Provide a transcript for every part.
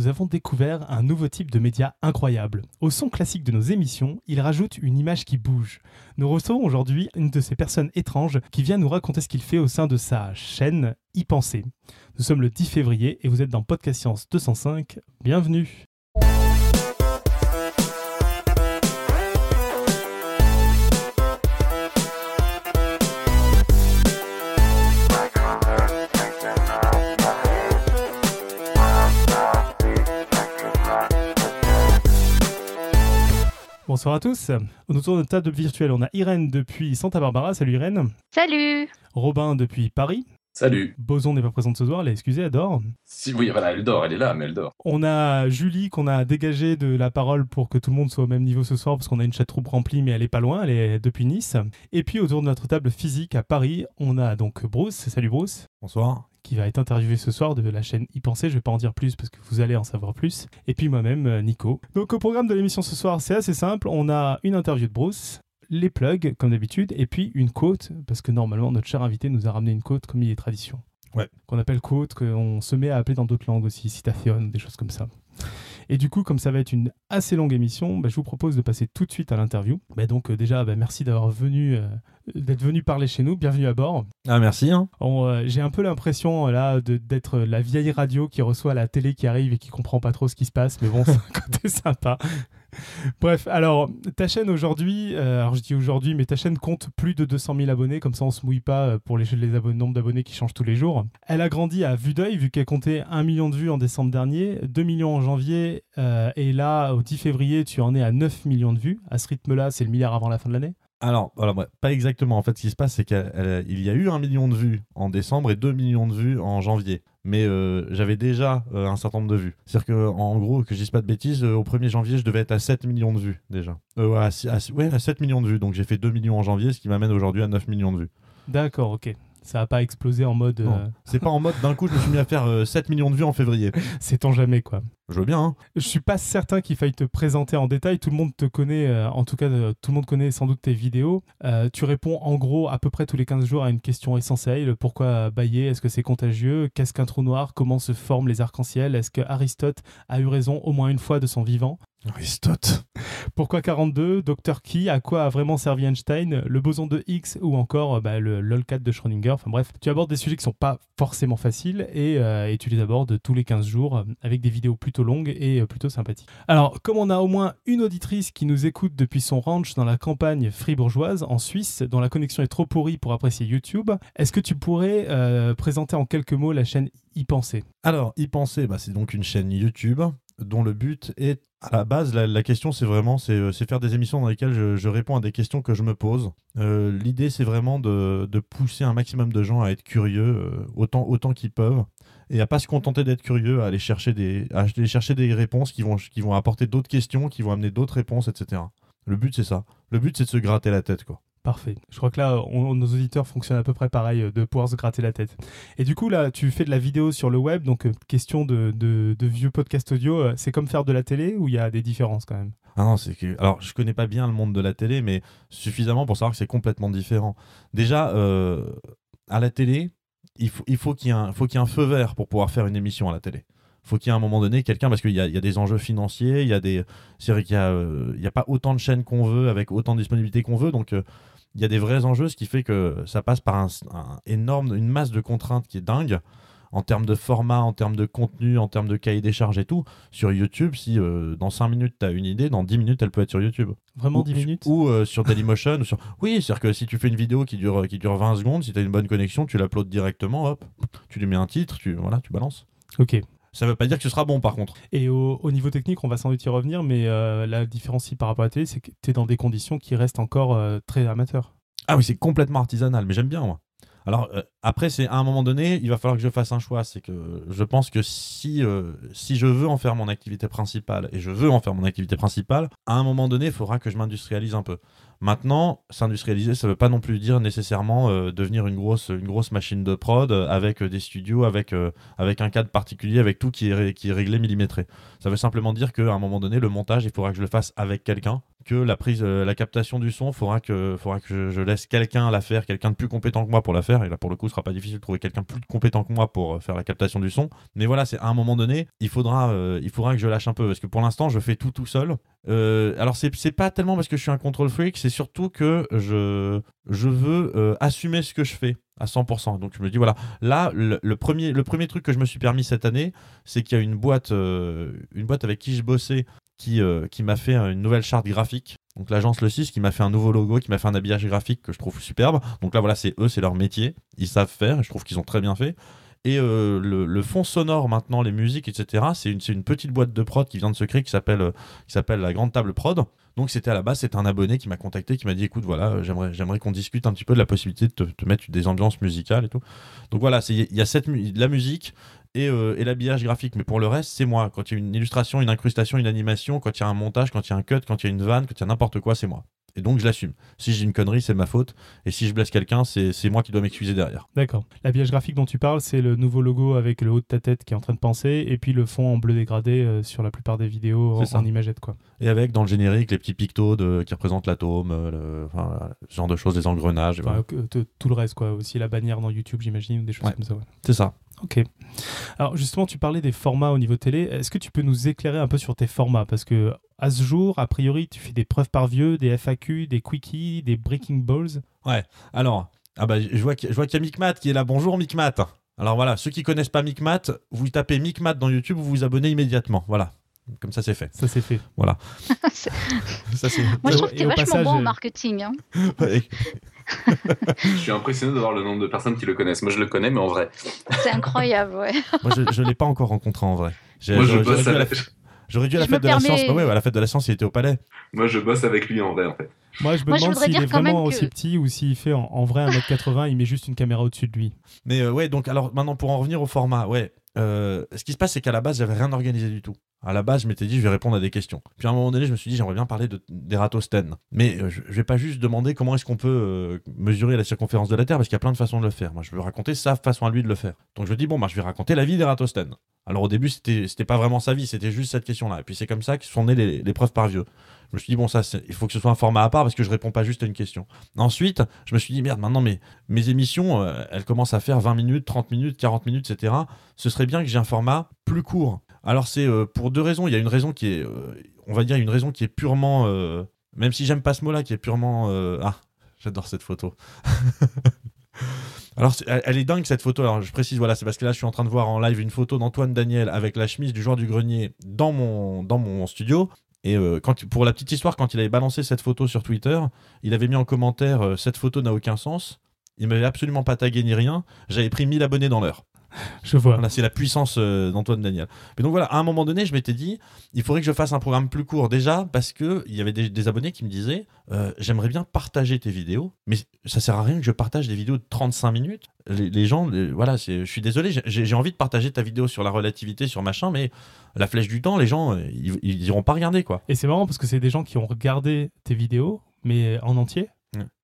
nous avons découvert un nouveau type de média incroyable. Au son classique de nos émissions, il rajoute une image qui bouge. Nous recevons aujourd'hui une de ces personnes étranges qui vient nous raconter ce qu'il fait au sein de sa chaîne Y penser. Nous sommes le 10 février et vous êtes dans Podcast Science 205. Bienvenue. Bonsoir à tous. Autour de table virtuelle, on a Irène depuis Santa Barbara. Salut Irène. Salut. Robin depuis Paris. Salut. Boson n'est pas présente ce soir, elle est excusée, elle dort. Si, oui, voilà, elle dort, elle est là, mais elle dort. On a Julie qu'on a dégagé de la parole pour que tout le monde soit au même niveau ce soir, parce qu'on a une chatroom remplie, mais elle est pas loin, elle est depuis Nice. Et puis autour de notre table physique à Paris, on a donc Bruce. Salut Bruce. Bonsoir qui va être interviewé ce soir de la chaîne Y penser. Je vais pas en dire plus parce que vous allez en savoir plus. Et puis moi-même, euh, Nico. Donc au programme de l'émission ce soir, c'est assez simple. On a une interview de Bruce, les plugs comme d'habitude, et puis une quote parce que normalement notre cher invité nous a ramené une quote comme il est tradition. Ouais. Qu'on appelle quote, qu'on se met à appeler dans d'autres langues aussi, citation, des choses comme ça. Et du coup, comme ça va être une assez longue émission, bah, je vous propose de passer tout de suite à l'interview. Bah, donc euh, déjà, bah, merci d'avoir venu, euh, d'être venu parler chez nous. Bienvenue à bord. Ah merci. Hein. Euh, j'ai un peu l'impression là d'être la vieille radio qui reçoit la télé qui arrive et qui comprend pas trop ce qui se passe, mais bon, c'est un côté sympa. Bref, alors ta chaîne aujourd'hui, alors je dis aujourd'hui, mais ta chaîne compte plus de 200 000 abonnés, comme ça on se mouille pas pour les, les abonnés, nombre d'abonnés qui changent tous les jours. Elle a grandi à vue d'œil, vu qu'elle comptait 1 million de vues en décembre dernier, 2 millions en janvier, et là au 10 février tu en es à 9 millions de vues. À ce rythme-là, c'est le milliard avant la fin de l'année? Alors, voilà, pas exactement. En fait, ce qui se passe, c'est qu'il y a eu un million de vues en décembre et 2 millions de vues en janvier. Mais euh, j'avais déjà euh, un certain nombre de vues. C'est-à-dire qu'en gros, que je dise pas de bêtises, euh, au 1er janvier, je devais être à 7 millions de vues déjà. ouais, à, ouais, à 7 millions de vues. Donc j'ai fait 2 millions en janvier, ce qui m'amène aujourd'hui à 9 millions de vues. D'accord, ok. Ça n'a pas explosé en mode. C'est pas en mode d'un coup, je me suis mis à faire 7 millions de vues en février. C'est tant jamais, quoi. Je veux bien. Hein. Je suis pas certain qu'il faille te présenter en détail. Tout le monde te connaît, euh, en tout cas, euh, tout le monde connaît sans doute tes vidéos. Euh, tu réponds en gros à peu près tous les 15 jours à une question essentielle. Pourquoi bailler? Est-ce que c'est contagieux? Qu'est-ce qu'un trou noir? Comment se forment les arcs-en-ciel? Est-ce que Aristote a eu raison au moins une fois de son vivant? Aristote. Pourquoi 42 Docteur qui À quoi a vraiment servi Einstein Le boson de Higgs ou encore bah, le LOL4 de Schrödinger? Enfin bref, tu abordes des sujets qui sont pas forcément faciles et, et tu les abordes tous les 15 jours avec des vidéos plutôt longue et euh, plutôt sympathique. Alors, comme on a au moins une auditrice qui nous écoute depuis son ranch dans la campagne fribourgeoise en Suisse, dont la connexion est trop pourrie pour apprécier YouTube, est-ce que tu pourrais euh, présenter en quelques mots la chaîne Y penser? Alors, Y penser, bah, c'est donc une chaîne YouTube dont le but est à la base, la, question, c'est vraiment euh, c'est faire des émissions dans lesquelles je, réponds à des questions que je me pose. L'idée, c'est vraiment de, pousser un maximum de gens à être curieux autant, autant qu'ils peuvent et à pas se contenter d'être curieux, à aller chercher des, aller chercher des réponses qui vont, qui vont apporter d'autres questions, qui vont amener d'autres réponses, etc. Le but, c'est ça. Le but, c'est de se gratter la tête, quoi. Parfait. Je crois que là, nos auditeurs fonctionnent à peu près pareil, euh, de pouvoir se gratter la tête. Et du coup, là, tu fais de la vidéo sur le web, donc euh, question de, vieux podcast audio, euh, c'est comme faire de la télé ou il y a des différences quand même? Ah non. Alors, je connais pas bien le monde de la télé, mais suffisamment pour savoir que c'est complètement différent. Déjà, à la télé, il faut, il qu'il y, ait un, feu vert pour pouvoir faire une émission à la télé. faut qu'il y ait à un moment donné quelqu'un, parce qu'il y a, des enjeux financiers, il y a des, c'est vrai qu'il n'y a, pas autant de chaînes qu'on veut, avec autant de disponibilité qu'on veut, donc il y a des vrais enjeux, ce qui fait que ça passe par un, énorme, une masse de contraintes qui est dingue en termes de format, en termes de contenu, en termes de cahier des charges et tout, sur YouTube, si euh, dans 5 minutes tu as une idée, dans 10 minutes elle peut être sur YouTube. Vraiment 10 minutes? Ou euh, sur Dailymotion. sur... Oui, c'est-à-dire que si tu fais une vidéo qui dure, qui dure 20 secondes, si tu as une bonne connexion, tu l'uploades directement, hop, tu lui mets un titre, tu, voilà, tu balances. Ok. Ça veut pas dire que ce sera bon par contre. Et au, niveau technique, on va sans doute y revenir, mais euh, la différence par rapport à la télé, c'est que tu es dans des conditions qui restent encore très amateurs. Ah oui, c'est complètement artisanal, mais j'aime bien moi. Alors euh, après, c'est à un moment donné, il va falloir que je fasse un choix. C'est que je pense que si, euh, si je veux en faire mon activité principale, et je veux en faire mon activité principale, à un moment donné, il faudra que je m'industrialise un peu. Maintenant, s'industrialiser, ça ne veut pas non plus dire nécessairement euh, devenir une grosse, une grosse machine de prod avec des studios, avec, avec un cadre particulier, avec tout qui est, qui est réglé, millimétré. Ça veut simplement dire qu'à un moment donné, le montage, il faudra que je le fasse avec quelqu'un que la prise, euh, la captation du son, faudra que, faudra que je, laisse quelqu'un la faire, quelqu'un de plus compétent que moi pour la faire. Et là, pour le coup, ce sera pas difficile de trouver quelqu'un plus compétent que moi pour euh, faire la captation du son. Mais voilà, c'est à un moment donné, il faudra, euh, il faudra que je lâche un peu parce que pour l'instant, je fais tout tout seul. Alors c'est c'est pas tellement parce que je suis un control freak, c'est surtout que je je veux assumer ce que je fais à 100%. Donc je me dis voilà, là le, premier le premier truc que je me suis permis cette année, c'est qu'il y a une boîte une boîte avec qui je bossais qui euh, qui m'a fait une nouvelle charte graphique. Donc l'agence Le 6 qui m'a fait un nouveau logo, qui m'a fait un habillage graphique que je trouve superbe. Donc là voilà, c'est eux, c'est leur métier, ils savent faire je trouve qu'ils ont très bien fait. Et euh, le, fond sonore maintenant, les musiques, etc., c'est une, petite boîte de prod qui vient de se créer qui s'appelle euh, la Grande Table Prod. Donc c'était à la base, c'est un abonné qui m'a contacté, qui m'a dit écoute, voilà, j'aimerais, qu'on discute un petit peu de la possibilité de te, mettre des ambiances musicales et tout. Donc voilà, il y a cette, la musique et, euh, et l'habillage graphique, mais pour le reste, c'est moi. Quand il y a une illustration, une incrustation, une animation, quand il y a un montage, quand il y a un cut, quand il y a une vanne, quand il y a n'importe quoi, c'est moi. Et donc je l'assume. Si j'ai une connerie, c'est ma faute. Et si je blesse quelqu'un, c'est, moi qui dois m'excuser derrière. D'accord. L'habillage graphique dont tu parles, c'est le nouveau logo avec le haut de ta tête qui est en train de penser, et puis le fond en bleu dégradé euh, sur la plupart des vidéos en, ça. en imagette, quoi. Et avec dans le générique les petits pictos de, qui représentent l'atome, euh, le- enfin, ce genre de choses, des engrenages. et Enfin, voilà. tout le reste, quoi. Aussi la bannière dans YouTube, j'imagine, ou des choses Ouais. comme ça. ouais. C'est ça. Ok. Alors justement, tu parlais des formats au niveau télé. Est-ce que tu peux nous éclairer un peu sur tes formats? Parce que à ce jour, a priori, tu fais des preuves par vieux, des FAQ, des quickies, des breaking balls. Alors, ah bah, je vois qu'il je vois qu'il y a Micmat qui est là. Bonjour Micmat. Alors voilà, ceux qui connaissent pas Micmat, vous tapez Micmat dans YouTube, vous vous abonnez immédiatement. Voilà. Comme ça, c'est fait. Ça, c'est fait. Ça, c'est. Moi, je trouve que t'es au vachement passage, bon en euh, marketing. hein. Je suis impressionné de voir le nombre de personnes qui le connaissent. Moi, je le connais, mais en vrai. C'est incroyable, ouais. Moi, je ne l'ai pas encore rencontré en vrai. Moi, je J'aurais bosse à la, avec... j'aurais dû à la Je fête de la science. Bah ouais, à la fête de la science, il était au palais. Moi, je bosse avec lui en vrai, en fait. Moi, je me Moi, demande s'il est vraiment que- aussi petit ou s'il fait en, en vrai 1m80, il met juste une caméra au-dessus de lui. Mais euh, ouais, donc alors maintenant pour en revenir au format, ouais. euh, ce qui se passe, c'est qu'à la base, j'avais rien organisé du tout. À la base, je m'étais dit, je vais répondre à des questions. Puis à un moment donné, je me suis dit, j'aimerais bien parler de. Mais euh, je, je vais pas juste demander comment est-ce qu'on peut euh, mesurer la circonférence de la Terre, parce qu'il y a plein de façons de le faire. Moi, je veux raconter sa façon à lui de le faire. Donc je dis, bon, bah, je vais raconter la vie d'Eratosthène. Alors au début, c'était, pas vraiment sa vie, c'était juste cette question-là. Et puis c'est comme ça que sont nées les, preuves par vieux. Je me suis dit, bon, ça, il faut que ce soit un format à part, parce que je réponds pas juste à une question. Ensuite, je me suis dit, merde, maintenant, mes, mes émissions, euh, elles commencent à faire 20 minutes, 30 minutes, 40 minutes, etc. Ce serait bien que j'ai un format plus court. Alors, c'est euh, pour deux raisons. Il y a une raison qui est, euh, on va dire, une raison qui est purement, euh, même si j'aime pas ce mot-là, qui est purement. ah, j'adore cette photo. Alors, elle, est dingue cette photo. Alors, je précise, voilà, c'est parce que là, je suis en train de voir en live une photo d'Antoine Daniel avec la chemise du joueur du grenier dans mon, dans mon studio. Et quand, pour la petite histoire, quand il avait balancé cette photo sur Twitter, il avait mis en commentaire cette photo n'a aucun sens. Il m'avait absolument pas tagué ni rien. J'avais pris 1000 abonnés dans l'heure. Je vois. Voilà, c'est la puissance euh, d'Antoine Daniel. Mais donc voilà, à un moment donné, je m'étais dit, il faudrait que je fasse un programme plus court déjà parce que il y avait des, des abonnés qui me disaient, euh, j'aimerais bien partager tes vidéos, mais ça sert à rien que je partage des vidéos de 35 minutes. Les, les gens, les- voilà, je suis désolé, j'ai envie de partager ta vidéo sur la relativité, sur machin, mais la flèche du temps, les gens, euh, ils, ils iront pas regarder quoi. Et c'est marrant parce que c'est des gens qui ont regardé tes vidéos, mais en entier.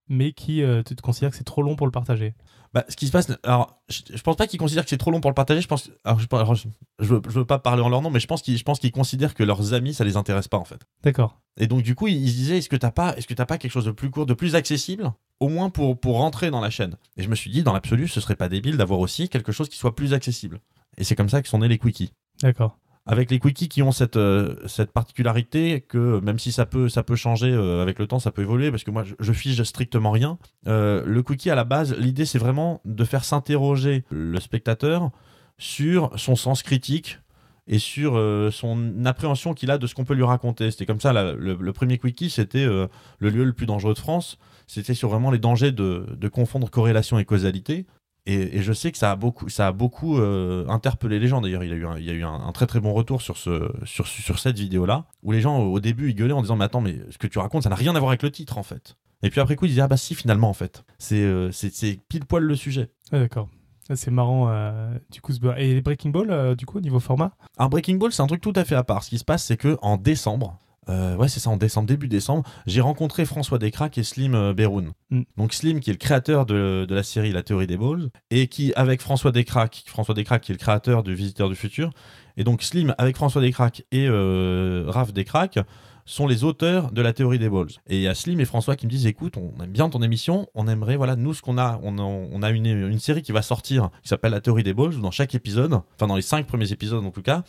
Mais qui euh, tu te considères que c'est trop long pour le partager. Bah, ce qui se passe, alors, je, je pense pas qu'ils considèrent que c'est trop long pour le partager. Je pense, alors, je, alors, je, je veux, je veux pas parler en leur nom, mais je pense qu'ils, je pense qu'ils considèrent que leurs amis, ça les intéresse pas en fait. D'accord. Et donc du coup, ils, ils se disaient, est-ce que t'as pas, est-ce que t'as pas quelque chose de plus court, de plus accessible, au moins pour pour rentrer dans la chaîne? Et je me suis dit, dans l'absolu, ce serait pas débile d'avoir aussi quelque chose qui soit plus accessible. Et c'est comme ça que sont nés les quickies. D'accord. Avec les quickies qui ont cette, euh, cette particularité que même si ça peut, ça peut changer euh, avec le temps, ça peut évoluer, parce que moi je, fige strictement rien. Euh, le quickie à la base, l'idée c'est vraiment de faire s'interroger le spectateur sur son sens critique et sur son appréhension qu'il a de ce qu'on peut lui raconter. C'était comme ça, le, premier quickie, c'était le lieu le plus dangereux de France. C'était sur vraiment les dangers de, de confondre corrélation et causalité. Et, et je sais que ça a beaucoup, ça a beaucoup euh, interpellé les gens. D'ailleurs, il y a eu, un, il y a eu un, un très très bon retour sur, ce, sur, sur cette vidéo-là, où les gens au début ils gueulaient en disant Mais attends, mais ce que tu racontes, ça n'a rien à voir avec le titre en fait. Et puis après coup, ils disaient Ah bah si, finalement en fait. C'est euh, c'est- pile poil le sujet. Ah, D'accord. C'est marrant. euh, du coup, et les Breaking Ball, euh, du coup, au niveau format? Un Breaking Ball, c'est un truc tout à fait à part. Ce qui se passe, c'est que en décembre, euh, ouais, c'est ça, en décembre, début décembre, j'ai rencontré François Descraques et Slim euh, Beroun. Mm. Donc Slim, qui est le créateur de, de la série La théorie des balls, et qui, avec François Descraques, François Descraques, qui est le créateur du Visiteur du futur, et donc Slim, avec François Descraques et euh, Raph Descraques, sont les auteurs de la théorie des balls. Et il y a Slim et François qui me disent écoute, on aime bien ton émission, on aimerait, voilà, nous, ce qu'on a, on a, une série qui va sortir qui s'appelle la théorie des balls, où dans chaque épisode, enfin dans les cinq premiers épisodes en tout cas,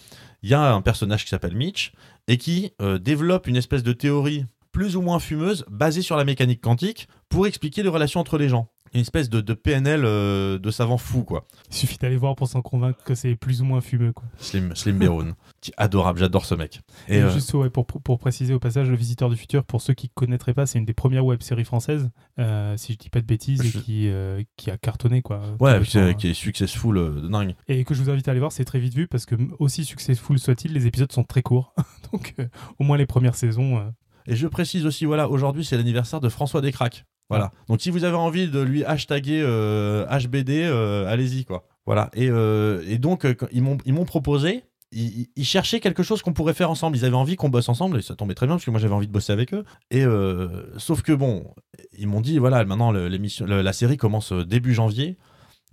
il y a un personnage qui s'appelle Mitch et qui euh, développe une espèce de théorie plus ou moins fumeuse basée sur la mécanique quantique pour expliquer les relations entre les gens. Une espèce de, de PNL euh, de savant fou, quoi. Il suffit d'aller voir pour s'en convaincre que c'est plus ou moins fumeux. Quoi. Slim, Slim Adorable, j'adore ce mec. Et, Et, euh, juste ouais, pour, pour préciser au passage, Le Visiteur du Futur, pour ceux qui ne connaîtraient pas, c'est une des premières web-séries françaises, euh, si je dis pas de bêtises, Je- et qui, qui a cartonné. Quoi, ouais, Qui- est, qui est successful de dingue. Et que je vous invite à aller voir, c'est très vite vu, parce que aussi successful soit-il, les épisodes sont très courts. Donc au moins les premières saisons. Et je précise aussi, voilà, aujourd'hui c'est l'anniversaire de François Descraques. Voilà. Donc si vous avez envie de lui hashtaguer euh, HBD, euh, allez-y quoi. Voilà. Et, euh, et donc euh, ils m'ont ils m'ont proposé. Ils, cherchaient quelque chose qu'on pourrait faire ensemble. Ils avaient envie qu'on bosse ensemble et ça tombait très bien parce que moi j'avais envie de bosser avec eux. Et euh, sauf que bon, ils m'ont dit voilà maintenant l'émission, la série commence euh, début janvier,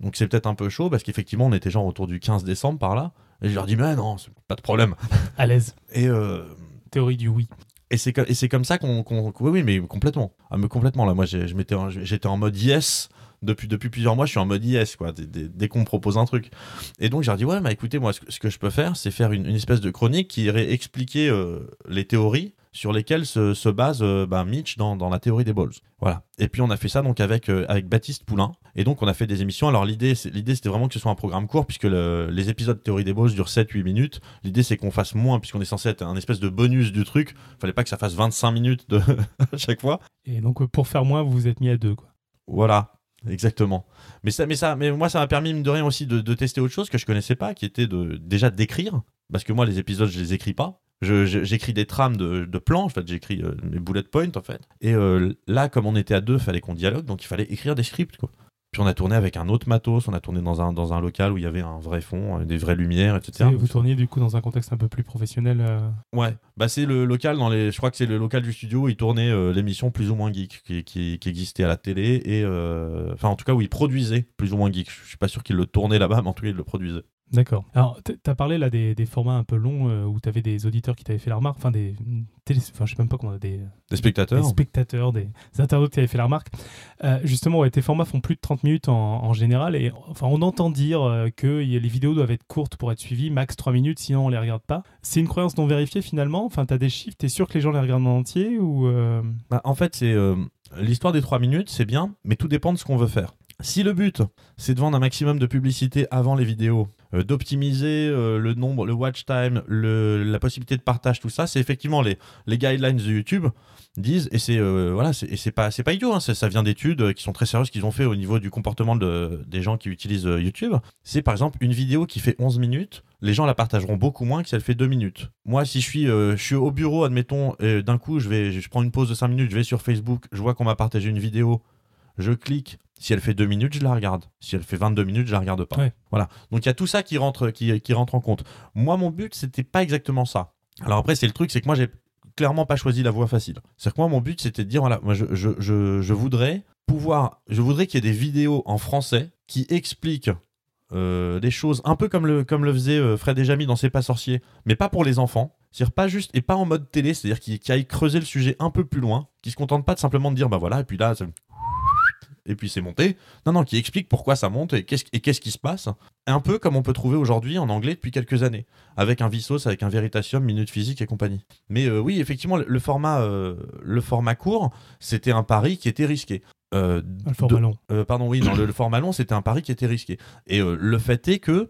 donc c'est peut-être un peu chaud parce qu'effectivement on était genre autour du 15 décembre par là. Et je leur dis mais non, pas de problème. à l'aise. Et euh, Théorie du oui. Et c'est comme ça qu'on oui oui mais complètement. Ah complètement là moi j'étais en mode yes depuis depuis plusieurs mois je suis en mode yes quoi dès, dès- dès qu'on me propose un truc. Et donc j'ai dit ouais bah écoutez moi ce, que- ce que je peux faire c'est faire une, une espèce de chronique qui irait expliquer euh, les théories sur lesquelles se, se base euh, bah, Mitch dans, dans la théorie des balls. Voilà. Et puis on a fait ça donc avec euh, avec Baptiste Poulain. Et donc on a fait des émissions. Alors l'idée l'idée c'était vraiment que ce soit un programme court puisque le- les épisodes théorie des balls durent 7 8 minutes. L'idée c'est qu'on fasse moins puisqu'on est censé être un espèce de bonus du truc. Fallait pas que ça fasse 25 minutes de à chaque fois. Et donc pour faire moins, vous vous êtes mis à deux. Quoi. Voilà, exactement. Mais ça, mais ça, mais moi, ça m'a permis de rien aussi de, tester autre chose que je connaissais pas, qui était de déjà d'écrire, parce que moi les épisodes je les écris pas. J'écris des trames de, plans, en fait, j'écris euh, bullet points en fait. Et euh, là, comme on était à deux, fallait qu'on dialogue, donc il fallait écrire des scripts quoi. Puis on a tourné avec un autre matos, on a tourné dans un, dans un local où il y avait un vrai fond, euh, des vraies lumières, etc. Et vous tourniez du coup dans un contexte un peu plus professionnel. euh, Ouais, bah c'est le local dans les. Je crois que c'est le local du studio où il tournait euh, l'émission plus ou moins geek qui, qui, qui existait à la télé et euh, enfin en tout cas où il produisait plus ou moins geek. Je suis pas sûr qu'il le tournait là-bas, mais en tout cas il le produisait. D'accord. Alors, t- t'as parlé là des, des formats un peu longs euh, où t'avais des auditeurs qui t'avaient fait la remarque, enfin des télé, enfin je sais même pas comment des, Des des spectateurs. spectateurs, des, des internautes qui avaient fait la remarque. Euh, justement, ouais, tes formats font plus de 30 minutes en, en général et enfin on entend dire euh, que y les vidéos doivent être courtes pour être suivies, max 3 minutes, sinon on les regarde pas. C'est une croyance non vérifiée finalement? Enfin, t'as des chiffres, t'es sûr que les gens les regardent en entier ou euh, Bah, en fait, c'est euh, l'histoire des 3 minutes, c'est bien, mais tout dépend de ce qu'on veut faire. Si le but, c'est de vendre un maximum de publicité avant les vidéos, d'optimiser euh, le nombre, le watch time, la possibilité de partage, tout ça, c'est effectivement les, les guidelines de YouTube disent, et c'est euh, voilà, c'est- pas, pas idiot, hein, ça, vient d'études euh, qui sont très sérieuses qu'ils ont fait au niveau du comportement de, des gens qui utilisent euh, YouTube. C'est par exemple une vidéo qui fait 11 minutes, les gens la partageront beaucoup moins que si elle fait 2 minutes. Moi, si je suis, euh, je suis au bureau, admettons, et d'un coup, je, vais, je prends une pause de 5 minutes, je vais sur Facebook, je vois qu'on m'a partagé une vidéo, je clique. Si elle fait 2 minutes, je la regarde. Si elle fait 22 minutes, je la regarde pas. Ouais. Voilà. Donc il y a tout ça qui rentre, qui, qui rentre en compte. Moi, mon but, c'était pas exactement ça. Alors après, c'est le truc, c'est que moi, j'ai clairement pas choisi la voie facile. C'est-à-dire que moi, mon but, c'était de dire, voilà, moi, je, je, je, je voudrais pouvoir, je voudrais qu'il y ait des vidéos en français qui expliquent euh, des choses un peu comme le, comme le faisait euh, Fred et Jamy dans C'est pas sorcier, mais pas pour les enfants. C'est-à-dire pas juste et pas en mode télé, c'est-à-dire qui, qui aille creuser le sujet un peu plus loin, qui se contente pas de simplement de dire bah voilà et puis là et puis c'est monté. Non non, qui explique pourquoi ça monte et qu'est-ce qui se passe. Un peu comme on peut trouver aujourd'hui en anglais depuis quelques années, avec un Vsauce, avec un Veritasium, Minute Physique et compagnie. Mais euh, oui, effectivement, le, format euh, le format court, c'était un pari qui était risqué. Euh, le format de- long euh, pardon, oui, dans le, le format long, c'était un pari qui était risqué. Et euh, le fait est que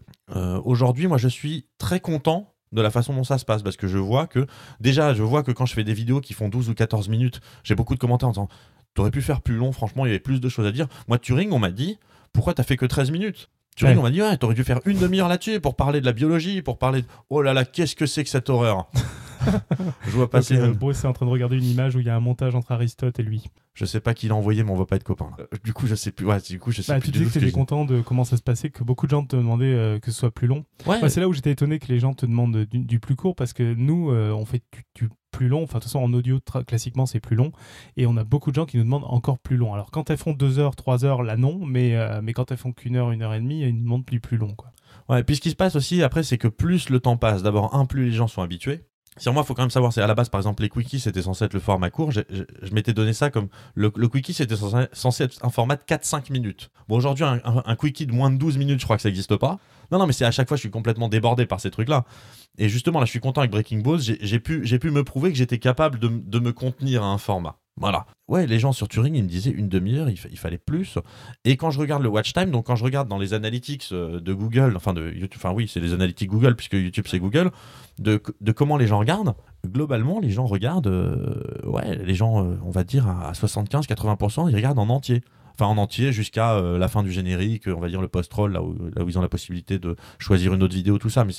aujourd'hui, moi, je suis très content de la façon dont ça se passe parce que je vois que déjà, je vois que quand je fais des vidéos qui font 12 ou 14 minutes, j'ai beaucoup de commentaires en disant T'aurais pu faire plus long, franchement, il y avait plus de choses à dire. Moi, Turing, on m'a dit Pourquoi t'as fait que 13 minutes? Turing, Ouais. on m'a dit Ouais, t'aurais dû faire une demi-heure là-dessus pour parler de la biologie, pour parler. de- Oh là là, qu'est-ce que c'est que cette horreur? Je vois passer. Ok, euh, une- Bruce est en train de regarder une image où il y a un montage entre Aristote et lui. Je sais pas qui l'a envoyé, mais on va pas être copains. là. Euh, Du coup, je sais plus. Ouais, du coup, je sais Bah, plus tu disais que ce tu étais j'ai- content de comment ça se passait, que beaucoup de gens te demandaient euh, que ce soit plus long. Ouais, Ouais, c'est là où j'étais étonné que les gens te demandent du, du plus court parce que nous, euh, on fait du, du plus long. Enfin, de toute façon, en audio, classiquement, c'est plus long. Et on a beaucoup de gens qui nous demandent encore plus long. Alors, quand elles font 2 heures, 3 heures, là, non. Mais, euh, mais quand elles font qu'une heure, une heure et demie, ils nous demandent plus, plus long. Quoi. Ouais, puis ce qui se passe aussi après, c'est que plus le temps passe, d'abord, un, plus les gens sont habitués. Sur moi, il faut quand même savoir, c'est à la base, par exemple, les quickies, c'était censé être le format court. Je, je- m'étais donné ça comme. Le, quickie, c'était censé, censé être un format de 4-5 minutes. Bon, aujourd'hui, un, un- un quickie de moins de 12 minutes, je crois que ça n'existe pas. Non, non, mais c'est à chaque fois, je suis complètement débordé par ces trucs-là. Et justement, là, je suis content avec Breaking Balls. J'ai pu, pu me prouver que j'étais capable de, de me contenir à un format. Voilà. Ouais, les gens sur Turing, ils me disaient une demi-heure, il fallait plus. Et quand je regarde le watch time, donc quand je regarde dans les analytics euh, de Google, enfin de YouTube, enfin oui, c'est les analytics Google, puisque YouTube c'est Google, de, de comment les gens regardent, globalement, les gens regardent, euh, ouais, les gens, euh, on va dire à 75-80%, ils regardent en entier. Enfin, en entier jusqu'à euh, la fin du générique, on va dire le post-roll, là où, là où ils ont la possibilité de choisir une autre vidéo, tout ça. Mais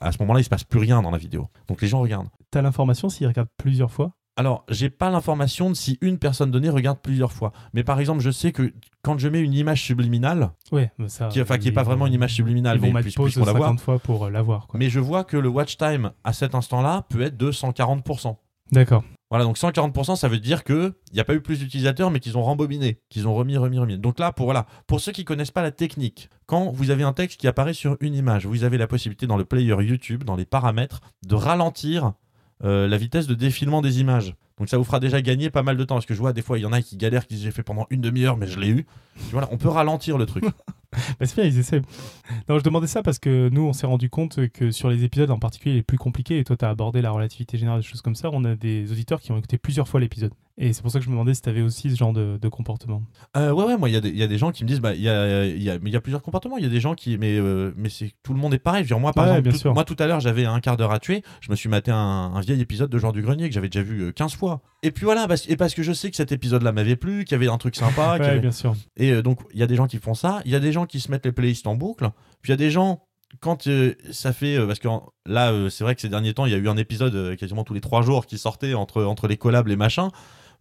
à ce moment-là, il se passe plus rien dans la vidéo. Donc les gens regardent. T'as l'information s'ils regardent plusieurs fois? Alors, j'ai pas l'information de si une personne donnée regarde plusieurs fois. Mais par exemple, je sais que quand je mets une image subliminale, Ouais, ça. qui, enfin, qui est ils pas vont- vraiment une image subliminale, Ils vont mais pause puisqu'on la voit, 50 fois pour euh, la voir. quoi. mais je vois que le watch time à cet instant-là peut être de 140%. D'accord. Voilà, donc 140%, ça veut dire que il n'y a pas eu plus d'utilisateurs, mais qu'ils ont rembobiné, qu'ils ont remis, remis, remis. Donc là, pour, voilà, pour ceux qui connaissent pas la technique, quand vous avez un texte qui apparaît sur une image, vous avez la possibilité dans le player YouTube, dans les paramètres, de ralentir euh, la vitesse de défilement des images. Donc ça vous fera déjà gagner pas mal de temps, parce que je vois des fois, il y en a qui galèrent, qui disent j'ai fait pendant une demi-heure, mais je l'ai eu. Voilà, on peut ralentir le truc. Bah, c'est bien, ils essaient. Non, je demandais ça parce que nous, on s'est rendu compte que sur les épisodes en particulier les plus compliqués, et toi, tu as abordé la relativité générale, des choses comme ça, on a des auditeurs qui ont écouté plusieurs fois l'épisode. Et c'est pour ça que je me demandais si tu avais aussi ce genre de, de comportement. Euh, ouais, ouais, moi, il y, a des- il y a des gens qui me disent, bah, il y a, y, a, mais il y a plusieurs comportements. Il y a des gens qui, mais, euh, mais c'est tout le monde est pareil. Je veux dire, moi, par Ouais, exemple, tout, moi, tout à l'heure, j'avais un quart d'heure à tuer. Je me suis maté un, un vieil épisode de Genre du Grenier que j'avais déjà vu euh, 15 fois. Et puis voilà, parce, et parce que je sais que cet épisode-là m'avait plu, qu'il y avait un truc sympa. ouais, avait- bien sûr. Et euh, donc, il y a des gens qui font ça. Il y a des gens qui se mettent les playlists en boucle. Puis il y a des gens, quand euh, ça fait. euh, parce que en- là, euh, c'est vrai que ces derniers temps, il y a eu un épisode euh, quasiment tous les trois jours qui sortait entre, entre les collabs, les machins.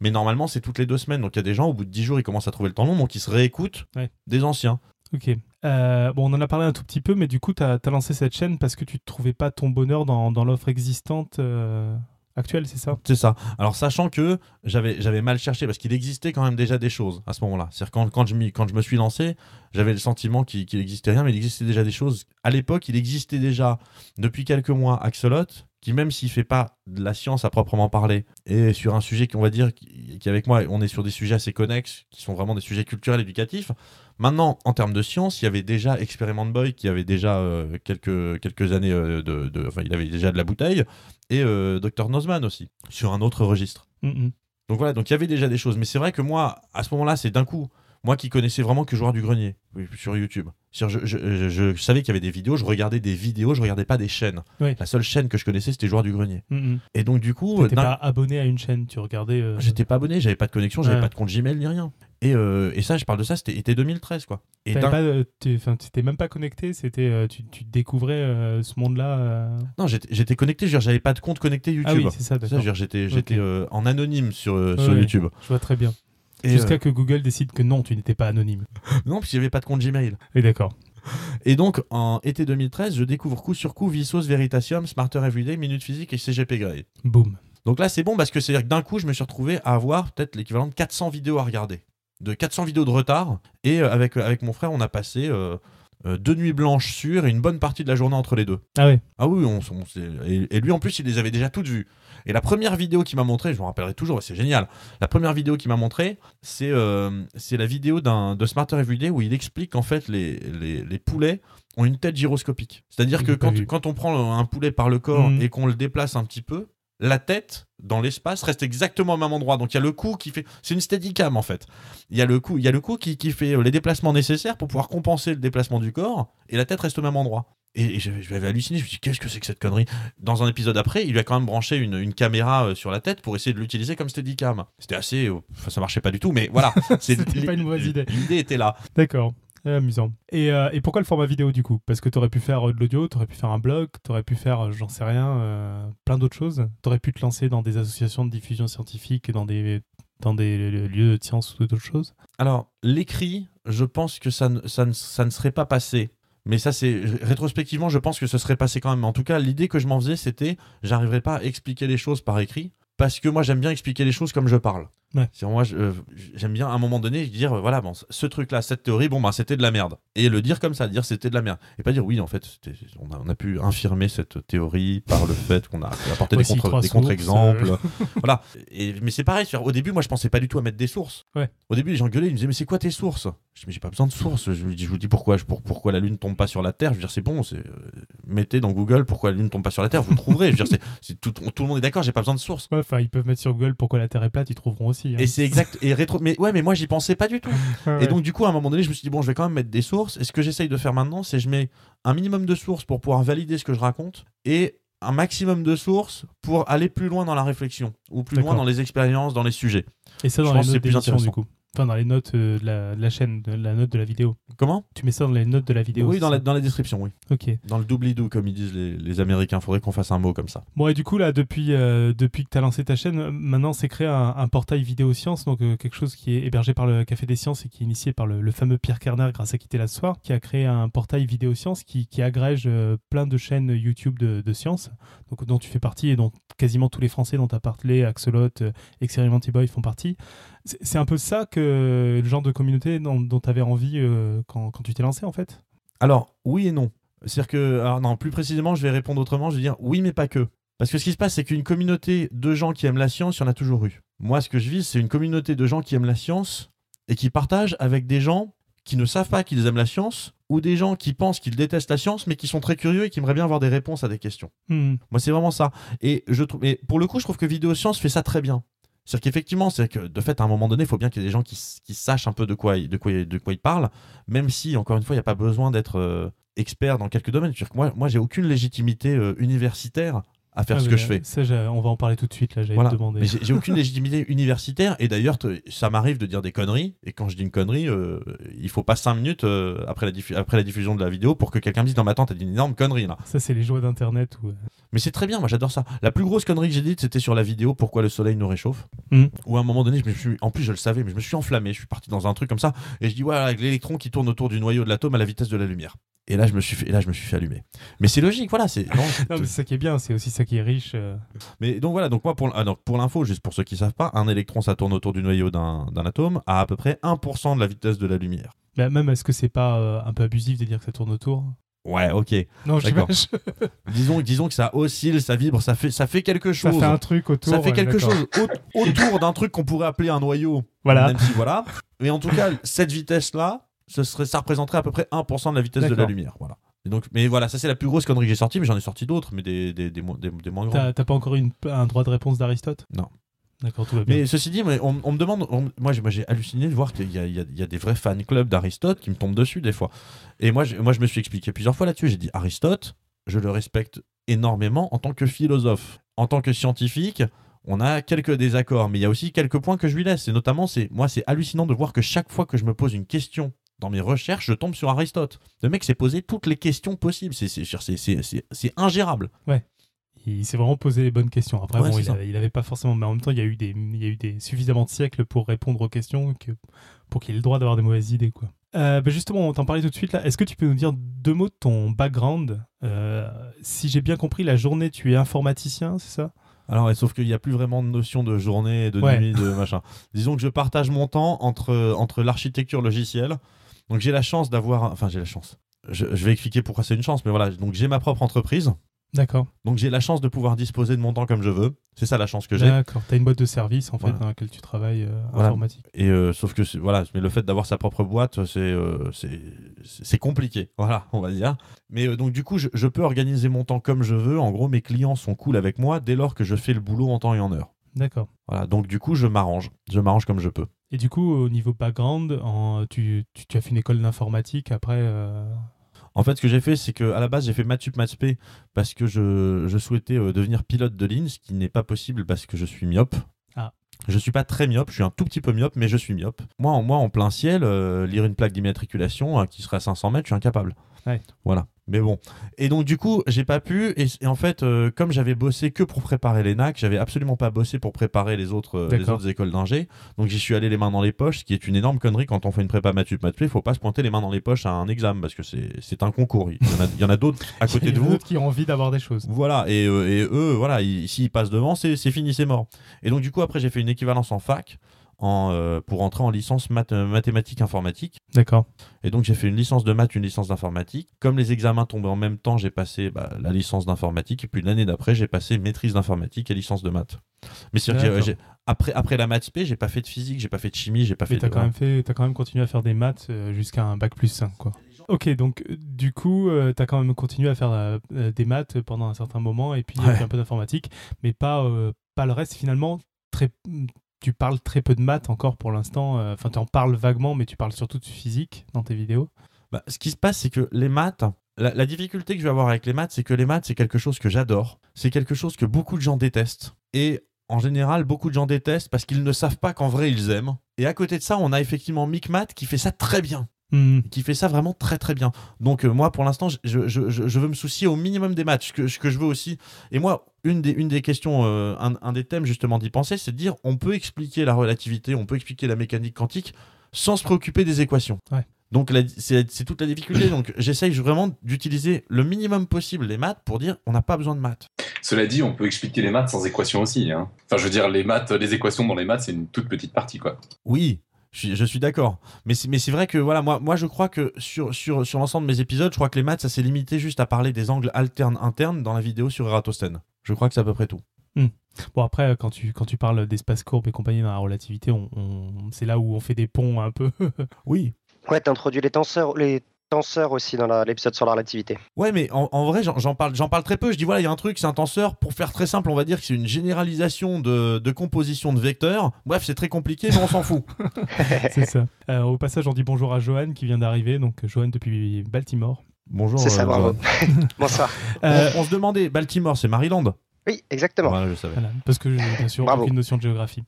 Mais normalement, c'est toutes les deux semaines. Donc il y a des gens, au bout de 10 jours, ils commencent à trouver le temps long. Donc ils se réécoutent Ouais. des anciens. Ok. Euh, bon, on en a parlé un tout petit peu, mais du coup, tu as, lancé cette chaîne parce que tu ne trouvais pas ton bonheur dans, dans l'offre existante euh, actuelle, c'est ça? C'est ça. Alors, sachant que j'avais, j'avais mal cherché, parce qu'il existait quand même déjà des choses à ce moment-là. C'est-à-dire, quand, quand, je, me suis lancé, j'avais le sentiment qu'il, qu'il existait rien, mais il existait déjà des choses. À l'époque, il existait déjà, depuis quelques mois, Axolot, qui, même s'il fait pas de la science à proprement parler, et sur un sujet qu'on va dire, qui, qui, avec moi, on est sur des sujets assez connexes, qui sont vraiment des sujets culturels, éducatifs. Maintenant, en termes de science, il y avait déjà Experiment Boy, qui avait déjà euh, quelques, quelques années euh, de, de- Enfin, il avait déjà de la bouteille, et euh, Dr. Nozman aussi, sur un autre registre. Mhm. Donc voilà, donc il y avait déjà des choses. Mais c'est vrai que moi, à ce moment-là, c'est d'un coup, moi qui connaissais vraiment que joueur du grenier oui, sur YouTube. Je, je- je- je savais qu'il y avait des vidéos, je regardais des vidéos, je regardais pas des chaînes. Oui. La seule chaîne que je connaissais, c'était joueur du grenier. Mhm. Et donc du coup, T'étais pas abonné à une chaîne, tu regardais. euh, j'étais pas abonné, j'avais pas de connexion, j'avais Ouais. pas de compte Gmail ni rien. Et, euh, et ça, je parle de ça, c'était été 2013 quoi. Et euh, t'étais même pas connecté, c'était, tu, tu découvrais euh, ce monde-là. non, j'étais connecté, j'avais pas de compte connecté YouTube. Ah oui, c'est ça, ça, j'étais j'étais Ok. euh, en anonyme sur, Ouais, sur ouais. YouTube. Je vois très bien. Et, Jusqu'à euh, que Google décide que non, tu n'étais pas anonyme. non, puis avait pas de compte Gmail. Oui, d'accord. Et donc, en été 2013, je découvre coup sur coup Vsauce, Veritasium, Smarter Everyday, Minute Physique et CGP Grey. Boum. Donc là, c'est bon parce que c'est-à-dire que d'un coup, je me suis retrouvé à avoir peut-être l'équivalent de 400 vidéos à regarder. De 400 vidéos de retard. Et euh, avec, avec mon frère, on a passé euh, euh, deux nuits blanches sûres et une bonne partie de la journée entre les deux. Ah ouais. Ah oui, on, et, et lui en plus, il les avait déjà toutes vues. Et la première vidéo qu'il m'a montré, je me rappellerai toujours, c'est génial. La première vidéo qu'il m'a montré, c'est euh, la vidéo de Smarter Everyday où il explique qu'en fait les, les, les poulets ont une tête gyroscopique. C'est-à-dire que quand, on prend un poulet par le corps Mhm. et qu'on le déplace un petit peu, la tête dans l'espace reste exactement au même endroit. Donc il y a le cou qui fait, c'est une steadicam en fait. Il y a le cou, il y a le cou qui, qui fait euh, les déplacements nécessaires pour pouvoir compenser le déplacement du corps et la tête reste au même endroit. Et, et j'avais halluciné, je me suis dit qu'est-ce que c'est que cette connerie? Dans un épisode après, il lui a quand même branché une, une caméra euh, sur la tête pour essayer de l'utiliser comme steadicam. C'était assez, euh, enfin ça marchait pas du tout, mais voilà, C'était pas une mauvaise idée. L'idée était là. D'accord. Euh, amusant. Et, euh, et pourquoi le format vidéo du coup? Parce que t'aurais pu faire euh, de l'audio, t'aurais pu faire un blog, t'aurais pu faire, euh, j'en sais rien, plein d'autres choses. T'aurais pu te lancer dans des associations de diffusion scientifique dans des, dans des lieux de science ou d'autres choses? Alors, l'écrit, je pense que ça ne, ça ne, ça ne serait pas passé. Mais ça, c'est rétrospectivement, je pense que ce serait passé quand même. En tout cas, l'idée que je m'en faisais, c'était, j'arriverais pas à expliquer les choses par écrit. parce que moi j'aime bien expliquer les choses comme je parle. Ouais. Moi euh, j'aime bien à un moment donné dire euh, voilà bon ce truc là cette théorie bon bah c'était de la merde. Et le dire comme ça dire c'était de la merde. Et pas dire oui en fait on a, on a pu infirmer cette théorie par le fait qu'on a apporté des contre contre-exemples euh. voilà. Et, mais c'est pareil au début moi je pensais pas du tout à mettre des sources. Ouais. au début les gens gueulaient ils me disaient mais c'est quoi tes sources? Je dis mais j'ai pas besoin de sources. Je, lui dis- je vous dis pourquoi je, pour- pourquoi la lune tombe pas sur la terre? Je veux dire c'est bon c'est mettez dans Google pourquoi la lune tombe pas sur la terre vous trouverez. Je veux dire tout, tout le monde est d'accord j'ai pas besoin de sources. Ouais, Enfin, ils peuvent mettre sur Google pourquoi la Terre est plate, ils trouveront aussi. Hein. et c'est exact et rétro mais ouais mais moi j'y pensais pas du tout Ouais, et donc du coup à un moment donné je me suis dit bon je vais quand même mettre des sources et ce que j'essaye de faire maintenant c'est je mets un minimum de sources pour pouvoir valider ce que je raconte et un maximum de sources pour aller plus loin dans la réflexion ou plus loin dans les expériences dans les sujets Et ça je dans pense les que c'est plus d'émission, du intéressant. coup. Enfin, dans les notes euh, de, la, de la chaîne, de la note de la vidéo. comment? Tu mets ça dans les notes de la vidéo. oui dans la, dans la description oui Ok. dans le doobly-doo comme ils disent les, les américains faudrait qu'on fasse un mot comme ça Bon, et du coup, là, depuis, euh, depuis que tu as lancé ta chaîne, euh, maintenant, c'est créé un, un portail vidéo sciences, donc euh, quelque chose qui est hébergé par le Café des Sciences et qui est initié par le, le fameux Pierre Kerner grâce à Quitter la Soir, qui a créé un portail vidéo sciences qui, qui agrège plein de chaînes YouTube de, de sciences, donc, dont tu fais partie et dont quasiment tous les Français dont tu as parlé, Axolot, euh, Experimenty Boy font partie. C'est un peu ça que le genre de communauté dont, tu avais envie euh, quand, quand tu t'es lancé, en fait? Alors, oui et non. C'est-à-dire que, alors non, plus précisément, je vais répondre autrement, je vais dire oui, mais pas que. Parce que ce qui se passe, c'est qu'une communauté de gens qui aiment la science, il y en a toujours eu. Moi, ce que je vise, c'est une communauté de gens qui aiment la science et qui partagent avec des gens qui ne savent pas qu'ils aiment la science ou des gens qui pensent qu'ils détestent la science mais qui sont très curieux et qui aimeraient bien avoir des réponses à des questions. Hmm. Moi, c'est vraiment ça. Et je trouve, mais pour le coup, je trouve que Vidéo Science fait ça très bien. C'est-à-dire qu'effectivement, c'est que de fait, à un moment donné, il faut bien qu'il y ait des gens qui, sachent un peu de quoi, ils- de quoi, ils- de quoi ils parlent, même si, encore une fois, il n'y a pas besoin d'être euh, expert dans quelques domaines. Que moi, moi j'ai aucune légitimité euh, universitaire à faire Ah, ce que je fais. Ça, on va en parler tout de suite, là, j'allais Voilà. te demander. Mais j'ai aucune légitimité universitaire et d'ailleurs ça m'arrive de dire des conneries et quand je dis une connerie euh, il faut pas 5 minutes euh, après, la diffu- après la diffusion de la vidéo pour que quelqu'un me dise non mais attends t'as dit une énorme connerie là Ça, c'est les joies d'Internet. Où... mais c'est très bien moi j'adore ça la plus grosse connerie que j'ai dite c'était sur la vidéo pourquoi le soleil nous réchauffe Mhm. où à un moment donné je me suis en plus je le savais mais je me suis enflammé je suis parti dans un truc comme ça et je dis voilà avec l'électron qui tourne autour du noyau de l'atome à la vitesse de la lumière et là je me suis fait, et là je me suis fait allumer mais c'est logique voilà c'est non, c'est- Non, mais c'est ça qui est bien, c'est aussi ça qui est riche. euh. Mais donc voilà, donc moi pour, ah, pour l'info, juste pour ceux qui savent pas, un électron ça tourne autour du noyau d'un d'un atome à à peu près 1% de la vitesse de la lumière. Bah, même, est-ce que c'est pas euh, un peu abusif de dire que ça tourne autour? Ouais, ok. Non, D'accord. Disons, disons que ça oscille, ça vibre, ça fait, ça fait quelque Ça chose. fait un truc autour. Ça fait quelque chose au- autour d'un truc qu'on pourrait appeler un noyau. Voilà. Même si voilà. Mais en tout cas, cette vitesse-là, ce serait, ça représenterait à peu près 1% de la vitesse de la lumière. Voilà. Et donc, mais voilà, ça c'est la plus grosse connerie que j'ai sortie, mais j'en ai sorti d'autres, mais des, des, des, mo- des- des moins grandes. T'as t'as pas encore une, un droit de réponse d'Aristote? Non. D'accord, tout va bien. Mais ceci dit, on, on me demande, on- moi j'ai halluciné de voir qu'il y, a- y y des vrais fan clubs d'Aristote qui me tombent dessus des fois. Et moi, je- moi je me suis expliqué plusieurs fois là-dessus. J'ai dit Aristote, je le respecte énormément en tant que philosophe, en tant que scientifique. On a quelques désaccords, mais il y a aussi quelques points que je lui laisse. Et notamment, c'est moi, c'est hallucinant de voir que chaque fois que je me pose une question dans mes recherches, je tombe sur Aristote. Le mec s'est posé toutes les questions possibles. C'est- C'est c'est- Il s'est vraiment posé les bonnes questions. Après, Ouais, bon, il, avait, il avait pas forcément. Mais en même temps, il y a eu, des, il y a eu des, suffisamment de siècles pour répondre aux questions que, pour qu'il ait le droit d'avoir des mauvaises idées. Quoi. Euh, bah justement, on t'en parlait tout de suite là. Est-ce que tu peux nous dire deux mots de ton background? Euh, Si j'ai bien compris, la journée, tu es informaticien, c'est ça? Alors, sauf qu'il n'y a plus vraiment de notion de journée, de Ouais. nuit, de machin. Disons que je partage mon temps entre, entre l'architecture logicielle. Donc, j'ai la chance d'avoir. Enfin, j'ai la chance. Je, je vais expliquer pourquoi c'est une chance, mais voilà. Donc, j'ai ma propre entreprise. D'accord. Donc, j'ai la chance de pouvoir disposer de mon temps comme je veux. C'est ça la chance que j'ai. D'accord. Tu as une boîte de service en fait Voilà. dans laquelle tu travailles euh, Voilà. informatique. Et euh, sauf que voilà, mais le fait d'avoir sa propre boîte, c'est euh, c'est compliqué. Voilà, on va dire. Mais donc du coup, je, je peux organiser mon temps comme je veux. En gros, mes clients sont cool avec moi dès lors que je fais le boulot en temps et en heure. D'accord. Voilà, donc du coup, je m'arrange. Je m'arrange comme je peux. Et du coup, au niveau background, en, tu, tu, tu as fait une école d'informatique après. En fait, ce que j'ai fait, c'est que à la base, j'ai fait maths sup, maths spé parce que je, je souhaitais euh, devenir pilote de ligne, ce qui n'est pas possible parce que je suis myope. Ah. Je suis pas très myope, je suis un tout petit peu myope, mais je suis myope. Moi, en, moi, en plein ciel, euh, lire une plaque d'immatriculation euh, qui serait à 500 mètres, je suis incapable. Ouais. Voilà. Mais bon. Et donc, du coup, j'ai pas pu. Et, et en fait, euh, comme j'avais bossé que pour préparer les NAC, j'avais absolument pas bossé pour préparer les autres, euh, les autres écoles d'ingé. Donc, j'y suis allé les mains dans les poches, ce qui est une énorme connerie quand on fait une prépa Mathup Mathup. Il faut pas se pointer les mains dans les poches à un examen parce que c'est un concours. Il y en a, a d'autres à côté Il y de en a vous. d'autres qui ont envie d'avoir des choses. Voilà, et, euh, et eux, voilà, ils- s'ils passent devant, c'est c'est fini, c'est mort. Et donc, du coup, après, j'ai fait une équivalence en fac en, euh, pour entrer en licence math- euh, mathématiques informatique. D'accord. Et donc, j'ai fait une licence de maths, une licence d'informatique. Comme les examens tombaient en même temps, j'ai passé bah, la licence d'informatique. Et puis, l'année d'après, j'ai passé maîtrise d'informatique et licence de maths. Mais c'est après, après la maths P, j'ai pas fait de physique, j'ai pas fait de chimie, j'ai pas Mais fait t'as de. quand même fait, t'as quand même continué à faire des maths euh, jusqu'à un bac plus 5, quoi. Ok, donc du coup, euh, t'as quand même continué à faire euh, des maths pendant un certain moment et puis Ouais. un peu d'informatique, mais pas, euh, pas le reste. Finalement, très, tu parles très peu de maths encore pour l'instant. euh, Enfin, tu en parles vaguement, mais tu parles surtout de physique dans tes vidéos. Bah, ce qui se passe, c'est que les maths, la, difficulté que je vais avoir avec les maths, c'est que les maths, c'est quelque chose que j'adore. C'est quelque chose que beaucoup de gens détestent. Et en général, beaucoup de gens détestent parce qu'ils ne savent pas qu'en vrai, ils aiment. Et à côté de ça, on a effectivement Micmath qui fait ça très bien. Mhm. Qui fait ça vraiment très très bien. Donc euh, moi, pour l'instant, je, je, je- je veux me soucier au minimum des maths. Ce que, que je veux aussi. Et moi, une des, une des questions, euh, un, un des thèmes justement d'y penser, c'est de dire on peut expliquer la relativité, on peut expliquer la mécanique quantique sans se préoccuper des équations. Ouais. Donc c'est c'est toute la difficulté. Donc j'essaye vraiment d'utiliser le minimum possible les maths pour dire on n'a pas besoin de maths. Cela dit, on peut expliquer les maths sans équation aussi. hein. Enfin, je veux dire, les maths, les équations dans les maths, c'est une toute petite partie, quoi. Oui, je suis, je suis d'accord. Mais c'est mais c'est vrai que voilà, moi, moi je crois que sur, sur, sur l'ensemble de mes épisodes, je crois que les maths, ça s'est limité juste à parler des angles alternes internes dans la vidéo sur Eratosthène. Je crois que c'est à peu près tout. Bon, après, euh, quand tu, quand tu parles d'espace courbe et compagnie dans la relativité, on, on- c'est là où on fait des ponts un peu. Oui. Ouais, t'as introduit les tenseurs, les tenseurs aussi dans l'épisode sur la relativité. Ouais, mais en, en vrai, j'en parle, j'en parle très peu. Je dis voilà, il y a un truc, c'est un tenseur. Pour faire très simple, on va dire que c'est une généralisation de, de composition de vecteurs. Bref, c'est très compliqué, mais on s'en fout. c'est ça. Euh, au passage, on dit bonjour à Johan qui vient d'arriver. Donc, Johan depuis Baltimore. Bonjour. C'est ça, euh, bravo. Bonsoir. Euh, On, on se demandait, Baltimore, c'est Maryland? Oui, exactement. Voilà, je savais. Voilà, parce que j'ai bien sûr Bravo. aucune notion de géographie.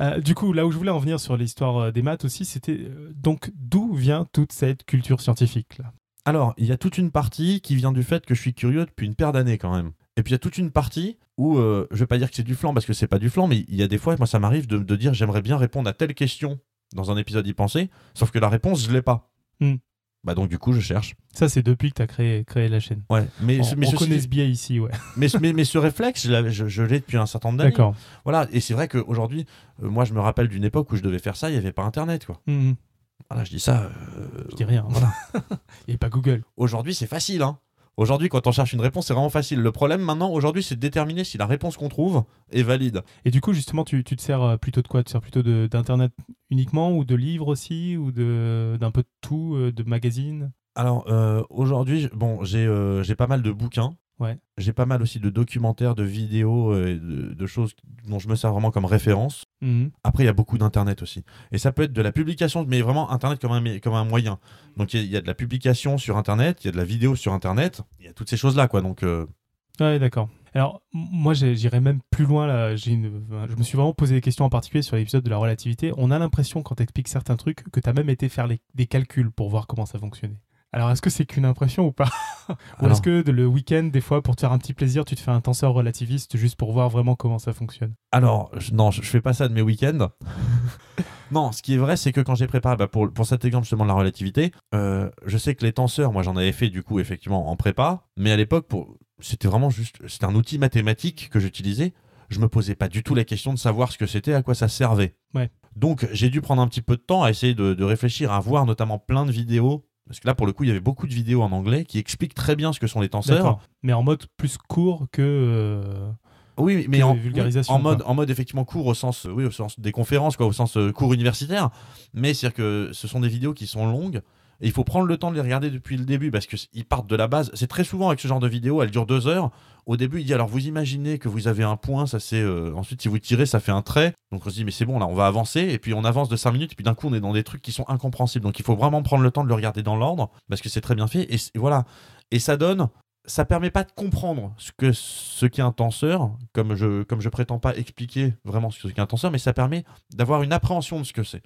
Euh, du coup, là où je voulais en venir sur l'histoire euh, des maths aussi, c'était euh, donc d'où vient toute cette culture scientifique là? Alors, il y a toute une partie qui vient du fait que je suis curieux depuis une paire d'années quand même. Et puis il y a toute une partie où, euh, je vais pas dire que c'est du flan parce que c'est pas du flan, mais il y a des fois, moi ça m'arrive de, de dire j'aimerais bien répondre à telle question dans un épisode y penser, sauf que la réponse je l'ai pas. Hmm. Bah donc du coup je cherche. Ça, c'est depuis que tu as créé, créé la chaîne. Ouais. Mais, on ce- mais, on ceci connaît ce biais ici, ouais. mais, mais, mais ce réflexe, je, je, je l'ai depuis un certain nombre d'années. D'accord. Voilà. Et c'est vrai qu'aujourd'hui, euh, moi je me rappelle d'une époque où je devais faire ça, il y avait pas Internet quoi. Mhm. Voilà, je dis ça. euh, Je dis rien. Voilà. Il n'y a pas Google. Aujourd'hui, c'est facile. Hein. Aujourd'hui, quand on cherche une réponse, c'est vraiment facile. Le problème maintenant, aujourd'hui, c'est de déterminer si la réponse qu'on trouve est valide. Et du coup, justement, tu, tu te sers euh, plutôt de quoi? Tu te sers plutôt de- d'Internet uniquement ou de livres aussi? Ou d'un peu de tout, euh, de magazines? Alors, euh, aujourd'hui, bon, j'ai euh, j'ai pas mal de bouquins. Ouais. J'ai pas mal aussi de documentaires, de vidéos, euh, et de, de choses dont je me sers vraiment comme référence. Mhm. Après, il y a beaucoup d'Internet aussi. Et ça peut être de la publication, mais vraiment Internet comme un, comme un moyen. Donc, il y, a- il y a de la publication sur Internet, il y a de la vidéo sur Internet, il y a toutes ces choses-là, quoi. Donc, euh, Ouais, d'accord. Alors, moi, j'irais même plus loin. Là. Une- Je me suis vraiment posé des questions en particulier sur l'épisode de la relativité. On a l'impression, quand tu expliques certains trucs, que tu as même été faire les- des calculs pour voir comment ça fonctionnait. Alors, est-ce que c'est qu'une impression ou pas? Ou est-ce que de- le week-end, des fois, pour te faire un petit plaisir, tu te fais un tenseur relativiste juste pour voir vraiment comment ça fonctionne? Alors, je- non, je, je fais pas ça de mes week-ends. non, ce qui est vrai, c'est que quand j'ai préparé bah, pour, pour cet exemple justement de la relativité, euh, je sais que les tenseurs, moi j'en avais fait du coup effectivement en prépa, mais à l'époque, pour... c'était vraiment juste, c'était un outil mathématique que j'utilisais. Je me posais pas du tout la question de savoir ce que c'était, à quoi ça servait. Ouais. Donc j'ai dû prendre un petit peu de temps à essayer de, de réfléchir, à voir notamment plein de vidéos. Parce que là, pour le coup, il y avait beaucoup de vidéos en anglais qui expliquent très bien ce que sont les tenseurs. Mais en mode plus court que. euh, Oui, mais en, vulgarisation, oui, en mode, en mode effectivement cours au sens, oui, au sens des conférences, quoi, au sens euh, cours universitaire. Mais c'est-à-dire que ce sont des vidéos qui sont longues. Et il faut prendre le temps de les regarder depuis le début parce qu'ils partent de la base. C'est très souvent avec ce genre de vidéo, elles durent deux heures. Au début, il dit alors vous imaginez que vous avez un point, ça c'est. euh, ensuite, si vous tirez, ça fait un trait. Donc on se dit mais c'est bon, là on va avancer. Et puis on avance de 5 minutes. Et puis d'un coup, on est dans des trucs qui sont incompréhensibles. Donc il faut vraiment prendre le temps de le regarder dans l'ordre parce que c'est très bien fait. Et voilà. Et ça donne ça permet pas de comprendre ce que ce qu'est un tenseur, comme je comme je prétends pas expliquer vraiment ce qu'est un tenseur, mais ça permet d'avoir une appréhension de ce que c'est.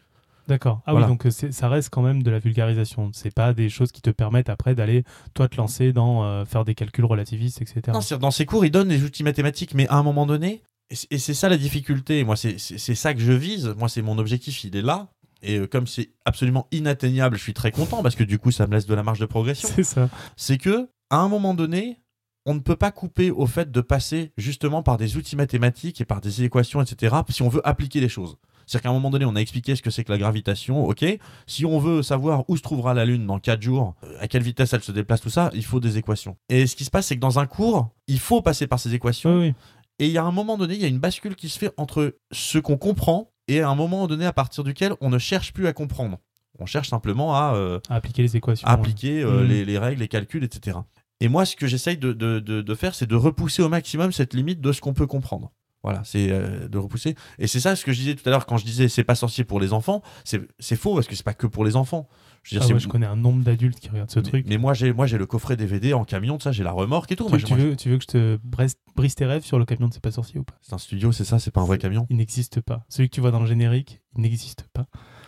D'accord. Ah Voilà. oui, donc euh, ça reste quand même de la vulgarisation. C'est pas des choses qui te permettent après d'aller, toi, te lancer dans euh, faire des calculs relativistes, etc. Non, dans ses cours, il donne des outils mathématiques, mais à un moment donné, et c'est- ça la difficulté. Moi, c'est c'est- c'est ça que je vise. Moi, c'est mon objectif, il est là. Et euh, comme c'est absolument inatteignable, je suis très content parce que du coup, ça me laisse de la marge de progression. C'est ça. C'est que, à un moment donné, on ne peut pas couper au fait de passer justement par des outils mathématiques et par des équations, etc., si on veut appliquer les choses. C'est-à-dire qu'à un moment donné, on a expliqué ce que c'est que la gravitation, ok. Si on veut savoir où se trouvera la Lune dans 4 jours, euh, à quelle vitesse elle se déplace, tout ça, il faut des équations. Et ce qui se passe, c'est que dans un cours, il faut passer par ces équations. Oui, oui. Et il y a un moment donné, il y a une bascule qui se fait entre ce qu'on comprend et à un moment donné à partir duquel on ne cherche plus à comprendre. On cherche simplement à, euh, À appliquer les équations. à appliquer euh, Mhm. les, les règles, les calculs, etc. Et moi, ce que j'essaye de, de- de- de faire, c'est de repousser au maximum cette limite de ce qu'on peut comprendre. Voilà, c'est euh, de repousser. Et c'est ça ce que je disais tout à l'heure quand je disais c'est pas sorcier pour les enfants. C'est c'est faux parce que c'est pas que pour les enfants. Je veux Ah dire, ouais, c'est- je connais un nombre d'adultes qui regardent ce mais, truc. mais moi j'ai moi j'ai le coffret DVD en camion, ça j'ai la remorque et tout. Tu, Moi, tu moi, veux, tu veux que je te brise, brise tes rêves sur le camion de C'est pas sorcier ou pas? C'est un studio, c'est ça, c'est pas un vrai camion. Il n'existe pas. Celui que tu vois dans le générique, il n'existe pas.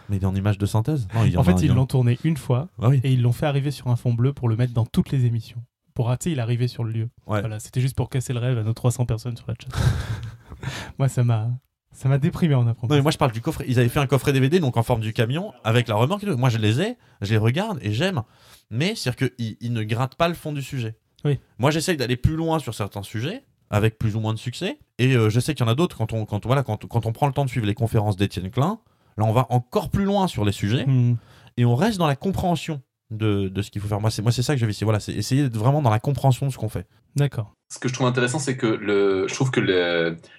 Mais il est en image de synthèse? Non, il En fait, ils l'ont tourné une fois Ah oui. et ils l'ont fait arriver sur un fond bleu pour le mettre dans toutes les émissions. Pour rater, il arrivé sur le lieu. Ouais. Voilà, c'était juste pour casser le rêve à nos 300 personnes sur la chat. Moi, ça m'a, ça m'a déprimé en apprenant. Non, mais moi je parle du coffret. Ils avaient fait un coffret DVD donc en forme du camion avec la remorque. et tout. Moi je les ai, je les regarde et j'aime. Mais c'est-à-dire qu'ils ils ne grattent pas le fond du sujet. Oui. Moi j'essaye d'aller plus loin sur certains sujets avec plus ou moins de succès. Et euh, je sais qu'il y en a d'autres quand on, quand, voilà, quand, quand on prend le temps de suivre les conférences d'Étienne Klein. Là on va encore plus loin sur les sujets Hmm. et on reste dans la compréhension de, de ce qu'il faut faire. Moi c'est moi c'est ça que je vais essayer. Voilà, c'est essayer d'être vraiment dans la compréhension de ce qu'on fait. D'accord. Ce que je trouve intéressant, c'est que le, je trouve que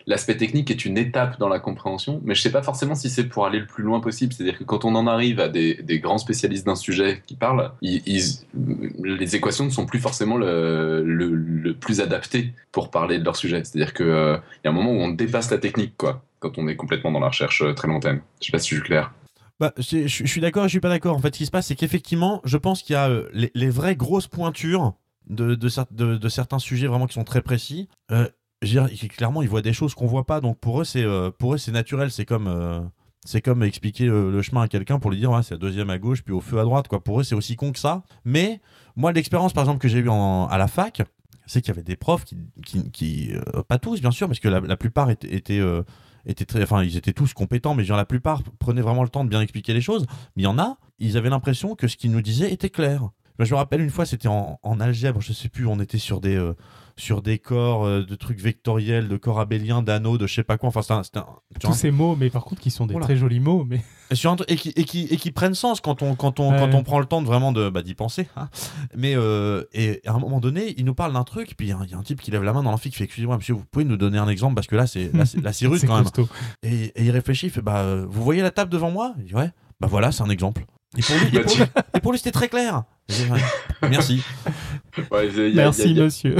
l'aspect technique est une étape dans la compréhension, mais je sais pas forcément si c'est pour aller le plus loin possible. C'est-à-dire que quand on en arrive à des, des grands spécialistes d'un sujet qui parlent, ils- ils- les équations ne sont plus forcément le, le- le plus adapté pour parler de leur sujet. C'est-à-dire qu'il y a un moment où on dépasse la technique, quoi, quand on est complètement dans la recherche euh, très terme. Je sais pas si je suis clair. Bah, je, je- je suis d'accord je suis pas d'accord. En fait, ce qui se passe, c'est qu'effectivement, je pense qu'il y a euh, les, les vraies grosses pointures de, de, de- certains sujets vraiment qui sont très précis. Euh, clairement, ils voient des choses qu'on voit pas. Donc pour eux, c'est euh, naturel. C'est comme euh, comme expliquer le chemin à quelqu'un pour lui dire c'est la deuxième à gauche puis au feu à droite. Quoi. Pour eux, c'est aussi con que ça. Mais moi, l'expérience, par exemple, que j'ai eue à la fac, c'est qu'il y avait des profs qui, qui, pas tous bien sûr, parce que la, plupart étaient, étaient, étaient très, enfin ils étaient tous compétents, mais dire, la plupart prenaient vraiment le temps de bien expliquer les choses. Mais il y en a, ils avaient l'impression que ce qu'ils nous disaient était clair. Je me rappelle une fois, c'était en, en algèbre, je sais plus, on était sur des, euh, sur des corps euh, de trucs vectoriels, de corps abéliens, d'anneaux, de je sais pas quoi. Enfin, c'était un- c'était un- tu Tous vois, ces mots, mais par contre, qui sont des Voilà. très jolis mots, mais et, sur un truc- et, qui, et, qui, et qui prennent sens quand on, quand on, Ouais. quand on prend le temps de vraiment de, bah, d'y penser. hein. Mais euh, et à un moment donné, il nous parle d'un truc, puis il y, a un- il y a un type qui lève la main dans l'amphi qui fait Excusez-moi, monsieur, vous pouvez nous donner un exemple Parce que là, c'est, là, c'est, c'est rude c'est quand même. Et, et il réfléchit, il fait Bah, vous voyez la table devant moi? Il dit Ouais, bah voilà, c'est un exemple. Et pour lui, et pour lui, et pour lui, c'était très clair. Merci. Ouais, il y a- il y a- Merci, il y a- monsieur.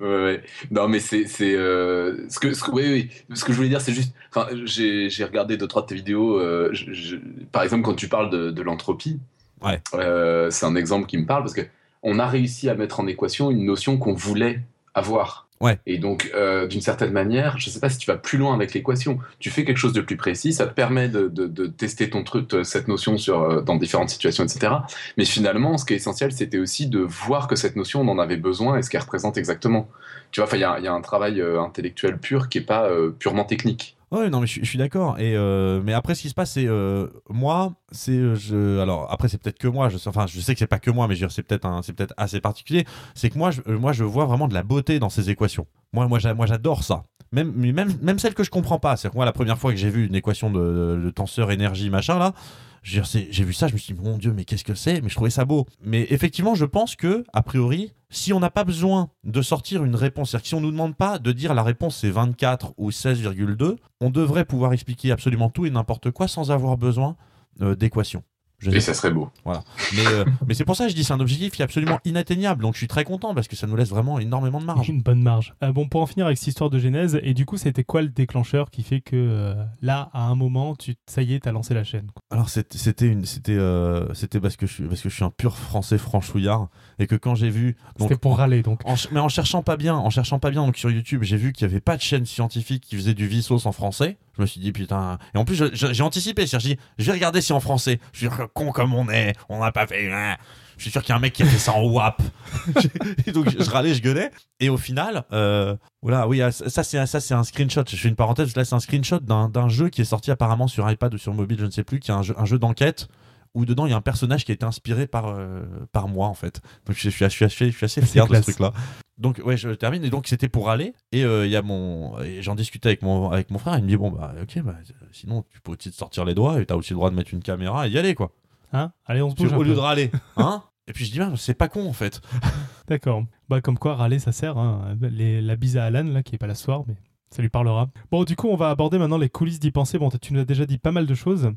Ouais, ouais. Non, mais c'est. c'est euh, ce, que, ce, que, oui, oui. ce que je voulais dire, c'est juste. Enfin, j'ai j'ai regardé deux, trois de tes vidéos. euh, je- je- par exemple, quand tu parles de, de l'entropie, Ouais. euh, c'est un exemple qui me parle parce que on a réussi à mettre en équation une notion qu'on voulait avoir. Et donc, euh, d'une certaine manière, je sais pas si tu vas plus loin avec l'équation. Tu fais quelque chose de plus précis, ça te permet de, tester ton truc, euh, cette notion euh, dans différentes situations, etc. Mais finalement, ce qui est essentiel, c'était aussi de voir que cette notion, on en avait besoin et ce qu'elle représente exactement. Tu vois, il y, a- un travail intellectuel pur qui est pas purement technique. Ouais, non, mais je, suis- d'accord. Et euh, mais après, ce qui se passe, c'est euh, moi, c'est euh, je. Alors après, c'est peut-être que moi. Je, enfin, je sais que c'est pas que moi, mais c'est peut-être c'est peut-être assez particulier. C'est que moi, je, moi, je vois vraiment de la beauté dans ces équations. Moi, moi, j'a- moi, j'adore ça. Même, même, même celle que je comprends pas. C'est que moi, la première fois que j'ai vu une équation de, de tenseur énergie machin là. J'ai vu ça, je me suis dit, mon Dieu, mais qu'est-ce que c'est? Mais je trouvais ça beau. Mais effectivement, je pense que, a priori, si on n'a pas besoin de sortir une réponse, c'est-à-dire si on nous demande pas de dire la réponse c'est 24 ou 16,2, on devrait pouvoir expliquer absolument tout et n'importe quoi sans avoir besoin euh, d'équations. Je Et ça serait beau. mais, euh, mais c'est pour ça que je dis c'est un objectif qui est absolument inatteignable. Donc je suis très content parce que ça nous laisse vraiment énormément de marge. Une bonne marge. Euh, bon, pour en finir avec cette histoire de genèse, et du coup, c'était quoi le déclencheur qui fait que euh, là, à un moment, tu, ça y est, t'as lancé la chaîne quoi? Alors c'était c'était une c'était euh, c'était parce que je suis parce que je suis un pur français franchouillard et que quand j'ai vu donc C'était pour râler, donc. en mais en cherchant pas bien, en cherchant pas bien donc sur YouTube, j'ai vu qu'il y avait pas de chaîne scientifique qui faisait du Vsauce en français. Je me suis dit, putain. Et en plus, je- je- j'ai anticipé. J'ai dit, je vais regarder si en français. Je suis sûr, con comme on est, on n'a pas fait. hein. Je suis sûr qu'il y a un mec qui a fait ça en WAP. Et donc, je râlais, je gueulais. Et au final, euh, voilà, oui, ah, ça, c'est, ça, c'est un screenshot. Je fais une parenthèse. Là, c'est un screenshot d'un, jeu qui est sorti apparemment sur iPad ou sur mobile, je ne sais plus, qui est un jeu, un jeu d'enquête où dedans il y a un personnage qui a été inspiré par, euh, par moi en fait. Donc je, suis, je, suis, je, suis, je suis assez fier de ce truc-là. Donc ouais, je termine et donc c'était pour aller et euh, il y a mon, et j'en discutais avec mon, avec mon frère. Il me dit bon bah ok, bah, sinon tu peux aussi te sortir les doigts et t'as aussi le droit de mettre une caméra et y aller quoi. Hein? Allez, on se bouge au lieu de râler, hein? Et puis je dis bah, c'est pas con en fait. D'accord. Bah, comme quoi, râler, ça sert. hein. Les- la bise à Alan, là, qui est pas là ce soir, mais ça lui parlera. Bon, du coup, on va aborder maintenant les coulisses d'y penser. Bon, tu nous as déjà dit pas mal de choses.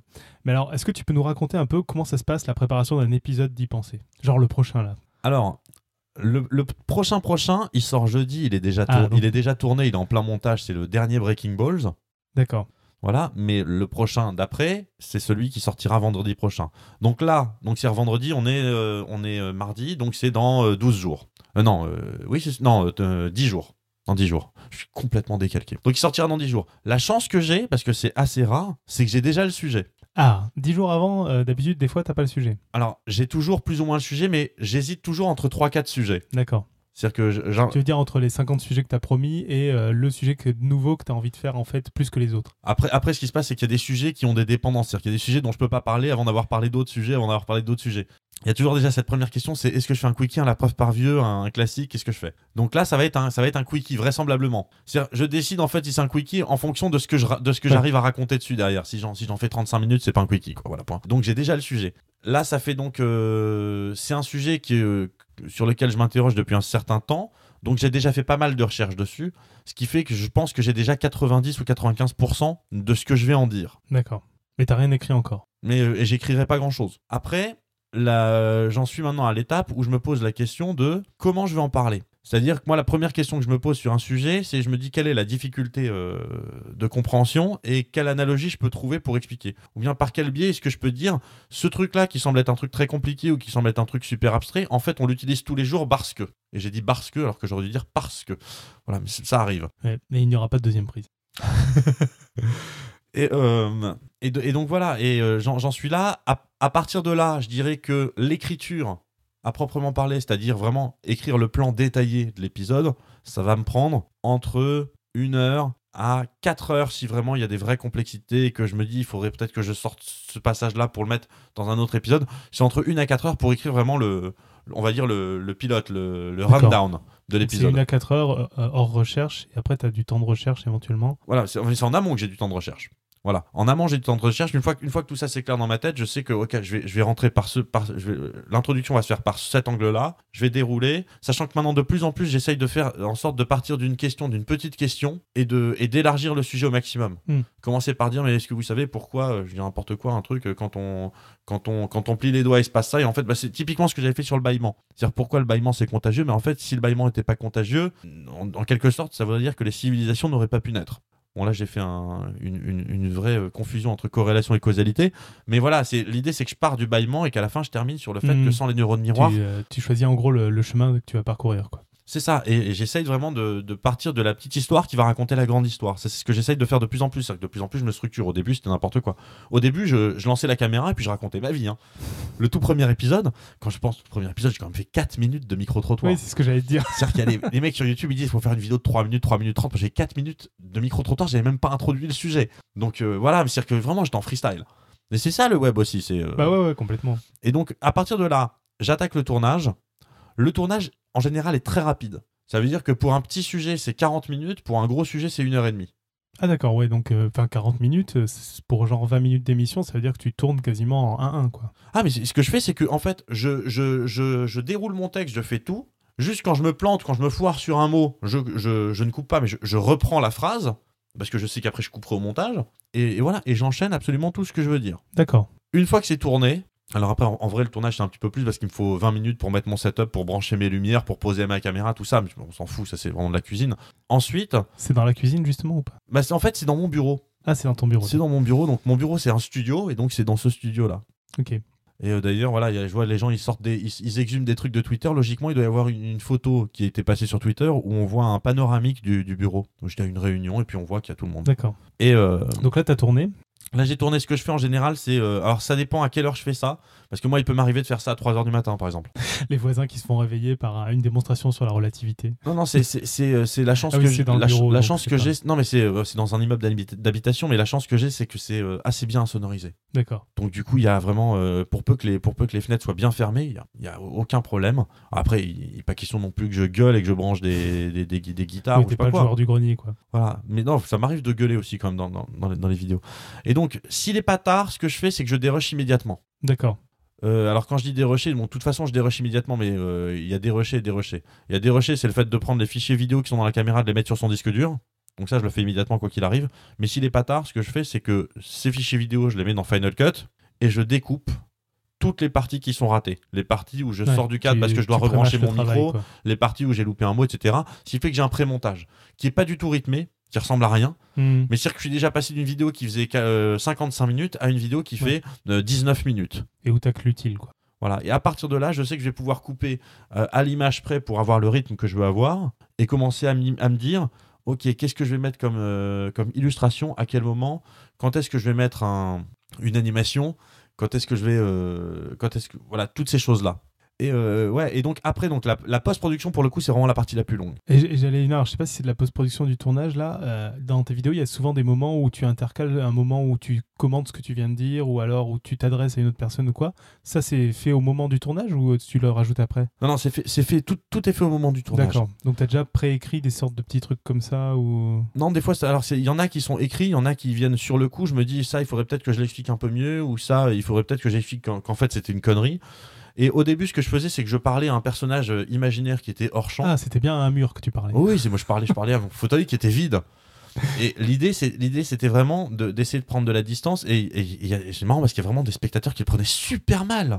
Mais alors, est-ce que tu peux nous raconter un peu comment ça se passe, la préparation d'un épisode d'y penser? Genre le prochain, là. Alors, le, le prochain prochain, il sort jeudi, il est, déjà Ah, donc- il est déjà tourné, il est en plein montage, c'est le dernier Breaking Balls. D'accord. Voilà, mais le prochain d'après, c'est celui qui sortira vendredi prochain. Donc là, donc c'est vendredi, on est, euh, on est euh, mardi, donc c'est dans euh, 12 jours. Euh, non, oui, non, euh, euh, 10 jours. Dans 10 jours. Je suis complètement décalqué. Donc il sortira dans 10 jours. La chance que j'ai, parce que c'est assez rare, c'est que j'ai déjà le sujet. Ah, dix jours avant, euh, d'habitude, des fois, t'as pas le sujet. Alors, j'ai toujours plus ou moins le sujet, mais j'hésite toujours entre 3-4 sujets. D'accord. C'est-à-dire que j'en- Tu veux dire entre les 50 sujets que t'as promis et euh, le sujet que, nouveau que t'as envie de faire, en fait, plus que les autres. Après, après, ce qui se passe, c'est qu'il y a des sujets qui ont des dépendances. C'est-à-dire qu'il y a des sujets dont je peux pas parler avant d'avoir parlé d'autres sujets, avant d'avoir parlé d'autres sujets. Il y a toujours déjà cette première question, c'est est-ce que je fais un quickie, un la preuve par vieux, un classique, qu'est-ce que je fais? Donc là, ça va être un, ça va être un quickie vraisemblablement. C'est-à-dire, je décide en fait si c'est un quickie en fonction de ce que je, de ce que j'arrive à raconter dessus derrière. Si j'en, si j'en fais 35 minutes, c'est pas un quickie, quoi. Voilà, point. Donc j'ai déjà le sujet. Là, ça fait donc, euh, c'est un sujet qui, euh, sur lequel je m'interroge depuis un certain temps. Donc j'ai déjà fait pas mal de recherches dessus, ce qui fait que je pense que j'ai déjà 90 ou 95% de ce que je vais en dire. D'accord. Mais t'as rien écrit encore. Mais euh, et j'écrirai pas grand-chose. Après, j'en suis maintenant à l'étape où je me pose la question de comment je vais en parler. C'est-à-dire que moi, la première question que je me pose sur un sujet, c'est je me dis quelle est la difficulté euh, de compréhension et quelle analogie je peux trouver pour expliquer. Ou bien par quel biais est-ce que je peux dire ce truc-là qui semble être un truc très compliqué ou qui semble être un truc super abstrait, en fait, on l'utilise tous les jours parce que. Et j'ai dit parce que alors que j'aurais dû dire parce que. Voilà, mais ça arrive. Ouais. Mais il n'y aura pas de deuxième prise. Et, euh, et, de- et donc voilà, et euh, j'en j'en suis là. À, à partir de là, je dirais que l'écriture, à proprement parler, c'est-à-dire vraiment écrire le plan détaillé de l'épisode, ça va me prendre entre une heure à 4 heures si vraiment il y a des vraies complexités et que je me dis il faudrait peut-être que je sorte ce passage-là pour le mettre dans un autre épisode. C'est entre une à 4 heures pour écrire vraiment le, on va dire le, le pilote, le, rundown de C'est l'épisode. une à 4 heures euh, hors recherche, et après, t'as du temps de recherche éventuellement. Voilà, c'est c'est en amont que j'ai du temps de recherche. Voilà, en amont j'ai du temps de recherche. Une fois, que- une fois que tout ça c'est clair dans ma tête, je sais que ok, je vais, je vais rentrer par ce, par, l'introduction va se faire par cet angle-là. Je vais dérouler, sachant que maintenant de plus en plus j'essaye de faire en sorte de partir d'une question, d'une petite question, et de et d'élargir le sujet au maximum. Hmm. Commencer par dire mais est-ce que vous savez pourquoi euh, je dis n'importe quoi un truc euh, quand on quand on quand on plie les doigts il se passe ça et en fait bah, c'est typiquement ce que j'avais fait sur le bâillement. C'est-à-dire pourquoi le bâillement c'est contagieux, mais en fait si le bâillement n'était pas contagieux, en, en quelque sorte ça voudrait dire que les civilisations n'auraient pas pu naître. Bon là j'ai fait un- une, une- une vraie euh, confusion entre corrélation et causalité, mais voilà, c'est l'idée c'est que je pars du bâillement et qu'à la fin je termine sur le fait Mhm. que sans les neurones miroirs, Tu, euh, tu choisis en gros le, le chemin que tu vas parcourir. Quoi. C'est ça. Et, j'essaye vraiment de, de partir de la petite histoire qui va raconter la grande histoire. C'est ce que j'essaye de faire de plus en plus. C'est-à-dire que de plus en plus, je me structure. Au début, c'était n'importe quoi. Au début, je, je lançais la caméra et puis je racontais ma vie. hein. Le tout premier épisode, quand je pense au premier épisode, j'ai quand même fait 4 minutes de micro-trottoir. Oui, c'est ce que j'allais dire. C'est-à-dire qu'il y a les, les mecs sur YouTube, ils disent qu'il faut faire une vidéo de 3 minutes, 3 minutes 30. Moi, j'ai 4 minutes de micro-trottoir, j'avais même pas introduit le sujet. Donc euh, voilà, c'est-à-dire que vraiment, j'étais en freestyle. Mais c'est ça le web aussi. c'est euh, Bah ouais, ouais, complètement. et donc, à partir de là, j'attaque le tournage. Le tournage, en général, est très rapide. Ça veut dire que pour un petit sujet, c'est 40 minutes. Pour un gros sujet, c'est une heure et demie. Ah d'accord, ouais, donc euh, enfin 40 minutes, euh, pour genre 20 minutes d'émission, ça veut dire que tu tournes quasiment en 1-1, quoi. Ah, mais ce que je fais, c'est que, en fait, je, je, je, je déroule mon texte, je fais tout. Juste quand je me plante, quand je me foire sur un mot, je, je, je ne coupe pas, mais je, je reprends la phrase. Parce que je sais qu'après, je couperai au montage. Et, et voilà, et j'enchaîne absolument tout ce que je veux dire. D'accord. Une fois que c'est tourné, alors après, en, vrai, le tournage, c'est un petit peu plus parce qu'il me faut 20 minutes pour mettre mon setup, pour brancher mes lumières, pour poser ma caméra, tout ça. Mais on s'en fout, ça, c'est vraiment de la cuisine. Ensuite, C'est dans la cuisine justement ou pas? bah, en fait, c'est dans mon bureau. Ah, c'est dans ton bureau. C'est dans mon bureau. Donc, mon bureau, c'est un studio. Et donc, c'est dans ce studio-là. Ok. Et euh, d'ailleurs, voilà, il y a- je vois les gens, ils sortent des, ils, ils exhument des trucs de Twitter. Logiquement, il doit y avoir une, une photo qui a été passée sur Twitter où on voit un panoramique du, du bureau. Donc, j'étais à une réunion et puis on voit qu'il y a tout le monde. D'accord. Et euh, Donc là, t'as tourné. Là, j'ai tourné. Ce que je fais en général, c'est, euh, alors ça dépend à quelle heure je fais ça, parce que moi, il peut m'arriver de faire ça à 3h du matin, par exemple. Les voisins qui se font réveiller par un- une démonstration sur la relativité. Non, non, c'est euh, la chance Ah oui, que j'ai. La, bureau, chance que j'ai. Non, mais c'est euh, dans un immeuble d'habit- d'habitation, mais la chance que j'ai, c'est que c'est euh, assez bien insonorisé. D'accord. Donc du coup, il y a vraiment, pour, peu que les, pour peu que les fenêtres soient bien fermées, il n'y a, a aucun problème. Après, il n'est pas question non plus que je gueule et que je branche des, des, des, des guitares oui, ou je pas pas le joueur du grenier, quoi. Voilà. Mais non, ça m'arrive de gueuler aussi quand même dans, dans, dans les, dans les vidéos. Et donc, s'il est pas tard, ce que je fais, c'est que je dérush immédiatement. D'accord. Euh, alors quand je dis dérusher, bon, de toute façon je dérush immédiatement, mais euh, il y a dérusher et dérusher. Il y a dérusher, c'est le fait de prendre les fichiers vidéo qui sont dans la caméra, de les mettre sur son disque dur. Donc ça, je le fais immédiatement quoi qu'il arrive. Mais s'il est pas tard, ce que je fais, c'est que ces fichiers vidéo, je les mets dans Final Cut et je découpe toutes les parties qui sont ratées. Les parties où je Ouais, sors du cadre tu- parce que je dois rebrancher mon travail, micro, quoi. les parties où j'ai loupé un mot, etc. Ce qui fait que j'ai un pré-montage qui est pas du tout rythmé, qui ressemble à rien. Hmm. Mais c'est que je suis déjà passé d'une vidéo qui faisait euh, 55 minutes à une vidéo qui fait euh, 19 minutes. Et où t'as que l'utile, quoi. Voilà. Et à partir de là, je sais que je vais pouvoir couper euh, à l'image près pour avoir le rythme que je veux avoir et commencer à, me dire, ok, qu'est-ce que je vais mettre comme, euh, comme illustration, à quel moment, quand est-ce que je vais mettre un- une animation, quand est-ce que je vais, euh, quand est-ce que, voilà, toutes ces choses là. Et euh, ouais, et donc après, donc la, la post-production pour le coup, c'est vraiment la partie la plus longue. Et j'allais, alors, je sais pas si c'est de la post-production du tournage là. euh, dans tes vidéos, il y a souvent des moments où tu intercales un moment où tu commentes ce que tu viens de dire ou alors où tu t'adresses à une autre personne ou quoi. Ça, c'est fait au moment du tournage ou euh, tu le rajoutes après? Non, non, c'est fait, c'est fait, tout, tout est fait au moment du tournage. D'accord. Donc t'as déjà préécrit des sortes de petits trucs comme ça ou? Non, des fois, ça- alors il y en a qui sont écrits, il y en a qui viennent sur le coup. Je me dis ça, il faudrait peut-être que je l'explique un peu mieux, ou ça, il faudrait peut-être que j'explique qu'en qu'en fait c'était une connerie. Et au début, ce que je faisais, c'est que je parlais à un personnage euh, imaginaire qui était hors champ. Ah, c'était bien un mur que tu parlais. Oh oui, c'est moi je parlais, je parlais à mon fauteuil qui était vide. Et l'idée, c'était vraiment de- d'essayer de, prendre de la distance. Et, et- et c'est marrant parce qu'il y a vraiment des spectateurs qui le prenaient super mal.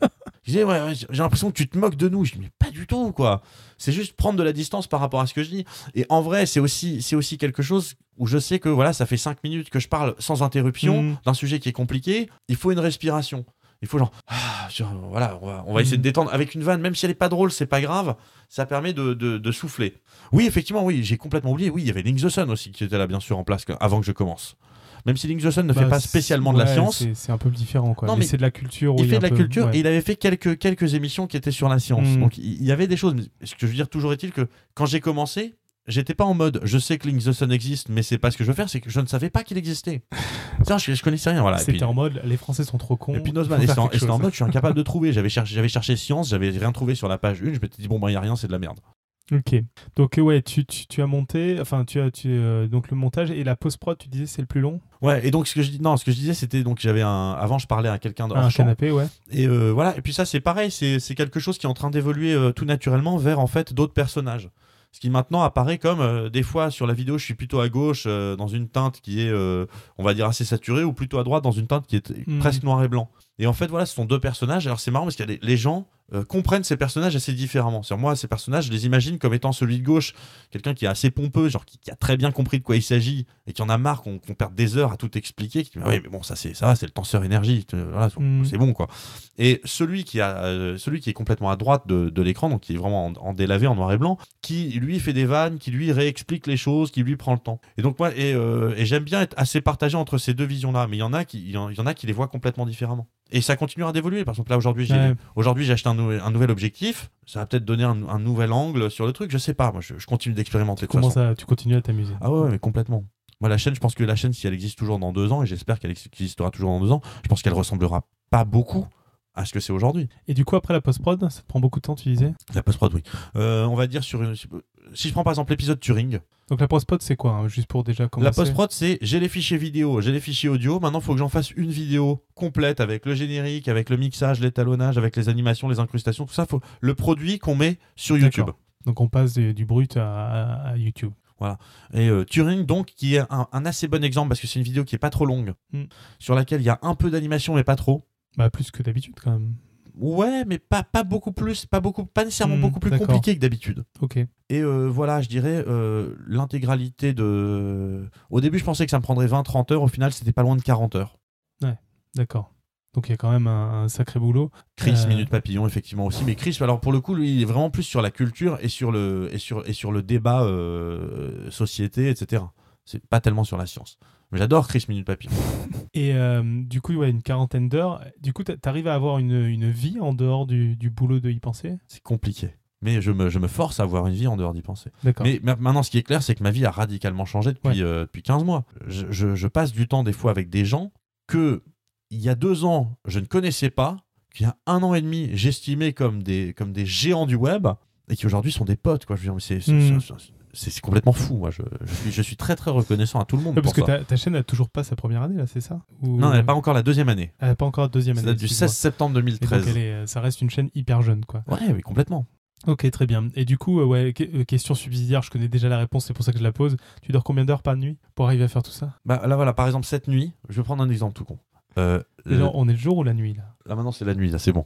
Ils disaient, ouais, ouais, j'ai l'impression que tu te moques de nous. Je dis, mais pas du tout, quoi. C'est juste prendre de la distance par rapport à ce que je dis. Et en vrai, c'est aussi, c'est aussi quelque chose où je sais que voilà, ça fait 5 minutes que je parle sans interruption Mhm. d'un sujet qui est compliqué. Il faut une respiration. Il faut genre, ah, genre, voilà, on va, on va essayer de Mhm. détendre avec une vanne, même si elle est pas drôle, c'est pas grave. Ça permet de, de- de souffler. Oui, effectivement, oui, j'ai complètement oublié. Oui, il y avait Link the Sun aussi qui était là, bien sûr, en place avant que je commence. Même si Link the Sun ne fait Bah, pas spécialement de la ouais, science, C'est un peu différent quoi. Non, mais, mais c'est de la culture. il oui, fait de la peu, culture ouais. et il avait fait quelques, quelques émissions qui étaient sur la science. Mm. Donc il il y avait des choses. Mais ce que je veux dire, toujours est-il que quand j'ai commencé, j'étais pas en mode je sais que Link the Sun existe, mais c'est pas ce que je veux faire, c'est que je ne savais pas qu'il existait. Tiens, je, je connaissais rien. Voilà. C'était en mode les Français sont trop cons. et puis Nozman, et c'était en, mode je suis incapable de trouver. J'avais cherché, j'avais cherché science, j'avais rien trouvé sur la page 1. Je m'étais dit bon, bah, il y a rien, c'est de la merde. Ok. Donc euh, ouais, tu, tu, tu as monté, enfin tu as tu, euh, donc le montage et la post prod, tu disais c'est le plus long? Ouais, et donc ce que je dis, non, ce que je disais, c'était donc j'avais un. Avant, je parlais à quelqu'un de Ah, un canapé, ouais. Et euh, voilà, et puis ça c'est pareil, c'est c'est quelque chose qui est en train d'évoluer euh, tout naturellement vers en fait d'autres personnages. Ce qui maintenant apparaît comme euh, des fois sur la vidéo, je suis plutôt à gauche euh, dans une teinte qui est, euh, on va dire, assez saturée, ou plutôt à droite dans une teinte qui est Mhm. presque noir et blanc. Et en fait, voilà, ce sont deux personnages. Alors c'est marrant parce que les gens euh, comprennent ces personnages assez différemment. Sur moi, ces personnages, je les imagine comme étant celui de gauche, quelqu'un qui est assez pompeux, genre qui, qui a très bien compris de quoi il s'agit et qui en a marre qu'on qu'on perde des heures à tout expliquer. Qui dit, oui, mais bon, ça c'est ça, c'est le tenseur énergie, euh, voilà, Mhm. c'est bon quoi. Et celui qui a, euh, celui qui est complètement à droite de, de l'écran, donc qui est vraiment en, en délavé, en noir et blanc, qui lui fait des vannes, qui lui réexplique les choses, qui lui prend le temps. Et donc moi, et, euh, et j'aime bien être assez partagé entre ces deux visions-là, mais il y en a qui, il y en, il y en a qui les voient complètement différemment. Et ça continuera d'évoluer. Par exemple, là aujourd'hui, j'ai Ouais. aujourd'hui j'ai acheté un, un nouvel objectif. Ça va peut-être donner un, un nouvel angle sur le truc. Je sais pas. Moi, je, je continue d'expérimenter. de façon. ça, tu continues à t'amuser? Ah ouais, mais complètement. Moi, la chaîne, je pense que la chaîne, si elle existe toujours dans deux ans, et j'espère qu'elle ex- existera toujours dans deux ans, je pense qu'elle ressemblera pas beaucoup à ce que c'est aujourd'hui. Et du coup après la post prod, ça te prend beaucoup de temps, tu disais? La post-prod, oui. Euh, on va dire sur une... Si je prends par exemple l'épisode Turing, Donc la post prod c'est quoi, hein, juste pour déjà commencer? la post-prod, c'est j'ai les fichiers vidéo, j'ai les fichiers audio, maintenant il faut que j'en fasse une vidéo complète avec le générique, avec le mixage, l'étalonnage, avec les animations, les incrustations, tout ça, faut le produit qu'on met sur YouTube. Donc on passe du, du brut à, YouTube. Et euh, Turing, donc, qui est un, un assez bon exemple parce que c'est une vidéo qui est pas trop longue, Mm. sur laquelle il y a un peu d'animation mais pas trop. Bah plus que d'habitude quand même. Ouais, mais pas, pas beaucoup plus, pas beaucoup, pas nécessairement Mm, beaucoup plus compliqué que d'habitude. Ok. Et euh, voilà, je dirais euh, l'intégralité de. Au début, je pensais que ça me prendrait 20-30 heures. Au final, c'était pas loin de 40 heures. D'accord. Donc il y a quand même un, un sacré boulot. Chris Euh, Minute Papillon effectivement aussi mais Chris alors pour le coup lui il est vraiment plus sur la culture et sur le et sur et sur le débat société etc c'est pas tellement sur la science j'adore Chris Minute Papillon Et euh, du coup, ouais, une quarantaine d'heures. Du coup, t'a- t'arrives à avoir une, une vie en dehors du, du boulot de y penser? C'est compliqué. Mais je me, je me force à avoir une vie en dehors d'y penser. D'accord. mais ma- maintenant ce qui est clair c'est que ma vie a radicalement changé depuis euh, depuis 15 mois. Je, je- je passe du temps des fois avec des gens que il y a deux ans je ne connaissais pas qu'il y a un an et demi j'estimais comme des comme des géants du web et qui aujourd'hui sont des potes quoi. Je veux dire mais c'est c'est- Hmm. C'est- complètement fou moi je, je suis je suis très très reconnaissant à tout le monde Ouais, parce pour que ça. ta, ta chaîne n'a toujours pas sa première année, là, c'est ça? Ou- non elle n'est pas encore la deuxième année Elle n'a pas encore la deuxième ça année. date du excuse-moi. 16 septembre Et donc, 2013 elle est- euh, ça reste une chaîne hyper jeune, quoi. ouais oui complètement Ok, très bien. Et du coup, euh, ouais, que- euh, question subsidiaire, je connais déjà la réponse, c'est pour ça que je la pose. Tu dors combien d'heures par nuit pour arriver à faire tout ça? Bah là voilà par exemple cette nuit je vais prendre un exemple tout con Euh, on est le jour ou la nuit, là? Là maintenant c'est la nuit, là c'est bon.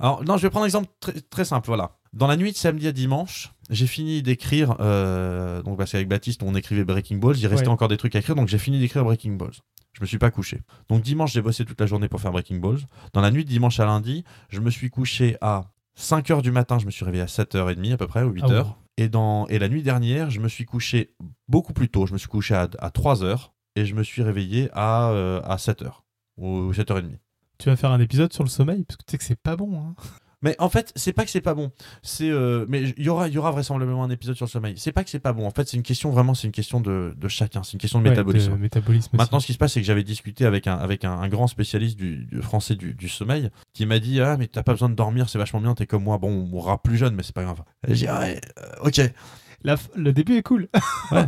Alors non, je vais prendre un exemple très, très simple, voilà. Dans la nuit de samedi à dimanche, j'ai fini d'écrire, euh, donc parce qu'avec Baptiste on écrivait Breaking Balls, il restait Ouais. encore des trucs à écrire, donc j'ai fini d'écrire Breaking Balls. Je me suis pas couché. Donc dimanche j'ai bossé toute la journée pour faire Breaking Balls. Dans la nuit de dimanche à lundi, je me suis couché à 5h du matin, je me suis réveillé à 7h30 à peu près, ou 8h. Ah ouais. Et, dans, et la nuit dernière, je me suis couché beaucoup plus tôt, je me suis couché à, à 3h et je me suis réveillé à, euh, à 7h, ou 7h30. Tu vas faire un épisode sur le sommeil Parce que tu sais que c'est pas bon. Hein. Mais en fait, c'est pas que c'est pas bon. C'est euh, mais il y aura y aura vraisemblablement un épisode sur le sommeil. C'est pas que c'est pas bon. En fait, c'est une question vraiment, c'est une question de, de chacun. C'est une question de Ouais, métabolisme. de métabolisme. Maintenant, ce qui se passe, c'est que j'avais discuté avec un avec un, un grand spécialiste du, du français du, du sommeil qui m'a dit ah mais t'as pas besoin de dormir, c'est vachement bien. T'es comme moi. Bon, on mourra plus jeune, mais c'est pas grave. J'ai dit ouais, euh, ok. La f- le début est cool.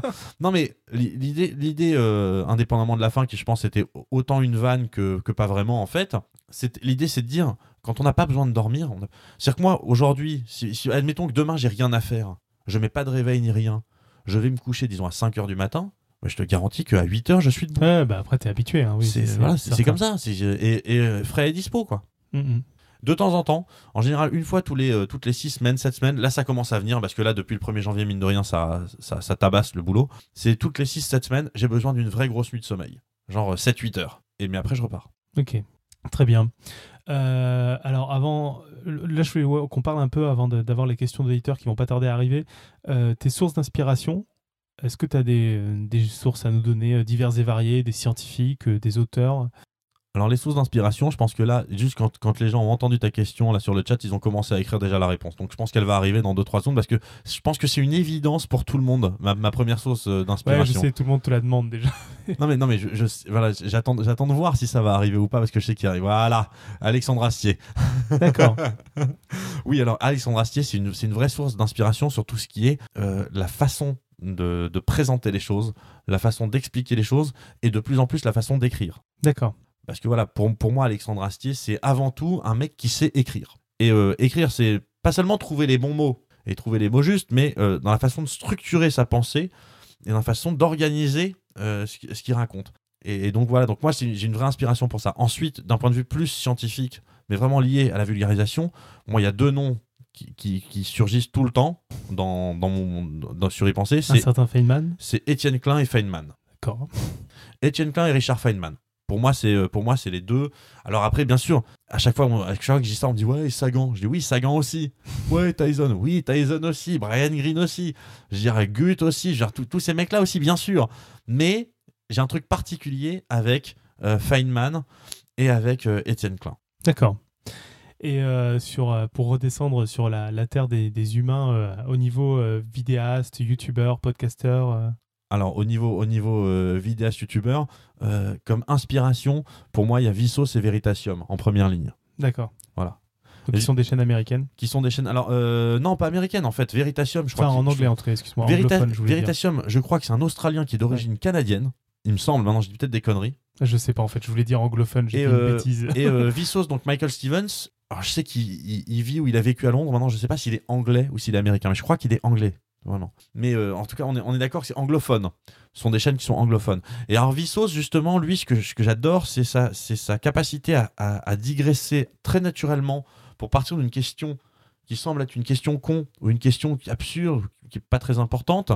Non mais li- l'idée, l'idée euh, indépendamment de la fin, qui je pense était autant une vanne que, que pas vraiment en fait, c'est, l'idée c'est de dire, quand on n'a pas besoin de dormir, on a- c'est-à-dire que moi aujourd'hui, si, si- admettons que demain j'ai rien à faire, je mets pas de réveil ni rien, je vais me coucher disons à 5h du matin, mais je te garantis qu'à 8h je suis debout. Ouais, bah après, t'es habitué. Hein, oui, c'est, voilà, comme ça, c'est, et, et euh, frais et dispo quoi. Mhm. De temps en temps, en général une fois tous les, euh, toutes les 6 semaines, 7 semaines, là ça commence à venir parce que là depuis le 1er janvier, mine de rien, ça, ça, ça tabasse le boulot. C'est toutes les 6-7 semaines, j'ai besoin d'une vraie grosse nuit de sommeil. Genre 7-8 heures. Et mais après je repars. Ok, très bien. Euh, alors avant, là je voulais qu'on parle un peu avant d'avoir les questions d'auditeurs qui vont pas tarder à arriver. Euh, tes sources d'inspiration, est-ce que tu as des, sources à nous donner euh, diverses et variées, des scientifiques, des auteurs? Alors les sources d'inspiration, je pense que là, juste quand, quand les gens ont entendu ta question là sur le chat, ils ont commencé à écrire déjà la réponse. Donc je pense qu'elle va arriver dans 2-3 secondes parce que je pense que c'est une évidence pour tout le monde, ma, ma première source euh, Ouais, je d'inspiration. sais, tout le monde te la demande déjà. non mais non mais je, je- voilà, j'attends j'attends de voir si ça va arriver ou pas parce que je sais qu'il arrive. Voilà, Alexandre Astier. D'accord. Oui, alors Alexandre Astier, c'est une, vraie source d'inspiration sur tout ce qui est euh, la façon de, de présenter les choses, la façon d'expliquer les choses et de plus en plus la façon d'écrire. D'accord. Parce que voilà, pour, pour moi, Alexandre Astier, c'est avant tout un mec qui sait écrire. Et euh, écrire, c'est pas seulement trouver les bons mots et trouver les mots justes, mais euh, dans la façon de structurer sa pensée et dans la façon d'organiser euh, ce ce qu'il raconte. Et, et donc voilà, donc moi j'ai une vraie inspiration pour ça. Ensuite, d'un point de vue plus scientifique, mais vraiment lié à la vulgarisation, moi il y a deux noms qui, qui- qui surgissent tout le temps dans, dans mon, dans, sur y penser, c'est Étienne Klein et Feynman. D'accord. Étienne Klein et Richard Feynman. Pour moi, c'est euh, pour moi c'est les deux. Alors après, bien sûr, à chaque fois, chaque fois que je dis ça, on me dit ouais, Sagan. Je dis oui, Sagan aussi. Ouais, Tyson. Oui, Tyson aussi. Brian Green aussi. Je dirais Gut aussi. Je dirais tous- ces mecs-là aussi, bien sûr. Mais j'ai un truc particulier avec euh, Feynman et avec euh, Étienne Klein. D'accord. Et sur, pour redescendre sur la, la terre des, des humains au niveau vidéaste, youtubeur, podcasteur. Alors au niveau au niveau euh, vidéaste youtubeur, euh, comme inspiration, pour moi, il y a Vsauce et Veritasium en première ligne. D'accord. Voilà. Donc, ils sont des chaînes américaines. Qui sont des chaînes. Alors euh, non, pas américaines en fait. Veritasium, je crois. Enfin, en anglais, en tout cas, excuse-moi. Verita- je dire. Veritasium, je crois que c'est un Australien qui est d'origine canadienne. Il me semble, maintenant je dis peut-être des conneries. Je sais pas, en fait, je voulais dire anglophone, j'ai dit une bêtise. Et Vsauce, donc Michael Stevens, alors je sais qu'il il- il vit ou il a vécu à Londres. Maintenant, je sais pas s'il est anglais ou s'il est américain, mais je crois qu'il est anglais. Vraiment. Mais euh, en tout cas, on est, on est d'accord que c'est anglophone. Ce sont des chaînes qui sont anglophones. Et alors, Vsauce, justement, lui, ce que, ce que j'adore, c'est sa, c'est sa capacité à, à- digresser très naturellement pour partir d'une question qui semble être une question con ou une question absurde, qui est pas très importante,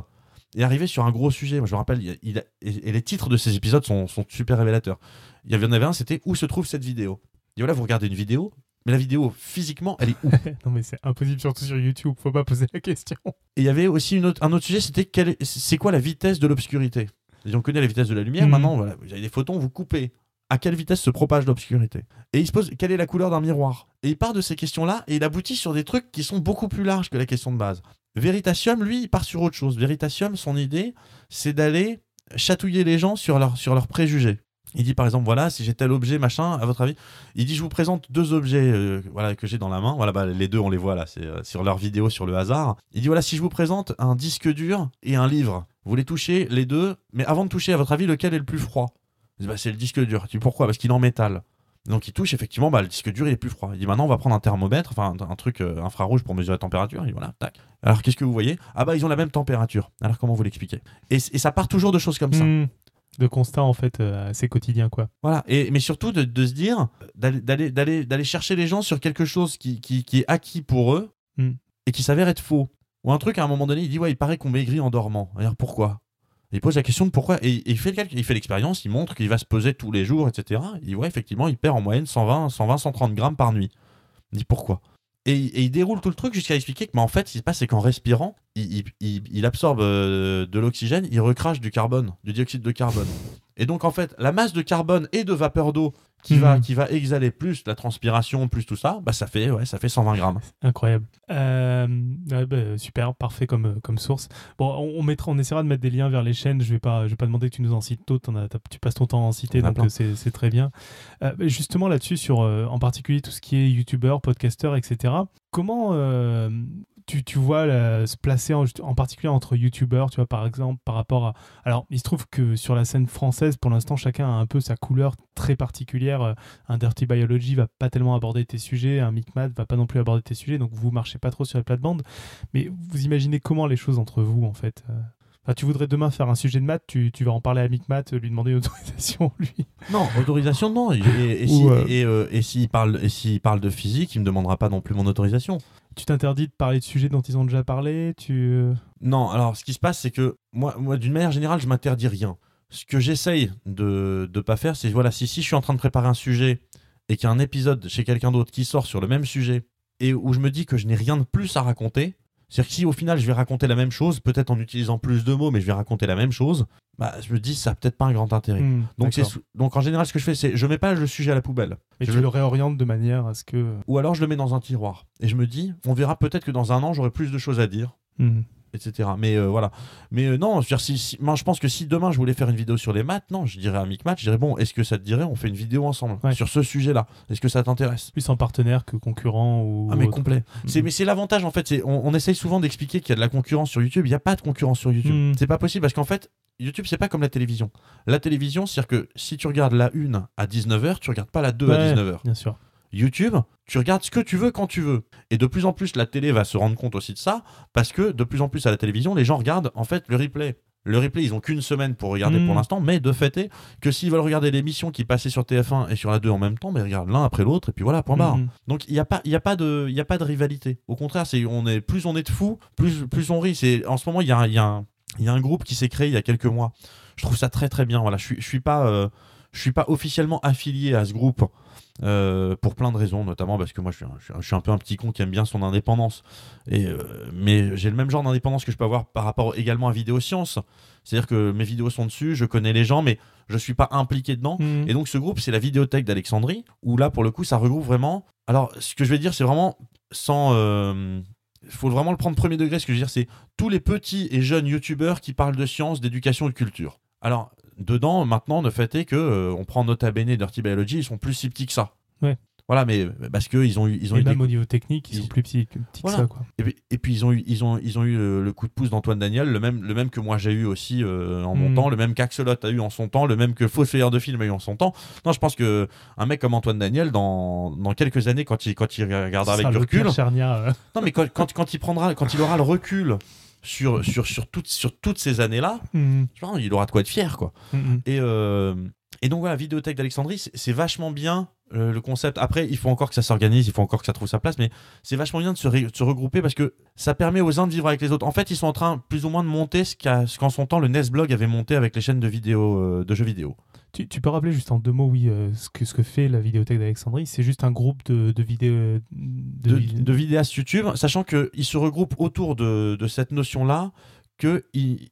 et arriver sur un gros sujet. Moi, je me rappelle, il a- et, et les titres de ces épisodes sont, sont super révélateurs. Il y en avait un, c'était Où se trouve cette vidéo? Dit voilà, vous regardez une vidéo, mais la vidéo physiquement, elle est où non, mais c'est impossible, surtout sur YouTube. Faut pas poser la question. Et il y avait aussi une autre- un autre sujet, c'était c'est quoi la vitesse de l'obscurité? On connaît la vitesse de la lumière, Mhm. maintenant, voilà, vous avez des photons, vous coupez. À quelle vitesse se propage l'obscurité? Et il se pose quelle est la couleur d'un miroir? Et il part de ces questions-là et il aboutit sur des trucs qui sont beaucoup plus larges que la question de base. Veritasium, lui, il part sur autre chose. Veritasium, son idée, c'est d'aller chatouiller les gens sur, leur, sur leurs préjugés. Il dit par exemple, voilà, si j'ai tel objet, machin, à votre avis, il dit, je vous présente deux objets euh, voilà, que j'ai dans la main. Voilà, bah, les deux, on les voit là, c'est euh, sur leur vidéo sur le hasard. Il dit, voilà, si je vous présente un disque dur et un livre, vous les touchez les deux, mais avant de toucher, à votre avis, lequel est le plus froid? Bah, C'est le disque dur. Dit, pourquoi? Parce qu'il est en métal. Donc il touche, effectivement, bah, le disque dur, il est plus froid. Il dit, maintenant, on va prendre un thermomètre, enfin, un, truc euh, infrarouge pour mesurer la température. Il voilà, tac. Alors, qu'est-ce que vous voyez? Ah, bah, ils ont la même température. Alors, comment vous l'expliquez? Et, et ça part toujours de choses comme ça. Hmm. De constat, en fait, euh, assez quotidien, quoi. Voilà, et, mais surtout de, de se dire, d'aller- d'aller d'aller- d'aller chercher les gens sur quelque chose qui, qui, qui est acquis pour eux Mm. et qui s'avère être faux. Ou un truc, à un moment donné, il dit, ouais, il paraît qu'on maigrit en dormant. Alors pourquoi? Il pose la question de pourquoi, et, et il fait le calcul, il fait l'expérience, il montre qu'il va se peser tous les jours, etc. Il dit, ouais, effectivement, il perd en moyenne 120, 120 130 grammes par nuit. Il dit, pourquoi? Et, il déroule tout le truc jusqu'à expliquer que, mais en fait, ce qui se passe, c'est qu'en respirant, il absorbe euh, de l'oxygène, il recrache du carbone, du dioxyde de carbone. Et donc, en fait, la masse de carbone et de vapeur d'eau qui, va, Mhm. qui va exhaler plus la transpiration, plus tout ça, bah, ça, fait, ouais, ça fait 120 grammes. Incroyable. Euh, ouais, bah, super, parfait comme, euh, comme source. Bon, on, on mettra, on essaiera de mettre des liens vers les chaînes. Je vais pas, je vais pas demander que tu nous en cites t'as- Tu passes ton temps à en citer, donc c'est c'est très bien. Euh, justement là-dessus, sur euh, en particulier tout ce qui est youtubeur, podcasteur, etc. Comment tu, tu vois la- se placer en, en particulier entre youtubeurs, tu vois par exemple par rapport à. Alors, il se trouve que sur la scène française, pour l'instant, chacun a un peu sa couleur très particulière. Euh, Un Dirty Biology va pas tellement aborder tes sujets, un Micmat va pas non plus aborder tes sujets, donc vous marchez pas trop sur les plates-bandes. Mais vous imaginez comment les choses entre vous, en fait euh Enfin, tu voudrais demain faire un sujet de maths, tu, tu vas en parler à Micmat, lui demander une autorisation, lui. Non, autorisation, non. Et, et, et Ou, si- euh, et, euh, et s'il parle, s'il parle de physique, il me demandera pas non plus mon autorisation. Tu t'interdis de parler de sujets dont ils ont déjà parlé, tu... euh, Non, alors ce qui se passe, c'est que moi, moi d'une manière générale, je m'interdis rien. Ce que j'essaye de ne pas faire, c'est voilà, si, si je suis en train de préparer un sujet et qu'il y a un épisode chez quelqu'un d'autre qui sort sur le même sujet et où je me dis que je n'ai rien de plus à raconter, c'est-à-dire que si au final je vais raconter la même chose, peut-être en utilisant plus de mots, mais je vais raconter la même chose, bah, je me dis ça a peut-être pas un grand intérêt. hmm, Donc, en général, ce que je fais, c'est je mets pas le sujet à la poubelle. Mais je tu le- réorientes de manière à ce que... Ou alors je le mets dans un tiroir. Et je me dis, on verra peut-être que dans un an, j'aurai plus de choses à dire Hmm. Etc. Mais euh, voilà. Mais euh, non, je, veux dire, si, si- moi, je pense que si demain je voulais faire une vidéo sur les maths, non, je dirais à Micmat, je dirais bon, est-ce que ça te dirait, on fait une vidéo ensemble Ouais. sur ce sujet-là? Est-ce que ça t'intéresse? Plus en partenaire que concurrent ou... Ah mais autre. complet. C'est mais c'est l'avantage en fait. C'est on, on essaye souvent d'expliquer qu'il y a de la concurrence sur YouTube. Il n'y a pas de concurrence sur YouTube. Mhm. C'est pas possible parce qu'en fait. YouTube, c'est pas comme la télévision. La télévision, c'est-à-dire que si tu regardes la 1 à 19h, tu regardes pas la 2 à Ouais. 19h. Bien sûr. YouTube, tu regardes ce que tu veux quand tu veux. Et de plus en plus, la télé va se rendre compte aussi de ça, parce que de plus en plus à la télévision, les gens regardent en fait le replay. Le replay, ils ont qu'une semaine pour regarder pour l'instant, mais de fait est que s'ils veulent regarder l'émission qui passait sur TF1 et sur la 2 en même temps, mais ils regardent l'un après l'autre, et puis voilà, point barre. Mhm. Donc il n'y a, pas- il y a, pas de- il y a pas de rivalité. Au contraire, c'est, on est, plus on est de fous, plus, plus on rit. C'est, en ce moment, il y a, un- il y, a y a un groupe qui s'est créé il y a quelques mois. Je trouve ça très très bien. Voilà, je suis, je suis pas, euh, je suis pas officiellement affilié à ce groupe euh, pour plein de raisons, notamment parce que moi je suis, un, je suis peu un petit con qui aime bien son indépendance. Et, euh, mais j'ai le même genre d'indépendance que je peux avoir par rapport également à Vidéoscience. C'est-à-dire que mes vidéos sont dessus, je connais les gens, mais je suis pas impliqué dedans. Mhm. Et donc ce groupe, c'est la vidéothèque d'Alexandrie, où là, pour le coup, ça regroupe vraiment... Alors, ce que je vais dire, c'est vraiment sans... Il faut vraiment le prendre premier degré, ce que je veux dire, c'est tous les petits et jeunes youtubeurs qui parlent de science, d'éducation et de culture. Alors, dedans, maintenant, le fait est que euh, on prend Nota Bene et Dirty Biology, ils sont plus si petits que ça. Ouais. Voilà, mais parce qu'ils ont eu, ils ont Et eu des même au niveau technique, ils ils- sont plus petits, que- petits Voilà. que ça, quoi. et puis, et puis ils ont eu, ils ont, ils ont eu le, le coup de pouce d'Antoine Daniel, le même, le même que moi j'ai eu aussi euh, en mon Mm. temps, le même qu'Axolot a eu en son temps, le même que Fossoyeur de film a eu en son temps. Non, je pense que un mec comme Antoine Daniel, dans, dans quelques années, quand il, quand il regardera avec du le recul, Charnia, euh. non mais quand, quand, quand il prendra, quand il aura le recul sur, sur, sur, toutes, sur toutes ces années-là, Mhm. il aura de quoi être fier, quoi. Mhm. Et, euh, et donc voilà, Vidéothèque d'Alexandrie, c'est vachement bien euh, le concept. Après, il faut encore que ça s'organise, il faut encore que ça trouve sa place, mais c'est vachement bien de se, ré- de se regrouper parce que ça permet aux uns de vivre avec les autres. En fait, ils sont en train plus ou moins de monter ce qu'en son temps le Nesblog avait monté avec les chaînes de, vidéo, euh, de jeux vidéo. Tu, tu peux rappeler juste en deux mots, oui, euh, ce, que, ce que fait la vidéothèque d'Alexandrie C'est juste un groupe de, de vidéos. De, de, vid- de vidéastes YouTube, sachant qu'ils se regroupent autour de, de cette notion-là que il-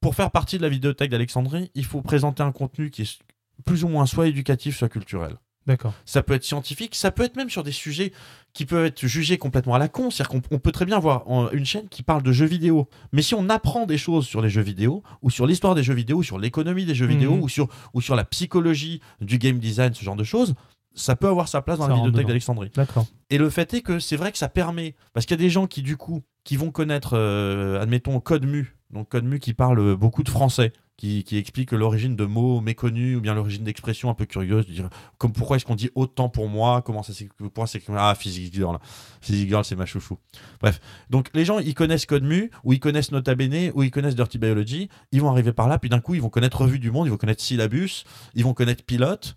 pour faire partie de la vidéothèque d'Alexandrie, il faut présenter un contenu qui est plus ou moins soit éducatif, soit culturel. D'accord. Ça peut être scientifique, ça peut être même sur des sujets qui peuvent être jugés complètement à la con. C'est-à-dire qu'on on peut très bien avoir en- une chaîne qui parle de jeux vidéo. Mais si on apprend des choses sur les jeux vidéo, ou sur l'histoire des jeux vidéo, ou sur l'économie des jeux Mhm. vidéo, ou sur, ou sur la psychologie du game design, ce genre de choses, ça peut avoir sa place dans Ça la dedans. d'Alexandrie. D'accord. Et le fait est que c'est vrai que ça permet, parce qu'il y a des gens qui du coup, qui vont connaître, euh, admettons, Code Mu, donc Code Mu qui parle beaucoup de français, qui, explique l'origine de mots méconnus ou bien l'origine d'expressions un peu curieuses, dire comme pourquoi est-ce qu'on dit autant pour moi, comment ça pourquoi c'est ah Physics Girl, Physics Girl c'est ma chouchou. Bref, donc les gens ils connaissent Code Mu ou ils connaissent Nota Bene ou ils connaissent Dirty Biology, ils vont arriver par là, puis d'un coup ils vont connaître Revue du Monde, ils vont connaître Syllabus, ils vont connaître Pilote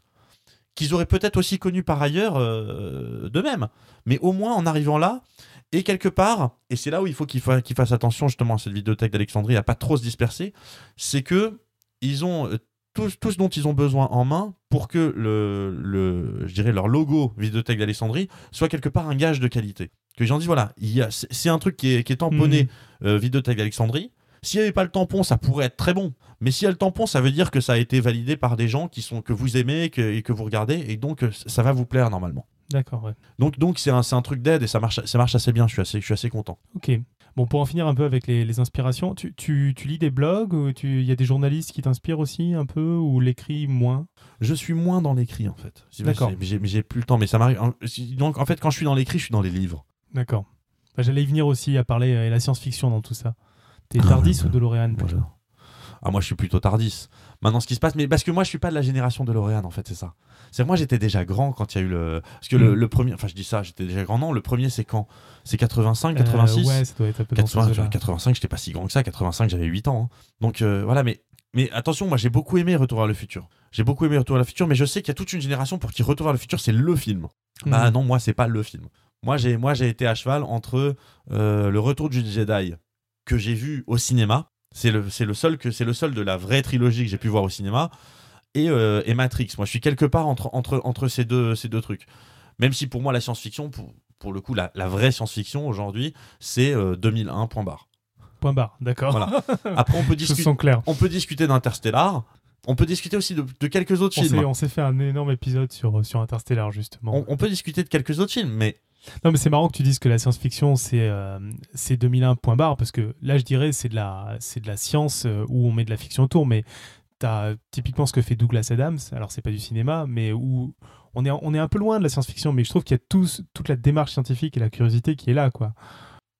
qu'ils auraient peut-être aussi connu par ailleurs euh, d'eux-mêmes. Mais au moins en arrivant là, et quelque part, et c'est là où il faut qu'ils fa- qu'ils fassent attention justement à cette vidéothèque d'Alexandrie, à pas trop se disperser, c'est que ils ont euh, tout, tout ce dont ils ont besoin en main pour que le, le, je dirais leur logo vidéothèque d'Alexandrie soit quelque part un gage de qualité. Que les gens disent voilà, c'est un truc qui est, qui est tamponné euh, vidéothèque d'Alexandrie. S'il n'y avait pas le tampon, ça pourrait être très bon. Mais s'il y a le tampon, ça veut dire que ça a été validé par des gens qui sont que vous aimez que- et que vous regardez, et donc euh, ça va vous plaire normalement. D'accord, ouais. Donc donc c'est un, un truc d'aide et ça marche, ça marche assez bien. Je suis assez, je suis assez content. Ok. Bon, pour en finir un peu avec les, les inspirations, tu, tu, tu lis des blogs ou il y a des journalistes qui t'inspirent aussi un peu ou l'écrit moins? Je suis moins dans l'écrit en fait. D'accord. J'ai plus le temps, mais ça m'arrive. Donc en fait, quand je suis dans l'écrit, je suis dans les livres. D'accord. Bah, J'allais y venir aussi à parler euh, la science-fiction dans tout ça. T'es Ah, Tardis ou DeLorean plutôt? Ah, moi, je suis plutôt tardis. Maintenant, ce qui se passe, mais parce que moi, je suis pas de la génération de L'Oréal, en fait, c'est ça. C'est moi, j'étais déjà grand quand il y a eu le. Parce que le, Mm. le premier. Enfin, je dis ça, j'étais déjà grand. Non, le premier, c'est quand? C'est 85, Euh, 86 Ouais, ça doit être un peu dans ce 80, là 85, j'étais pas si grand que ça. 85, j'avais 8 ans. hein. Donc euh, voilà, mais, mais attention, moi j'ai beaucoup aimé Retour vers le futur. J'ai beaucoup aimé Retour vers le futur, mais je sais qu'il y a toute une génération pour qui Retour vers le futur, c'est le film. Bah Mhm. non, moi c'est pas le film. Moi j'ai moi j'ai été à cheval entre euh, le Retour du Jedi que j'ai vu au cinéma. C'est le c'est le seul que c'est le seul de la vraie trilogie que j'ai pu voir au cinéma et, euh, et Matrix. Moi je suis quelque part entre entre entre ces deux ces deux trucs. Même si pour moi la science-fiction pour pour le coup la, la vraie science-fiction aujourd'hui c'est euh, 2001 point barre. Point barre, d'accord. Voilà. Après, on peut, discuter, on peut discuter d'Interstellar. On peut discuter aussi de, de quelques autres On films. on s'est fait un énorme épisode sur, sur Interstellar, justement. On, on peut discuter de quelques autres films, mais Non, mais c'est marrant que tu dises que la science-fiction, c'est, euh, c'est 2001 point barre, parce que là, je dirais, c'est de la, de la science euh, où on met de la fiction autour, mais typiquement ce que fait Douglas Adams, alors c'est pas du cinéma, mais où on est, on un peu loin de la science-fiction, mais je trouve qu'il y a tous, toute la démarche scientifique et la curiosité qui est là.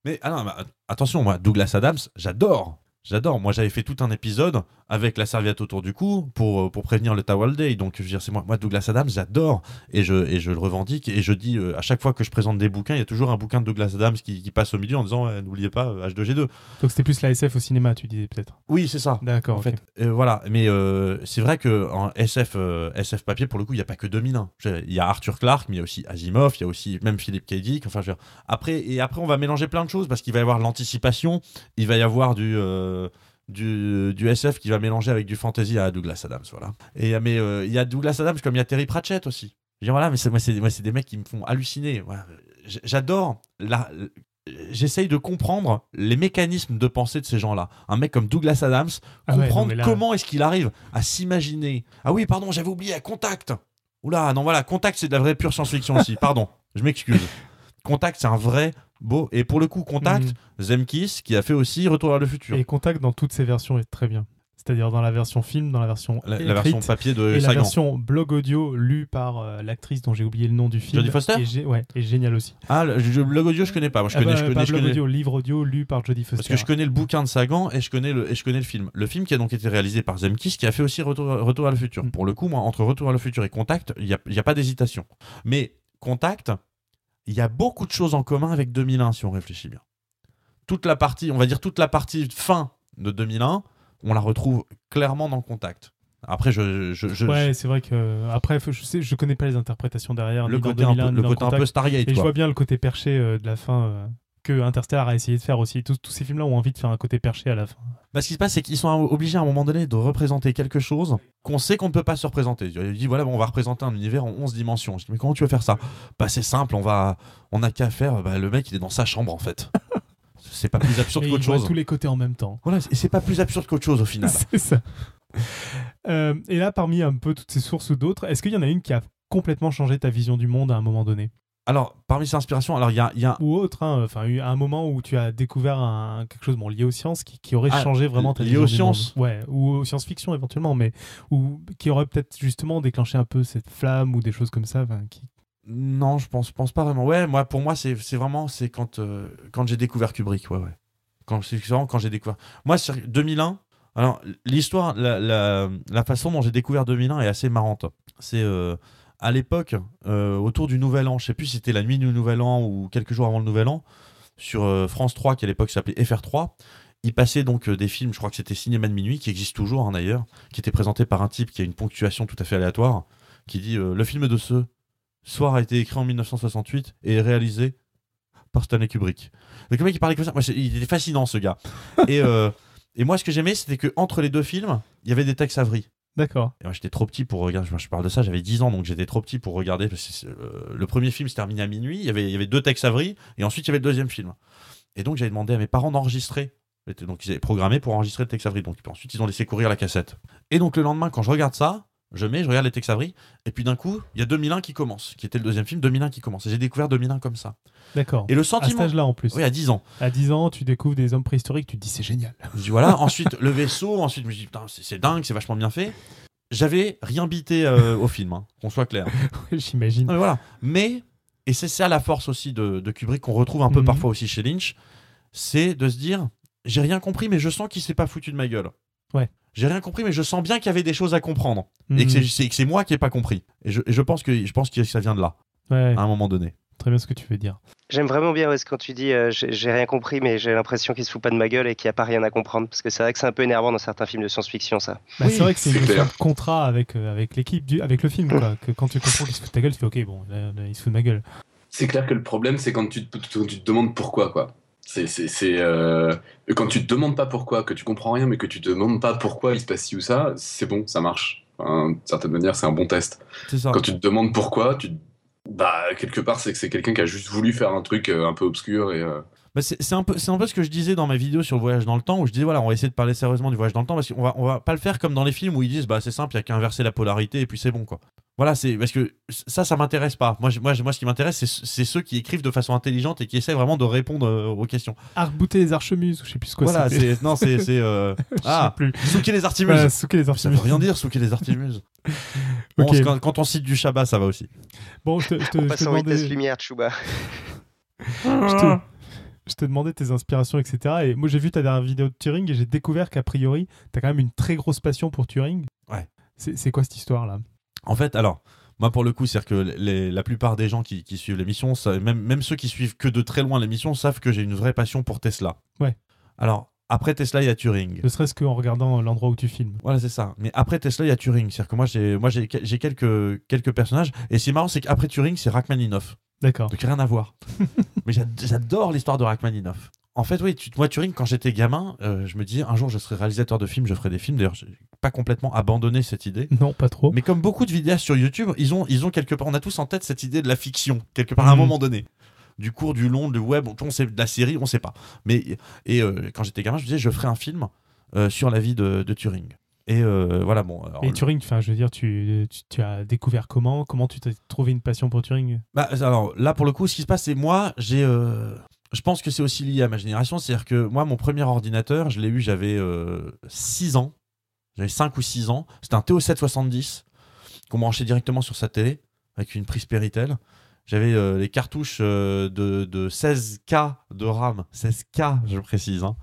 Mais ah mais attention, moi, Douglas Adams, j'adore. J'adore. Moi, j'avais fait tout un épisode avec la serviette autour du cou pour, euh, pour prévenir le Towel Day. Donc, je veux dire, c'est moi, moi, Douglas Adams, j'adore. Et je, et je le revendique. Et je dis, euh, à chaque fois que je présente des bouquins, il y a toujours un bouquin de Douglas Adams qui, qui passe au milieu en disant, n'oubliez pas, euh, H2G2. Donc c'était plus la SF au cinéma, tu disais peut-être. Oui, c'est ça. D'accord, En fait, euh, voilà. Mais euh, c'est vrai que en SF, euh, SF papier, pour le coup, il n'y a pas que 2001. Je veux dire, Il y a Arthur Clarke, mais il y a aussi Asimov, il y a aussi même Philippe K. Dick. Enfin, je veux dire, après, et après, on va mélanger plein de choses parce qu'il va y avoir l'anticipation, il va y avoir du. Euh, du, du SF qui va mélanger avec du fantasy à Douglas Adams, voilà. Et mais euh, il y a Douglas Adams comme il y a Terry Pratchett aussi. Je veux dire, voilà, mais c'est moi, c'est moi, c'est des mecs qui me font halluciner. Voilà. J'adore la, j'essaye de comprendre les mécanismes de pensée de ces gens-là. Un mec comme Douglas Adams, Ah ouais, comprendre là- comment est-ce qu'il arrive à s'imaginer. Ah oui, pardon, j'avais oublié, Contact. Oula, non voilà, Contact c'est de la vraie pure science-fiction aussi. Pardon, je m'excuse. Contact c'est un vrai beau et pour le coup Contact, Mhm. Zemkis qui a fait aussi Retour vers le futur. Et Contact dans toutes ses versions est très bien. C'est-à-dire dans la version film, dans la version La, la écrite, version papier de et la version blog audio lue par euh, l'actrice dont j'ai oublié le nom du film. Jodie Foster gé- Ouais, est génial aussi. Ah, le, blog audio je connais pas. Moi je Ah connais, bah, je connais, pas je blog connais- audio, livre audio lu par Jodie Foster. Parce que je connais le bouquin de Sagan et je connais le, et je connais le film. Le film qui a donc été réalisé par Zemkis qui a fait aussi Retour, Retour à le futur. Mm. Pour le coup, moi, entre Retour à le futur et Contact, il n'y a pas d'hésitation. Mais Contact, il y a beaucoup de choses en commun avec 2001 si on réfléchit bien. Toute la partie, on va dire toute la partie fin de 2001, on la retrouve clairement dans Contact. Après, je, je, je- Ouais, c'est vrai que après, je sais, je connais pas les interprétations derrière. le côté, un 2001, peu, ni le côté un Contact. peu Stargate. Et je vois bien le côté perché euh, de la fin euh, que Interstellar a essayé de faire aussi. Tous, tous ces films-là ont envie de faire un côté perché à la fin. Bah, ce qui se passe, c'est qu'ils sont obligés à un moment donné de représenter quelque chose qu'on sait qu'on ne peut pas se représenter. Il dit voilà, bon, on va représenter un univers en 11 dimensions. Je dis mais comment tu veux faire ça? Bah c'est simple, on va, on a qu'à faire. Bah, le mec, il est dans sa chambre en fait. c'est pas plus absurde qu'autre chose. tous les côtés en même temps. Voilà, et c'est pas plus absurde qu'autre chose au final. C'est ça. Euh, et là, parmi un peu toutes ces sources ou d'autres, est-ce qu'il y en a une qui a complètement changé ta vision du monde à un moment donné? Alors, parmi ces inspirations, alors il y a, y a Ou autre, hein, enfin, un moment où tu as découvert un- quelque chose bon, lié aux sciences qui, qui aurait Ah, changé vraiment ta lié vision aux du monde. sciences Ouais, ou aux science-fiction éventuellement, mais ou qui aurait peut-être justement déclenché un peu cette flamme ou des choses comme ça. Qui... Non, je pense, pense pas vraiment. Ouais, moi, pour moi, c'est vraiment c'est quand, euh, quand j'ai découvert Kubrick. Ouais, ouais. Quand, c'est vraiment quand j'ai découvert. Moi, sur 2001, alors l'histoire, la, la, la façon dont j'ai découvert 2001 est assez marrante. C'est euh, à l'époque, euh, autour du Nouvel An, je sais plus si c'était la nuit du Nouvel An ou quelques jours avant le Nouvel An, sur euh, France 3, qui à l'époque s'appelait FR3. Il passait donc euh, des films, je crois que c'était Cinéma de minuit, qui existe toujours hein, d'ailleurs, qui était présenté par un type qui a une ponctuation tout à fait aléatoire, qui dit Le film de ce soir a été écrit en 1968 et réalisé par Stanley Kubrick. Le mec il parlait comme ça, moi, il était fascinant ce gars. et, et moi ce que j'aimais c'était que entre les deux films, il y avait des textes averies. D'accord. J'étais trop petit pour regarder, je parle de ça, j'avais 10 ans donc j'étais trop petit pour regarder. parce que euh, le premier film se terminait à minuit, il y, avait, il y avait deux textes averies et ensuite il y avait le deuxième film. Et donc j'avais demandé à mes parents d'enregistrer. Donc ils avaient programmé pour enregistrer le Tex Avery. Donc ensuite ils ont laissé courir la cassette. Et donc le lendemain quand je regarde ça, je mets, je regarde les Tex Avery et puis d'un coup il y a 2001 qui commence, qui était le deuxième film, 2001 qui commence. Et j'ai découvert 2001 comme ça. D'accord. Et le À cet sentiment. âge-là en plus. Oui, à 10 ans. À 10 ans, tu découvres des hommes préhistoriques, tu te dis c'est génial. Je dis voilà, ensuite le vaisseau, ensuite je me dis putain, c'est dingue, c'est vachement bien fait. J'avais rien bité euh, au film, hein, qu'on soit clair. J'imagine. Mais voilà. Mais, et c'est ça la force aussi de, de Kubrick qu'on retrouve un peu Mhm. parfois aussi chez Lynch, c'est de se dire j'ai rien compris, mais je sens qu'il s'est pas foutu de ma gueule. Ouais. J'ai rien compris, mais je sens bien qu'il y avait des choses à comprendre. Et que Mhm. c'est- c'est que c'est moi qui ai pas compris. Et je, et je pense que, je pense que ça vient de là, Ouais, à un moment donné. très bien ce que tu veux dire. J'aime vraiment bien ouais, quand tu dis euh, j'ai j'ai rien compris, mais j'ai l'impression qu'il se fout pas de ma gueule et qu'il n'y a pas rien à comprendre. Parce que c'est vrai que c'est un peu énervant dans certains films de science-fiction, ça. Bah, Oui, c'est vrai que c'est de contrat avec, euh, avec l'équipe, du- avec le film. Quoi. Que quand tu comprends qu'il se fout de ta gueule, tu fais ok, bon, là, là, il se fout de ma gueule. C'est clair que le problème, c'est quand tu te, quand tu te demandes pourquoi, quoi. C'est, euh, Quand tu te demandes pas pourquoi, que tu comprends rien, mais que tu te demandes pas pourquoi il se passe ci ou ça, c'est bon, ça marche. Enfin, D'une certaine manière, c'est un bon test. Ça. Quand tu te demandes pourquoi, tu... bah, quelque part, c'est que c'est quelqu'un qui a juste voulu faire un truc euh, un peu obscur et. euh, Bah, c'est c'est un, peu- c'est un peu ce que je disais dans ma vidéo sur le voyage dans le temps, où je disais voilà, on va essayer de parler sérieusement du voyage dans le temps, parce qu'on va, on va pas le faire comme dans les films où ils disent bah c'est simple, il y a qu'à inverser la polarité et puis c'est bon quoi. Voilà, c'est parce que ça, ça m'intéresse pas. Moi, je- moi, moi, ce qui m'intéresse, c'est ceux qui écrivent de façon intelligente et qui essaient vraiment de répondre euh, aux questions. Arc-bouter les archemuses, ou je sais plus ce que voilà, c'est non, c'est c'est euh, ah, plus. souquer les artimuses. Voilà, souquer les ça veut rien dire, souquer les artimuses. Bon, quand, quand on cite du Shabbat, ça va aussi. Bon, je te, je te, On je passe te en vitesse demandais, lumière, Chouba. je te- je te demandais tes inspirations, etc. Et moi, j'ai vu ta dernière vidéo de Turing et j'ai découvert qu'a priori, tu as quand même une très grosse passion pour Turing. Ouais. C'est c'est quoi cette histoire-là? En fait, alors, moi pour le coup, c'est-à-dire que les- la plupart des gens qui, qui suivent l'émission, même, même ceux qui suivent que de très loin l'émission, savent que j'ai une vraie passion pour Tesla. Ouais. Alors, après Tesla, il y a Turing. Ne serait-ce qu'en regardant l'endroit où tu filmes. Voilà, c'est ça. Mais après Tesla, il y a Turing. C'est-à-dire que moi, j'ai, moi, j'ai, j'ai quelques, quelques personnages. Et c'est marrant, c'est qu'après Turing, c'est Rachmaninoff. D'accord. Donc rien à voir. Mais j'ad- j'adore l'histoire de Rachmaninoff. En fait, oui, tu, moi, Turing, quand j'étais gamin, euh, je me disais un jour, je serai réalisateur de films, je ferai des films. D'ailleurs, j'ai pas complètement abandonné cette idée. Non, pas trop. Mais comme beaucoup de vidéastes sur YouTube, ils ont, ils ont quelque part, on a tous en tête cette idée de la fiction, quelque part à un Mhm. moment donné. Du court, du long, du web, on sait, de la série, on sait pas. Mais et euh, quand j'étais gamin, je me disais, je ferai un film euh, sur la vie de, de Turing. Et euh, voilà, bon. alors, Et Turing, enfin, je veux dire, tu, tu, tu as découvert comment? Comment tu t'es trouvé une passion pour Turing? Bah, alors là, pour le coup, ce qui se passe, c'est moi, j'ai. euh, je pense que c'est aussi lié à ma génération. C'est-à-dire que moi, mon premier ordinateur, je l'ai eu, j'avais 6 ans. J'avais 5 ou 6 ans. C'était un TO770 qu'on branchait directement sur sa télé avec une prise Péritel. J'avais euh, les cartouches euh, de, de 16K de RAM. 16K, je précise. hein.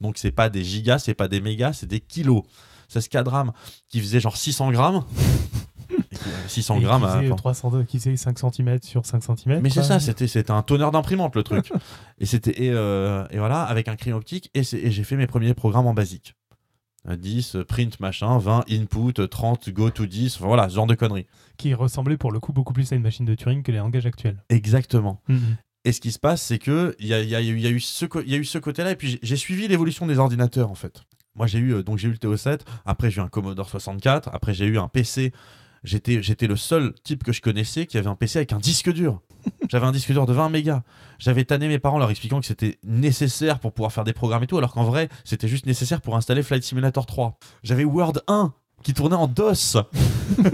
Donc, c'est pas des gigas, c'est pas des mégas, c'est des kilos. 16K de RAM qui faisait genre 600 grammes. Et qui- 600 Et grammes. qui faisait, hein, 300, qui faisait 5 cm sur 5 cm. mais c'est ça, c'était un tonneur d'imprimante le truc. et c'était et, euh, et voilà avec un crayon optique et, j'ai fait mes premiers programmes en basique. Euh, 10 euh, print machin, 20 input, euh, 30 go to 10, enfin, voilà, ce genre de conneries. Qui ressemblait pour le coup beaucoup plus à une machine de Turing que les langages actuels. Exactement. Mhm. Et ce qui se passe, c'est que il y y a eu- y ce co- il y a eu ce côté-là et puis j'ai- suivi l'évolution des ordinateurs en fait. Moi, j'ai eu, euh, donc j'ai eu le TO7, après j'ai eu un Commodore 64, après j'ai eu un PC. J'étais, j'étais le seul type que je connaissais qui avait un PC avec un disque dur. J'avais un disque dur de 20 mégas. J'avais tanné mes parents leur expliquant que c'était nécessaire pour pouvoir faire des programmes et tout, alors qu'en vrai, c'était juste nécessaire pour installer Flight Simulator 3. J'avais Word 1 qui tournait en DOS.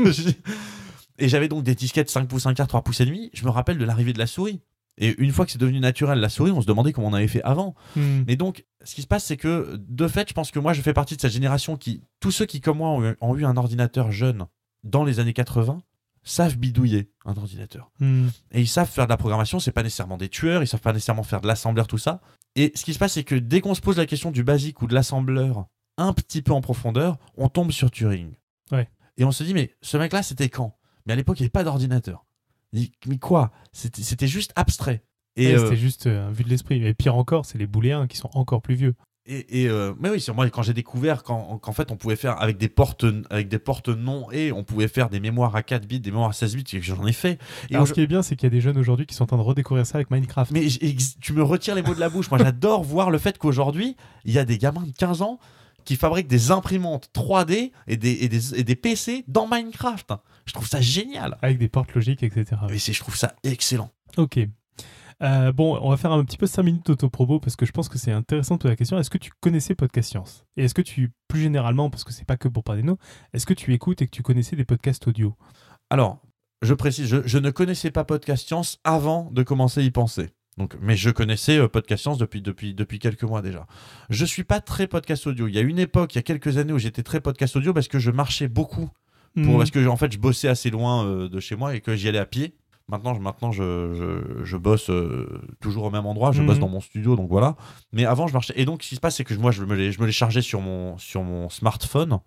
et j'avais donc des disquettes 5 pouces 1 quart, 3 pouces et demi. Je me rappelle de l'arrivée de la souris. Et une fois que c'est devenu naturel la souris, on se demandait comment on avait fait avant. Hmm. Mais donc, ce qui se passe, c'est que de fait, je pense que moi, je fais partie de cette génération qui, tous ceux qui, comme moi, ont eu, ont eu un ordinateur jeune dans les années 80, savent bidouiller un ordinateur. Hmm. Et ils savent faire de la programmation, c'est pas nécessairement des tueurs, ils savent pas nécessairement faire de l'assembleur, tout ça. Et ce qui se passe, c'est que dès qu'on se pose la question du basique ou de l'assembleur un petit peu en profondeur, on tombe sur Turing. Ouais. Et on se dit, mais ce mec-là, c'était quand? Mais à l'époque, il n'y avait pas d'ordinateur. Mais quoi? C'était juste abstrait. Et, Ouais, euh, C'était juste euh, un vue de l'esprit. Et pire encore, c'est les booléens qui sont encore plus vieux. Et, et, euh, mais oui, c'est moi quand j'ai découvert qu'en fait on pouvait faire avec des portes avec des portes non et on pouvait faire des mémoires à 4 bits, des mémoires à 16 bits, j'en ai fait. Et Alors, ce qui est bien, c'est qu'il y a des jeunes aujourd'hui qui sont en train de redécouvrir ça avec Minecraft. mais tu me retires les mots de la bouche. Moi, j'adore voir le fait qu'aujourd'hui, il y a des gamins de 15 ans qui fabriquent des imprimantes 3D et des, et des, et des PC dans Minecraft. Je trouve ça génial. Avec des portes logiques, etc. Et c'est- je trouve ça excellent. Ok. Euh, bon, on va faire un petit peu 5 minutes d'autopromo parce que je pense que c'est intéressant de poser la question. Est-ce que tu connaissais Podcast Science? Et est-ce que tu, plus généralement, parce que c'est pas que pour parler de nous, est-ce que tu écoutes et que tu connaissais des podcasts audio? Alors, je précise, je, je ne connaissais pas Podcast Science avant de commencer à y penser. Donc, mais je connaissais euh, Podcast Science depuis, depuis, depuis quelques mois déjà. Je suis pas très podcast audio. Il y a une époque, il y a quelques années, où j'étais très podcast audio parce que je marchais beaucoup pour, Hmm. parce que en fait je bossais assez loin euh, de chez moi et que j'y allais à pied. Maintenant, je, maintenant je, je, je bosse euh, toujours au même endroit, je Mhm. bosse dans mon studio, donc voilà. Mais avant, je marchais. Et donc, ce qui se passe, c'est que moi, je me les, je me les chargeais sur mon, sur mon smartphone,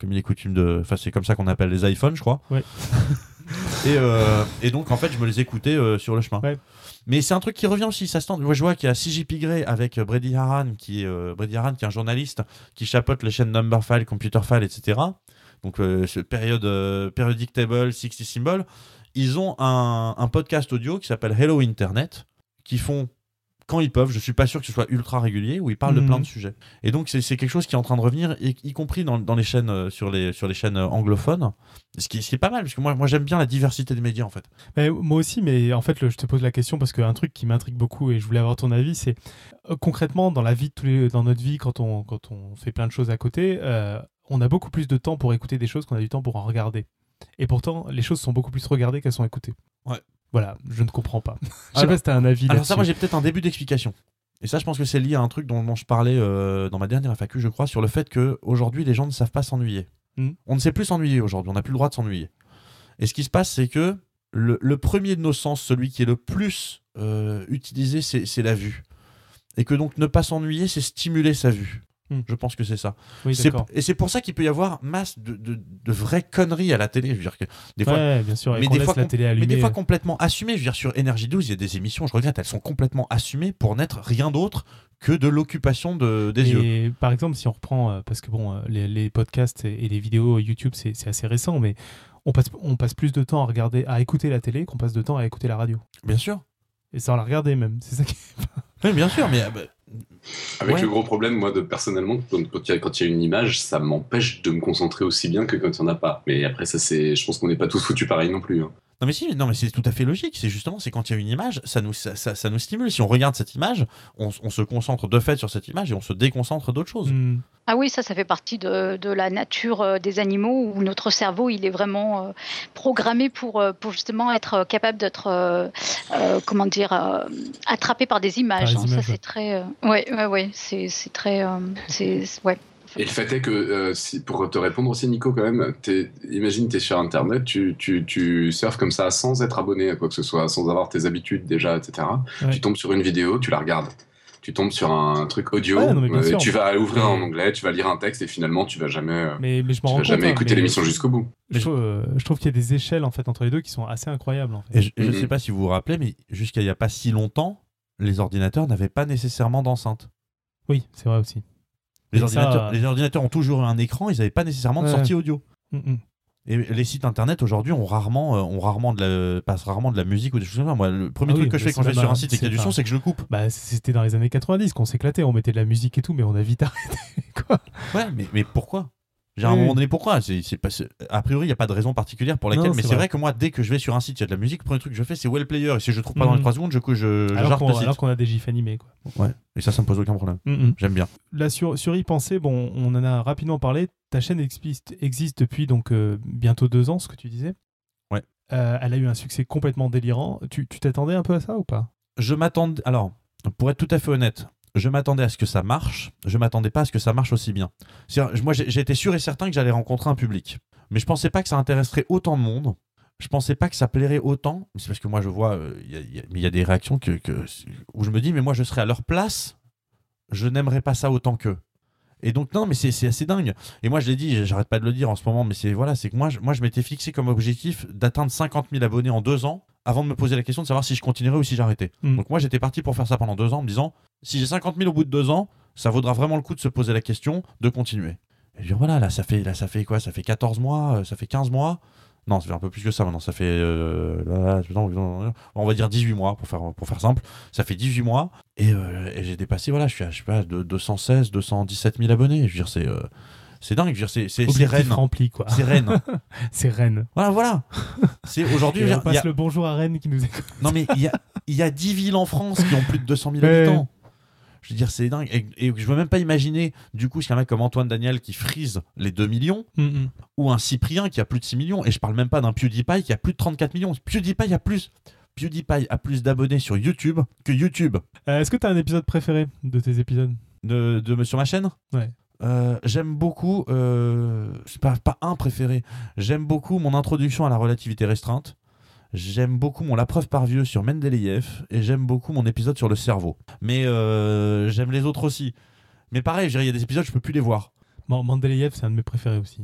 comme il est coutume de. Enfin, c'est comme ça qu'on appelle les iPhones, je crois. Ouais. et, euh, et donc, en fait, je me les écoutais euh, sur le chemin. Ouais. Mais c'est un truc qui revient aussi, ça se tente. Moi, je vois qu'il y a CJP Grey avec Brady Haran, qui est, euh, Brady Haran, qui est un journaliste qui chapeaute les chaînes Numberphile, Computer File, etc. Donc, euh, ce période, euh, Periodic Table, 60 Symbol. Ils ont un, un podcast audio qui s'appelle Hello Internet, qui font quand ils peuvent. Je suis pas sûr que ce soit ultra régulier, où ils parlent de Mhm. plein de sujets. Et donc, c'est quelque chose qui est en train de revenir, y, y compris dans, dans les chaînes, euh, sur, les, sur les chaînes euh, anglophones. Ce qui, ce qui est pas mal, parce que moi, moi j'aime bien la diversité des médias, en fait. Mais moi aussi, mais en fait, le- je te pose la question parce qu'un truc qui m'intrigue beaucoup et je voulais avoir ton avis, c'est euh, concrètement dans la vie de tous les, dans notre vie, quand on, quand on fait plein de choses à côté, on a beaucoup plus de temps pour écouter des choses qu'on a du temps pour en regarder. Et pourtant, les choses sont beaucoup plus regardées qu'elles sont écoutées. Ouais. Voilà, je ne comprends pas. je sais Alors- pas si t'as un avis Alors ça, moi j'ai peut-être un début d'explication. Et ça, je pense que c'est lié à un truc dont, dont je parlais euh, dans ma dernière FAQ, je crois, sur le fait que aujourd'hui les gens ne savent pas s'ennuyer. Mhm. On ne sait plus s'ennuyer aujourd'hui, on n'a plus le droit de s'ennuyer. Et ce qui se passe, c'est que le, le premier de nos sens, celui qui est le plus euh, utilisé, c'est la vue. Et que donc ne pas s'ennuyer, c'est stimuler sa vue. Mhm. Je pense que c'est ça. Oui, et c'est pour ça qu'il peut y avoir masse de, de- de vraies conneries à la télé. Je veux dire que des fois, Ouais, bien sûr. Mais des fois la télé mais des fois complètement assumées. Je veux dire, sur Énergie 12, il y a des émissions, je regrette, elles sont complètement assumées pour n'être rien d'autre que de l'occupation de, des yeux. Et par exemple, si on reprend, euh, parce que bon, euh, les, les podcasts et, les vidéos YouTube, c'est assez récent, mais on passe, on passe plus de temps à regarder, à écouter la télé qu'on passe de temps à écouter la radio. Bien sûr. Et sans la regarder même. C'est ça qui. Oui, bien sûr, mais euh, bah, Avec Ouais. le gros problème, moi, de personnellement, quand il y, a- quand il y a une image, ça m'empêche de me concentrer aussi bien que quand il n'y en a pas. Mais après, ça, c'est, je pense qu'on n'est pas tous foutus pareil non plus. hein. Non mais si, mais non mais c'est tout à fait logique. C'est justement, c'est quand il y a une image, ça nous, ça, ça- ça nous stimule. Si on regarde cette image, on, on se concentre de fait sur cette image et on se déconcentre d'autres choses. Hmm. Ah oui, ça, ça fait partie de, de la nature euh, des animaux où notre cerveau, il est vraiment euh, programmé pour, euh, pour justement être capable d'être, euh, euh, comment dire, euh, attrapé par des images. Hein. images, ça, c'est très, euh, ouais, ouais, ouais, c'est, c'est très, euh, c'est- ouais. Et le fait est que, euh, si, pour te répondre aussi, Nico, quand même, t'es- imagine, tu es sur Internet, tu, tu, tu surfes comme ça sans être abonné à quoi que ce soit, sans avoir tes habitudes déjà, etc. Ouais. Tu tombes sur une vidéo, tu la regardes. Tu tombes sur un truc audio, Ouais, non, mais bien euh, tu vas ouvrir en anglais, tu vas lire un texte et finalement tu vas jamais, euh, Mais, mais je m'en tu rends vas compte. jamais hein, écouter l'émission jusqu'au bout. Je trouve, euh, qu'il y a des échelles en fait entre les deux qui sont assez incroyables. En fait. Et je ne Mhm. sais pas si vous vous rappelez, mais jusqu'à il n'y a pas si longtemps, les ordinateurs n'avaient pas nécessairement d'enceinte. Oui, c'est vrai aussi. Les, Et ordinateurs, euh, les ordinateurs ont toujours eu un écran, ils n'avaient pas nécessairement de Ouais. sortie audio. Hmm, hmm. Et les sites internet aujourd'hui ont rarement, euh, ont rarement de la, passent rarement de la musique ou des choses comme ça. Moi, le premier Ah oui, truc que je fais quand je vais sur un site et qu'il y a du son, c'est que je le coupe. Bah, c'était dans les années 90 qu'on s'éclatait, on mettait de la musique et tout, mais on a vite arrêté. quoi. Ouais, mais, mais pourquoi? J'ai à un moment donné pourquoi c'est, pas, A priori, il n'y a pas de raison particulière pour laquelle. Non, mais c'est vrai. vrai. que moi, dès que je vais sur un site, il y a de la musique, le premier truc que je fais, c'est well player. Et si je trouve pas dans Mhm. les 3 secondes, je, je, je alors qu'on alors qu'on a des gifs animés, quoi. Ouais. Et ça, ça me pose aucun problème. Mhm. J'aime bien. Là, sur, sur y penser, bon, on en a rapidement parlé. Ta chaîne existe, existe depuis donc euh, bientôt deux ans, ce que tu disais. Ouais. Euh, elle a eu un succès complètement délirant. Tu tu t'attendais un peu à ça ou pas? Je m'attendais. Alors, pour être tout à fait honnête, je m'attendais à ce que ça marche. Je m'attendais pas à ce que ça marche aussi bien. Moi, j'étais sûr et certain que j'allais rencontrer un public. Mais je pensais pas que ça intéresserait autant de monde. Je pensais pas que ça plairait autant. C'est parce que moi, je vois, euh, mais il y a des réactions où je me dis, mais moi, je serais à leur place, je n'aimerais pas ça autant qu'eux. Et donc, non, mais c'est assez dingue. Et moi, je l'ai dit, j'arrête pas de le dire en ce moment, mais c'est voilà, c'est que moi, je, moi, je m'étais fixé comme objectif d'atteindre 50 000 abonnés en deux ans avant de me poser la question de savoir si je continuerais ou si j'arrêtais. Mm. Donc, moi, j'étais parti pour faire ça pendant deux ans en me disant, si j'ai 50 000 au bout de deux ans, ça vaudra vraiment le coup de se poser la question de continuer. Et je dis, voilà, là, ça fait, là, ça fait quoi? Ça fait 14 mois, euh, ça fait 15 mois. Non, ça fait un peu plus que ça maintenant. Ça fait, euh, là, là, non, on va dire 18 mois pour faire, pour faire simple. Ça fait 18 mois et, euh, et j'ai dépassé, voilà, je suis à, je sais pas, de 216, 217 000 abonnés. Je veux dire, c'est, euh, c'est dingue. Je veux dire, c'est, Rennes. rempli, quoi. C'est Rennes. C'est Rennes. voilà, voilà. C'est aujourd'hui. On passe a- le bonjour à Rennes qui nous écoute. non, mais il y a, y a 10 villes en France qui ont plus de 200 000 Ouais. habitants. Je veux dire, c'est dingue. Et, et je veux même pas imaginer, du coup, c'est un mec comme Antoine Daniel qui frise les 2 millions, ou un Cyprien qui a plus de 6 millions. Et je parle même pas d'un PewDiePie qui a plus de 34 millions. PewDiePie a plus. PewDiePie a plus d'abonnés sur YouTube que YouTube Euh, Est-ce que tu as un épisode préféré de tes épisodes de, de- sur ma chaîne. Ouais. Euh, j'aime beaucoup, euh, pas un préféré, j'aime beaucoup mon introduction à la relativité restreinte, j'aime beaucoup mon La preuve par vieux sur Mendeleïev, et j'aime beaucoup mon épisode sur le cerveau. Mais euh, j'aime les autres aussi. Mais pareil, il y a des épisodes, je peux plus les voir. Bon, Mendeleïev, c'est un de mes préférés aussi.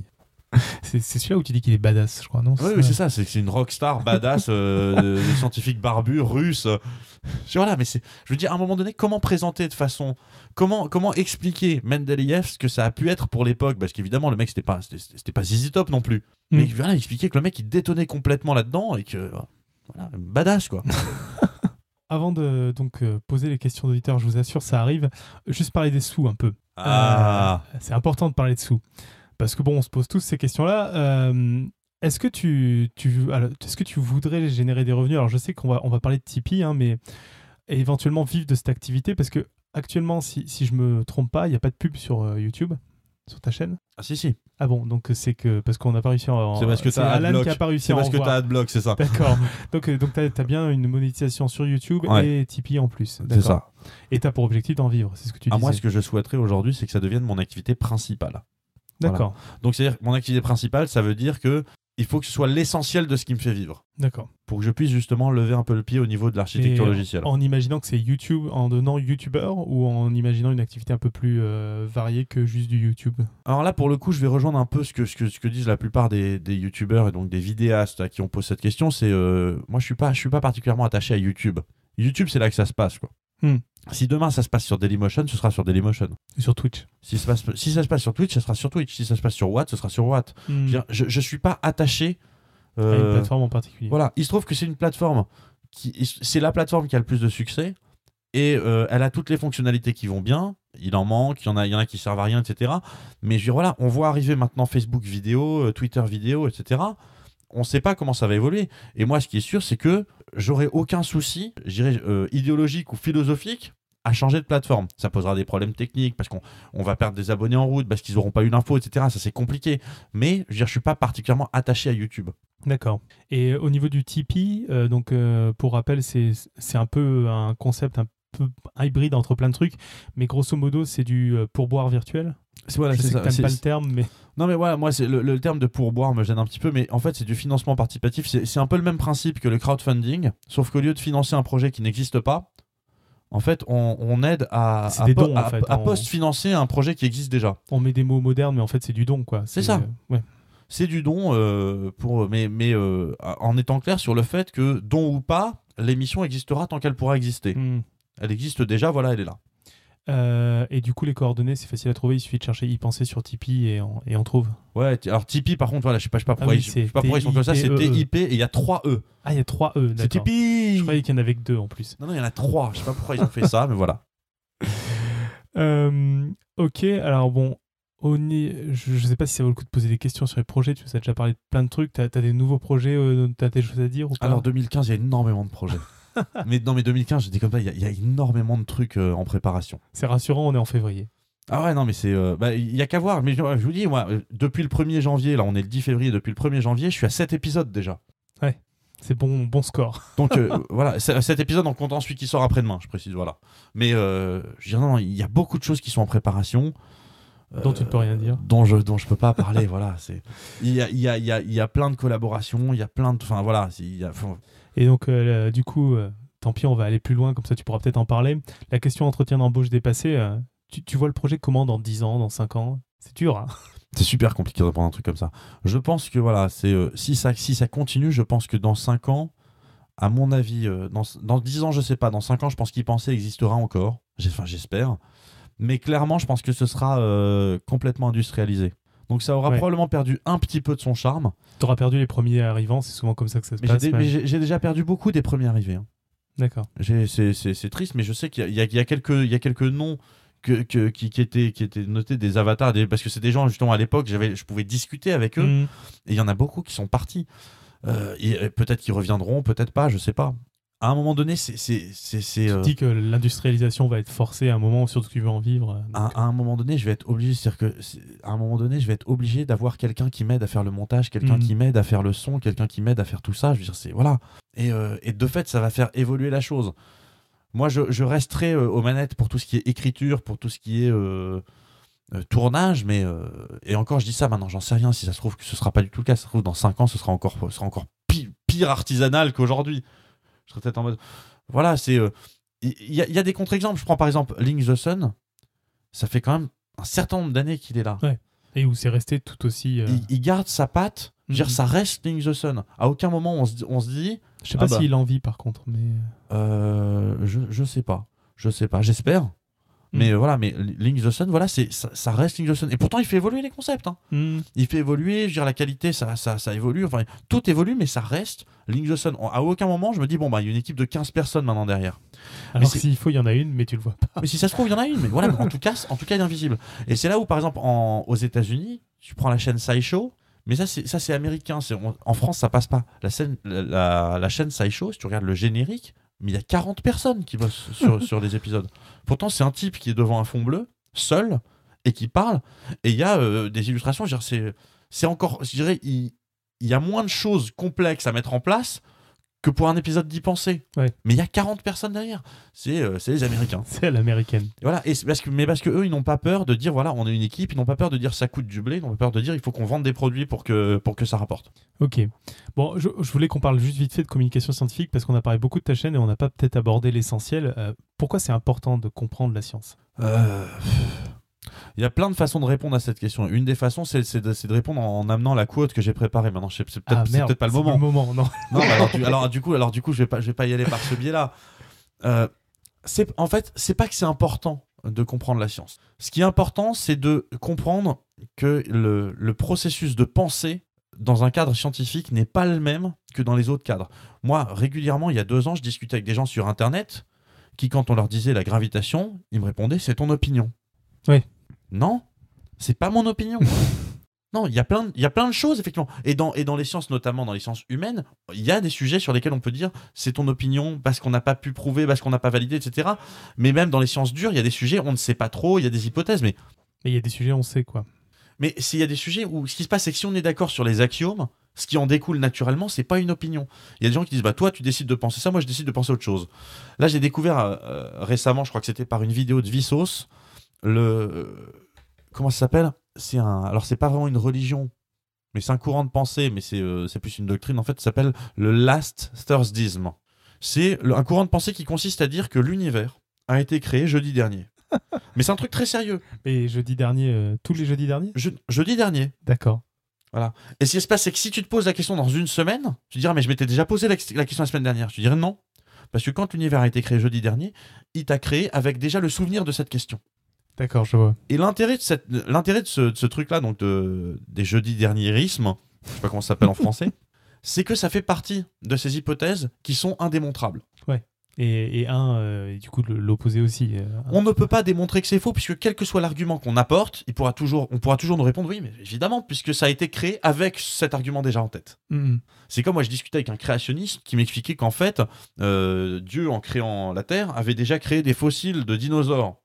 c'est celui-là où tu dis qu'il est badass, je crois, non Oui, c'est ça, c'est une rockstar badass, euh, scientifique barbu, russe. Je- Voilà, mais je veux dire, à un moment donné, comment présenter de façon, comment, comment expliquer Mendeleïev ce que ça a pu être pour l'époque, parce qu'évidemment, le mec, c'était pas, c'était- pas ZZ Top non plus. Mais Mm. voilà, expliquer que le mec, il détonnait complètement là-dedans et que, voilà, badass, quoi. Avant de donc euh, poser les questions d'auditeurs, je vous assure, ça arrive. Juste parler des sous un peu. Ah, Euh, c'est important de parler de sous. Parce que bon, on se pose tous ces questions-là. Euh, est-ce que tu, tu, est-ce que tu voudrais générer des revenus? Alors, je sais qu'on va, on va parler de Tipeee, hein, mais éventuellement vivre de cette activité, parce que actuellement, si, si je me trompe pas, il n'y a pas de pub sur euh, YouTube, sur ta chaîne? Ah, si, si. Ah bon, donc c'est que parce qu'on n'a pas réussi à en- C'est parce que t'as Alan Adblock. qui a pas réussi C'est à en parce que t'as Adblock, c'est ça. D'accord. donc euh, donc t'as as bien une monétisation sur YouTube Ouais. et Tipeee en plus. C'est ça. Et t'as pour objectif d'en vivre, c'est ce que tu À disais. moi, ce que je souhaiterais aujourd'hui, c'est que ça devienne mon activité principale. D'accord. Donc, c'est-à-dire que mon activité principale, ça veut dire que il faut que ce soit l'essentiel de ce qui me fait vivre. D'accord. pour que je puisse justement lever un peu le pied au niveau de l'architecture logicielle. En imaginant que c'est YouTube, en donnant YouTuber ou en imaginant une activité un peu plus euh, variée que juste du YouTube? Alors là, pour le coup, je vais rejoindre un peu ce que, ce que, ce que disent la plupart des, des youtubeurs et donc des vidéastes à qui on pose cette question. C'est euh, moi, je suis pas, je suis pas particulièrement attaché à YouTube. YouTube, c'est là que ça se passe, quoi. Hmm. Si demain ça se passe sur Dailymotion, ce sera sur Dailymotion. Sur Twitch. Si ça, se passe, si ça se passe sur Twitch, ce sera sur Twitch. Si ça se passe sur Watt, ce sera sur Watt. Dire, je, je suis pas attaché. À une euh, plateforme en particulier. Voilà, il se trouve que c'est une plateforme qui, c'est la plateforme qui a le plus de succès et euh, elle a toutes les fonctionnalités qui vont bien. Il en manque, il y en a, il y en a qui servent à rien, etc. Mais je dire, voilà, on voit arriver maintenant Facebook vidéo, euh, Twitter vidéo, etc. On ne sait pas comment ça va évoluer. Et moi, ce qui est sûr, c'est que j'aurai aucun souci, je dirais euh, idéologique ou philosophique, à changer de plateforme. Ça posera des problèmes techniques parce qu'on on va perdre des abonnés en route, parce qu'ils n'auront pas eu l'info, etc. Ça, c'est compliqué. Mais je je suis pas particulièrement attaché à YouTube. D'accord. Et au niveau du Tipeee, euh, donc euh, pour rappel, c'est un peu un concept un peu hybride entre plein de trucs, mais grosso modo, c'est du euh, pourboire virtuel. Voilà, je c'est sais ça. que pas le terme, mais Non mais voilà, moi c'est le, le terme de pourboire me gêne un petit peu, mais en fait c'est du financement participatif. C'est un peu le même principe que le crowdfunding, sauf qu'au lieu de financer un projet qui n'existe pas, en fait on, on aide à, en fait, post-financer un projet qui existe déjà. on met des mots modernes, mais en fait, c'est du don, quoi. C'est ça. euh, ouais. C'est du don, euh, pour, mais, mais euh, en étant clair sur le fait que don ou pas, l'émission existera tant qu'elle pourra exister. Hmm. Elle existe déjà, voilà, elle est là. Euh, et du coup, les coordonnées, c'est facile à trouver. Il suffit de chercher y penser sur Tipeee et on, et on trouve. Ouais, alors Tipeee par contre, voilà, je sais pas, je sais pas pourquoi, Ah oui, ils, je c'est sais pas pourquoi ils sont comme ça, c'est. TIP et il y a 3 E. Ah, il y a 3 E, C'est. Tipeee Je croyais qu'il y en avait que deux en plus. Non, non, il y en a 3. Je sais pas pourquoi ils ont fait ça, mais voilà. Euh, ok, alors bon, au ni- je ne sais pas si ça vaut le coup de poser des questions sur les projets. Tu nous as déjà parlé de plein de trucs. Tu as, des nouveaux projets, euh, tu as des choses à dire ou pas? Alors 2015, il y a énormément de projets. mais non, mais 2015, je dis comme ça, il y, a- il y a énormément de trucs euh, en préparation. C'est rassurant, on est en février. Ah ouais, non, mais c'est. euh, bah, Il y a qu'à voir. Mais je, je vous dis, moi, euh, depuis le 1er janvier, là, on est le 10 février, depuis le 1er janvier, je suis à 7 épisodes déjà. C'est bon, bon score. Donc euh, voilà, cet épisode en comptant celui qui sort après-demain, je précise, voilà. Mais euh, je non, non, il y a beaucoup de choses qui sont en préparation. Dont tu ne peux rien dire. Dont je, dont je peux pas parler, voilà. c'est Il y a, il y, a, il y, a, il y a plein de collaborations, il y a plein de. Enfin voilà, c'est- il y a, enfin, Et donc, euh, du coup, euh, tant pis, on va aller plus loin, comme ça tu pourras peut-être en parler. La question entretien d'embauche dépassée, euh, tu, tu vois le projet comment dans 10 ans, dans 5 ans? C'est dur, hein? C'est super compliqué de répondre à un truc comme ça. Je pense que voilà, c'est euh, si ça si ça continue, je pense que dans 5 ans, à mon avis, euh, dans, dans 10 ans, je sais pas, dans 5 ans, je pense qu'il pensait existera encore. J'ai- Enfin, j'espère. Mais clairement, je pense que ce sera euh, complètement industrialisé. Donc ça aura Ouais. probablement perdu un petit peu de son charme. Tu auras perdu les premiers arrivants, c'est souvent comme ça que ça se Mais j'ai passe. ouais. j'ai déjà perdu beaucoup des premiers arrivés. hein. D'accord. J'ai- C'est c'est- c'est triste, mais je sais qu'il y, a- il y quelques, il y a quelques noms que, que- qui, qui étaient, qui étaient notés des avatars, des- parce que c'est des gens justement à l'époque, j'avais- je pouvais discuter avec eux. Mhm. Et il y en a beaucoup qui sont partis. Euh, et, et peut-être qu'ils reviendront, peut-être pas, je sais pas. À un moment donné, c'est. c'est- c'est- c'est, Tu euh, dis que l'industrialisation va être forcée à un moment, surtout que tu veux en vivre. euh, donc- à, à un moment donné, je vais être obligé, c'est-à-dire que c'est- à un moment donné, je vais être obligé d'avoir quelqu'un qui m'aide à faire le montage, quelqu'un Mhm. qui m'aide à faire le son, quelqu'un qui m'aide à faire tout ça. Je veux dire, c'est voilà. Et, euh, et de fait, ça va faire évoluer la chose. Moi, je, je resterai euh, aux manettes pour tout ce qui est écriture, pour tout ce qui est euh, euh, tournage, mais euh, et encore, je dis ça maintenant, j'en sais rien. Si ça se trouve que ce sera pas du tout le cas, ça se trouve dans 5 ans, ce sera encore, ce sera encore pi- pire artisanal qu'aujourd'hui. Je serais peut-être en mode, voilà, c'est, euh, il y, a- il y a des contre-exemples. Je prends par exemple Link the Sun. Ça fait quand même un certain nombre d'années qu'il est là. Et où c'est resté tout aussi. euh, Il, il garde sa patte. Je veux dire, Mhm. ça reste Link the Sun. À aucun moment on se, dit- on se dit, Je sais pas Ah bah. s'il en vit par contre, mais. euh, je, je sais pas, je sais pas, j'espère. Mais Mhm. euh, voilà, mais Link the Sun, voilà, c'est ça, ça reste Link the Sun. Et pourtant, il fait évoluer les concepts. hein. Mhm. Il fait évoluer, je veux dire, la qualité, ça, ça, ça évolue. Enfin, tout évolue, mais ça reste Link the Sun. À aucun moment, je me dis, bon, bah, il y a une équipe de 15 personnes maintenant derrière. Alors c'est- s'il faut, il y en a une, mais tu le vois pas. Mais si ça se trouve, il y en a une. Mais voilà, mais en tout cas, en tout cas, il est invisible. Et c'est là où, par exemple, en- aux États-Unis, tu prends la chaîne SciShow. Mais ça, c'est ça, c'est américain. C'est on- en France, ça passe pas. La, scène, la, la- la chaîne SciShow, si tu regardes le générique, mais il y a 40 personnes qui bossent sur, sur les épisodes. Pourtant, c'est un type qui est devant un fond bleu, seul, et qui parle. Et il y a euh, des illustrations. c'est encore, je dirais, il, il y a moins de choses complexes à mettre en place que pour un épisode d'y penser. Ouais. Mais il y a 40 personnes derrière. C'est euh, les Américains. C'est à l'américaine. Voilà, et parce que, mais parce que eux, ils n'ont pas peur de dire, voilà, on est une équipe, ils n'ont pas peur de dire ça coûte du blé, ils n'ont pas peur de dire il faut qu'on vende des produits pour que, pour que ça rapporte. Ok. Bon, je, je voulais qu'on parle juste vite fait de communication scientifique parce qu'on a parlé beaucoup de ta chaîne et on n'a pas peut-être abordé l'essentiel. Euh, pourquoi c'est important de comprendre la science? Euh, Il y a plein de façons de répondre à cette question. Une des façons, c'est de, répondre en, en amenant la quote que j'ai préparée. Maintenant, c'est peut-être Ah peut-être pas le moment. moment, non. Non, mais alors, du, alors, du coup, alors du coup, je vais pas, je vais pas y aller par ce biais-là. Euh, c'est en fait, c'est pas que c'est important de comprendre la science. Ce qui est important, c'est de comprendre que le, le processus de pensée dans un cadre scientifique n'est pas le même que dans les autres cadres. Moi, régulièrement, il y a deux ans, je discutais avec des gens sur Internet qui, quand on leur disait la gravitation, ils me répondaient c'est ton opinion. Oui. Non, c'est pas mon opinion. Non, il y, a plein de- il y a plein de choses, effectivement. Et dans, et dans les sciences, notamment dans les sciences humaines, il y a des sujets sur lesquels on peut dire c'est ton opinion parce qu'on n'a pas pu prouver, parce qu'on n'a pas validé, etc. Mais même dans les sciences dures, il y a des sujets, on ne sait pas trop, il y a des hypothèses. Mais, Mais il y a des sujets, on sait quoi. mais s'il y a des sujets où ce qui se passe, c'est que si on est d'accord sur les axiomes, ce qui en découle naturellement, c'est pas une opinion. Il y a des gens qui disent bah toi tu décides de penser ça, moi je décide de penser autre chose. Là j'ai découvert euh, récemment, je crois que c'était par une vidéo de Vsauce, le comment ça s'appelle? C'est un alors c'est pas vraiment une religion, mais c'est un courant de pensée, mais c'est euh, plus une doctrine en fait. Ça s'appelle le Last Thursdism. C'est un courant de pensée qui consiste à dire que l'univers a été créé jeudi dernier. mais c'est un truc très sérieux. Et jeudi dernier, euh, tous les jeudis derniers? Je- jeudi dernier. D'accord. Et ce qui se passe, c'est que si tu te poses la question dans une semaine, tu diras, mais je m'étais déjà posé la, la question la semaine dernière. Tu dirais non. Parce que quand l'univers a été créé jeudi dernier, il t'a créé avec déjà le souvenir de cette question. D'accord, je vois. Et l'intérêt de, cette, l'intérêt de ce, de ce truc-là, donc de, des jeudis derniérismes, je sais pas comment ça s'appelle en français, c'est que ça fait partie de ces hypothèses qui sont indémontrables. Ouais. et, et un, euh, et du coup, l'opposé aussi. euh, On ne peut pas démontrer que c'est faux, puisque quel que soit l'argument qu'on apporte, il pourra toujours, on pourra toujours nous répondre oui, mais évidemment, puisque ça a été créé avec cet argument déjà en tête. Mhm. C'est comme moi, je discutais avec un créationniste qui m'expliquait qu'en fait, euh, Dieu, en créant la Terre, avait déjà créé des fossiles de dinosaures.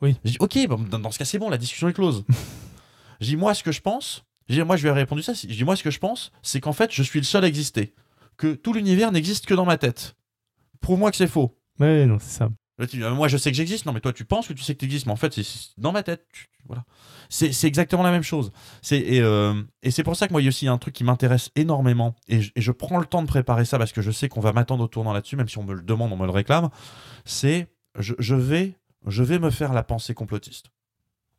Oui. Je dis, ok, dans, ce cas, c'est bon, la discussion est close. je dis, moi, ce que je pense, dis, moi, je lui ai répondu ça. Je dis, moi, ce que je pense, c'est qu'en fait, je suis le seul à exister. Que tout l'univers n'existe que dans ma tête. Prouve-moi que c'est faux. Ouais, non, c'est ça. Là, tu dis, euh, moi, je sais que j'existe. Non, mais toi, tu penses que tu sais que tu existes. Mais en fait, c'est- dans ma tête. Tu- voilà. C'est c'est exactement la même chose. C'est- Et, euh, et c'est pour ça que moi, il y a aussi un truc qui m'intéresse énormément. Et je, et je prends le temps de préparer ça parce que je sais qu'on va m'attendre au tournant là-dessus, même si on me le demande, on me le réclame. C'est je, je vais, je vais me faire la pensée complotiste.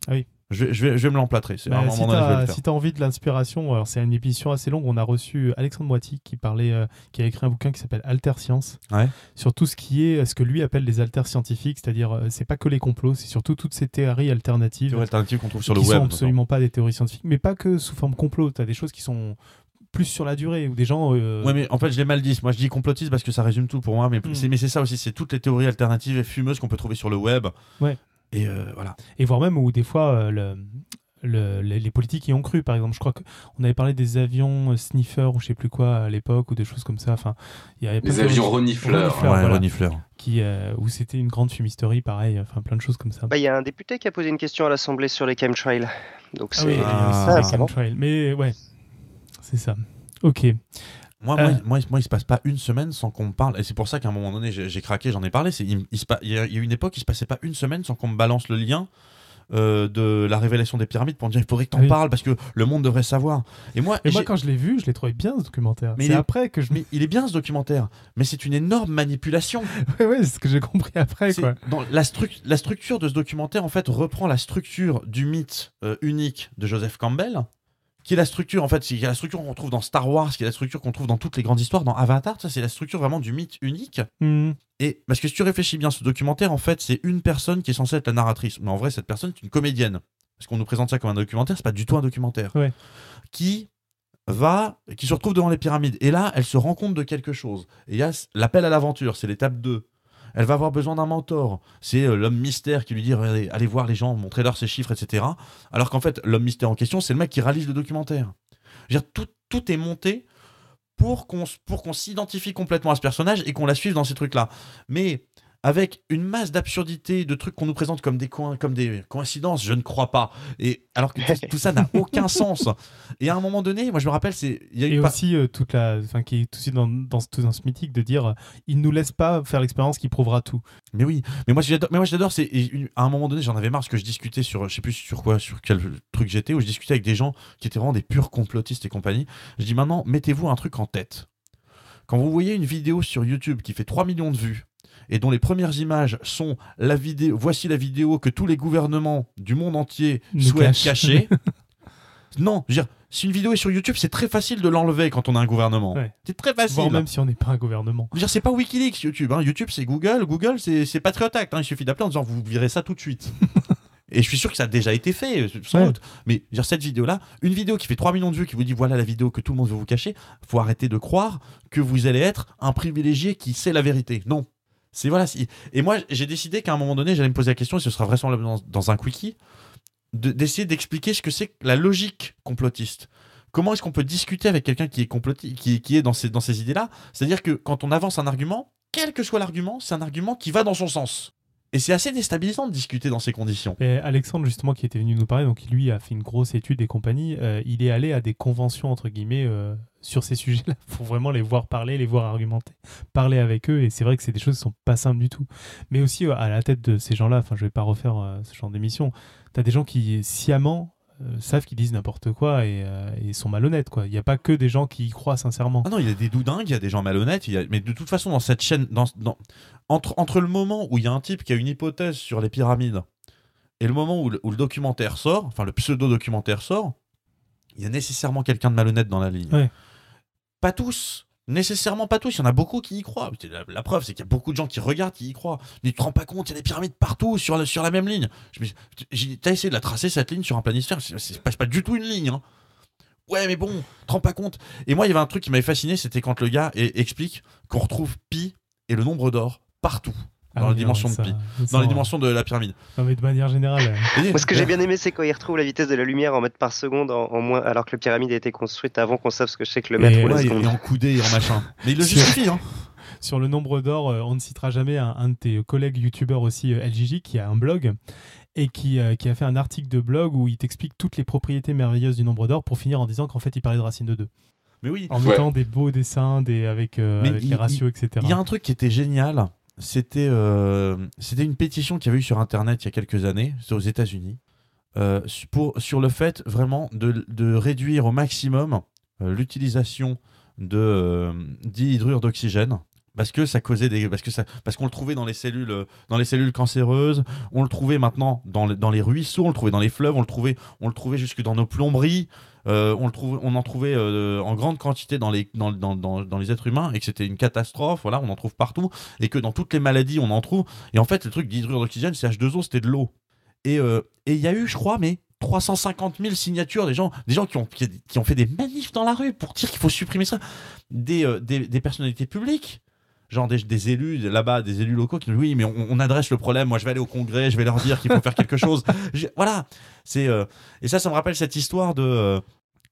Ah oui. Je vais, je vais, je vais me l'emplâtrer. C'est Bah, si faire. si t'as envie de l'inspiration, alors c'est une émission assez longue. On a reçu Alexandre Moiti qui parlait, euh, qui a écrit un bouquin qui s'appelle Alter Science Ouais. sur tout ce qui est ce que lui appelle les alters scientifiques, c'est-à-dire euh, c'est pas que les complots, c'est surtout toutes ces théories alternatives Théorie alternative qu'on trouve sur le qui web. sont notamment. absolument pas des théories scientifiques, mais pas que sous forme complot. T'as des choses qui sont plus sur la durée ou des gens. euh, Ouais, mais en fait, je l'ai mal dit. Moi, je dis complotiste parce que ça résume tout pour moi. Mais c'est mais c'est ça aussi. C'est toutes les théories alternatives et fumeuses qu'on peut trouver sur le web. Ouais. Et euh, voilà. Et voire même où des fois euh, le, le- les, les politiques y ont cru. Par exemple, je crois qu'on avait parlé des avions euh, sniffer ou je sais plus quoi à l'époque ou des choses comme ça. Enfin, il y avait plein Les de avions théories renifleurs. Renifleurs, ouais, voilà. renifleur. qui euh, où c'était une grande fumisterie, pareil. Enfin, plein de choses comme ça. Bah, Il y a un député qui a posé une question à l'Assemblée sur les chemtrails. Donc Ah oui, c'est il y a Ah, aussi ça, les c'est bon. chemtrails. Mais ouais, c'est ça. Ok. Moi, Euh. moi, moi, moi, il se passe pas une semaine sans qu'on me parle. Et c'est pour ça qu'à un moment donné, j'ai craqué, j'en ai parlé. C'est, il, il se pa- il y a eu une époque, il se passait pas une semaine sans qu'on me balance le lien euh, de la révélation des pyramides pour me dire il faudrait que t'en Oui. parles parce que le monde devrait savoir. Et moi, Et moi, j'ai- quand je l'ai vu, je l'ai trouvé bien ce documentaire. Mais C'est il est- après que je. mais il est bien ce documentaire, mais c'est une énorme manipulation. ouais, ouais, c'est ce que j'ai compris après, quoi. dans la, la structure de ce documentaire, en fait, reprend la structure du mythe euh, unique de Joseph Campbell, qui est la structure, en fait, c'est la structure qu'on trouve dans Star Wars, qui est la structure qu'on trouve dans toutes les grandes histoires, dans Avatar, ça c'est la structure vraiment du mythe unique. Hmm. Et parce que si tu réfléchis bien, ce documentaire, en fait, c'est une personne qui est censée être la narratrice. Mais en vrai, cette personne est une comédienne. Parce qu'on nous présente ça comme un documentaire, c'est pas du tout un documentaire. Ouais. Qui va, qui se retrouve devant les pyramides. Et là, elle se rend compte de quelque chose. Et il y a l'appel à l'aventure, c'est l'étape 2. Elle va avoir besoin d'un mentor. C'est euh, l'homme mystère qui lui dit allez voir les gens, montrez-leur ses chiffres, etc. Alors qu'en fait, l'homme mystère en question, c'est le mec qui réalise le documentaire. Je dire, tout, est monté pour qu'on s- pour qu'on s'identifie complètement à ce personnage et qu'on la suive dans ces trucs-là. Mais avec une masse d'absurdités, de trucs qu'on nous présente comme des, coin- comme des coïncidences, je ne crois pas. Et alors que tout, tout ça n'a aucun sens. Et à un moment donné, moi je me rappelle, c'est il y a eu Et pas- aussi, euh, toute la, enfin, qui est aussi dans, dans, ce- dans ce mythique de dire, euh, il nous laisse pas faire l'expérience qui prouvera tout. Mais oui, mais moi j'adore, mais moi j'adore, c'est à un moment donné, j'en avais marre parce que je discutais sur, je sais plus sur quoi, sur quel truc j'étais, où je discutais avec des gens qui étaient vraiment des purs complotistes et compagnie. Je dis maintenant, mettez-vous un truc en tête. Quand vous voyez une vidéo sur YouTube qui fait 3 millions de vues et dont les premières images sont la vidéo, voici la vidéo que tous les gouvernements du monde entier Nous souhaitent cacher. non, je veux dire, si une vidéo est sur YouTube, c'est très facile de l'enlever quand on a un gouvernement. Ouais. C'est très facile. Voire même si on n'est pas un gouvernement. Je veux dire, c'est pas Wikileaks YouTube. Hein. YouTube, c'est Google. Google, c'est c'est Patriot Act. hein. Il suffit d'appeler en disant vous virez ça tout de suite. Et je suis sûr que ça a déjà été fait, sans Ouais. doute. Mais dire, cette vidéo-là, une vidéo qui fait 3 millions de vues, qui vous dit voilà la vidéo que tout le monde veut vous cacher, faut arrêter de croire que vous allez être un privilégié qui sait la vérité. Non. C'est voilà. Et moi, j'ai décidé qu'à un moment donné, j'allais me poser la question, et ce sera vraisemblablement dans, un quickie, de- d'essayer d'expliquer ce que c'est la logique complotiste. Comment est-ce qu'on peut discuter avec quelqu'un qui est qui, est dans ces, dans ces idées-là? C'est-à-dire que quand on avance un argument, quel que soit l'argument, c'est un argument qui va dans son sens. Et c'est assez déstabilisant de discuter dans ces conditions. Et Alexandre, justement, qui était venu nous parler, donc lui a fait une grosse étude et compagnie, euh, il est allé à des conventions, entre guillemets, euh, sur ces sujets-là, pour vraiment les voir parler, les voir argumenter, parler avec eux, et c'est vrai que c'est des choses qui sont pas simples du tout. Mais aussi, euh, à la tête de ces gens-là, enfin, je vais pas refaire euh, ce genre d'émission, t'as des gens qui, sciemment, euh, savent qu'ils disent n'importe quoi et, euh, et sont malhonnêtes, quoi. Il n'y a pas que des gens qui y croient sincèrement. Ah non, il y a des doudingues, il y a des gens malhonnêtes, il y a- mais de toute façon, dans cette chaîne, dans, dans- entre, entre le moment où il y a un type qui a une hypothèse sur les pyramides et le moment où le, où le documentaire sort, enfin le pseudo-documentaire sort, il y a nécessairement quelqu'un de malhonnête dans la ligne. Ouais. Pas tous, nécessairement pas tous, il y en a beaucoup qui y croient. La, preuve, c'est qu'il y a beaucoup de gens qui regardent, qui y croient. Mais tu te rends pas compte, il y a des pyramides partout sur la, sur la même ligne. T'as essayé de la tracer cette ligne sur un planisphère, c'est pas, pas du tout une ligne. hein. Ouais, mais bon, te rends pas compte. Et moi, il y avait un truc qui m'avait fasciné, c'était quand le gars explique qu'on retrouve pi et le nombre d'or partout. Ah dans les dimensions non, de pi. Dans les dimensions de la pyramide. Non, mais de manière générale. euh, Moi, ce que j'ai bien aimé, c'est quand il retrouve la vitesse de la lumière en mètres par seconde, en, en moins, alors que la pyramide a été construite avant qu'on sache ce que c'est que le mètre ou la seconde. et en coudé et en machin. Mais il le justifie, hein. Sur le nombre d'or, euh, on ne citera jamais un, un de tes collègues youtubeurs aussi, euh, LGJ, qui a un blog et qui, euh, qui a fait un article de blog où il t'explique toutes les propriétés merveilleuses du nombre d'or pour finir en disant qu'en fait il parlait de racine de 2. Mais oui. En Ouais. mettant des beaux dessins des, avec, euh, Mais avec il- les ratios, etc. Il y a un truc qui était génial. C'était euh, c'était une pétition qu'il y avait eu sur Internet il y a quelques années, c'est aux États-Unis, euh, sur le fait vraiment de, réduire au maximum euh, l'utilisation de d'oxygène parce que ça causait des parce que ça parce qu'on le trouvait dans les cellules dans les cellules cancéreuses, on le trouvait maintenant dans, les- dans les ruisseaux, on le trouvait dans les fleuves, on le trouvait on le trouvait jusque dans nos plomberies. Euh, on, le trouve, on en trouvait euh, en grande quantité dans les, dans, dans, dans, dans les êtres humains et que c'était une catastrophe. Voilà, on en trouve partout et que dans toutes les maladies, on en trouve. Et en fait, le truc d'hydrure d'oxygène, c'est H2O, c'était de l'eau. Et euh, et il y a eu, je crois, mais 350 000 signatures des gens, des gens qui ont, qui, ont fait des manifs dans la rue pour dire qu'il faut supprimer ça. Des, des, des personnalités publiques. Genre des, des élus là-bas, des élus locaux qui disent oui, mais on, on adresse le problème. Moi, je vais aller au congrès, je vais leur dire qu'il faut faire quelque chose. Je- voilà. C'est euh, et ça, ça me rappelle cette histoire de. euh,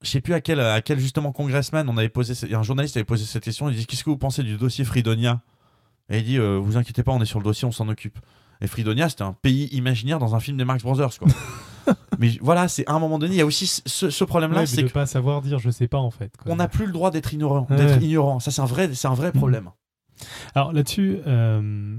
je sais plus à quel, à quel justement congressman on avait posé, un journaliste avait posé cette question. Il dit qu'est-ce que vous pensez du dossier Fridonia Et il dit euh, vous inquiétez pas, on est sur le dossier, on s'en occupe. Et Fridonia, c'était un pays imaginaire dans un film des Marx Brothers, quoi. Mais voilà, c'est à un moment donné, il y a aussi ce, ce problème-là, Ouais, c'est que pas savoir dire je sais pas en fait. quoi. on n'a plus le droit d'être ignorant, Ouais. d'être ignorant. Ça, c'est un vrai, c'est un vrai problème. Alors là-dessus, euh,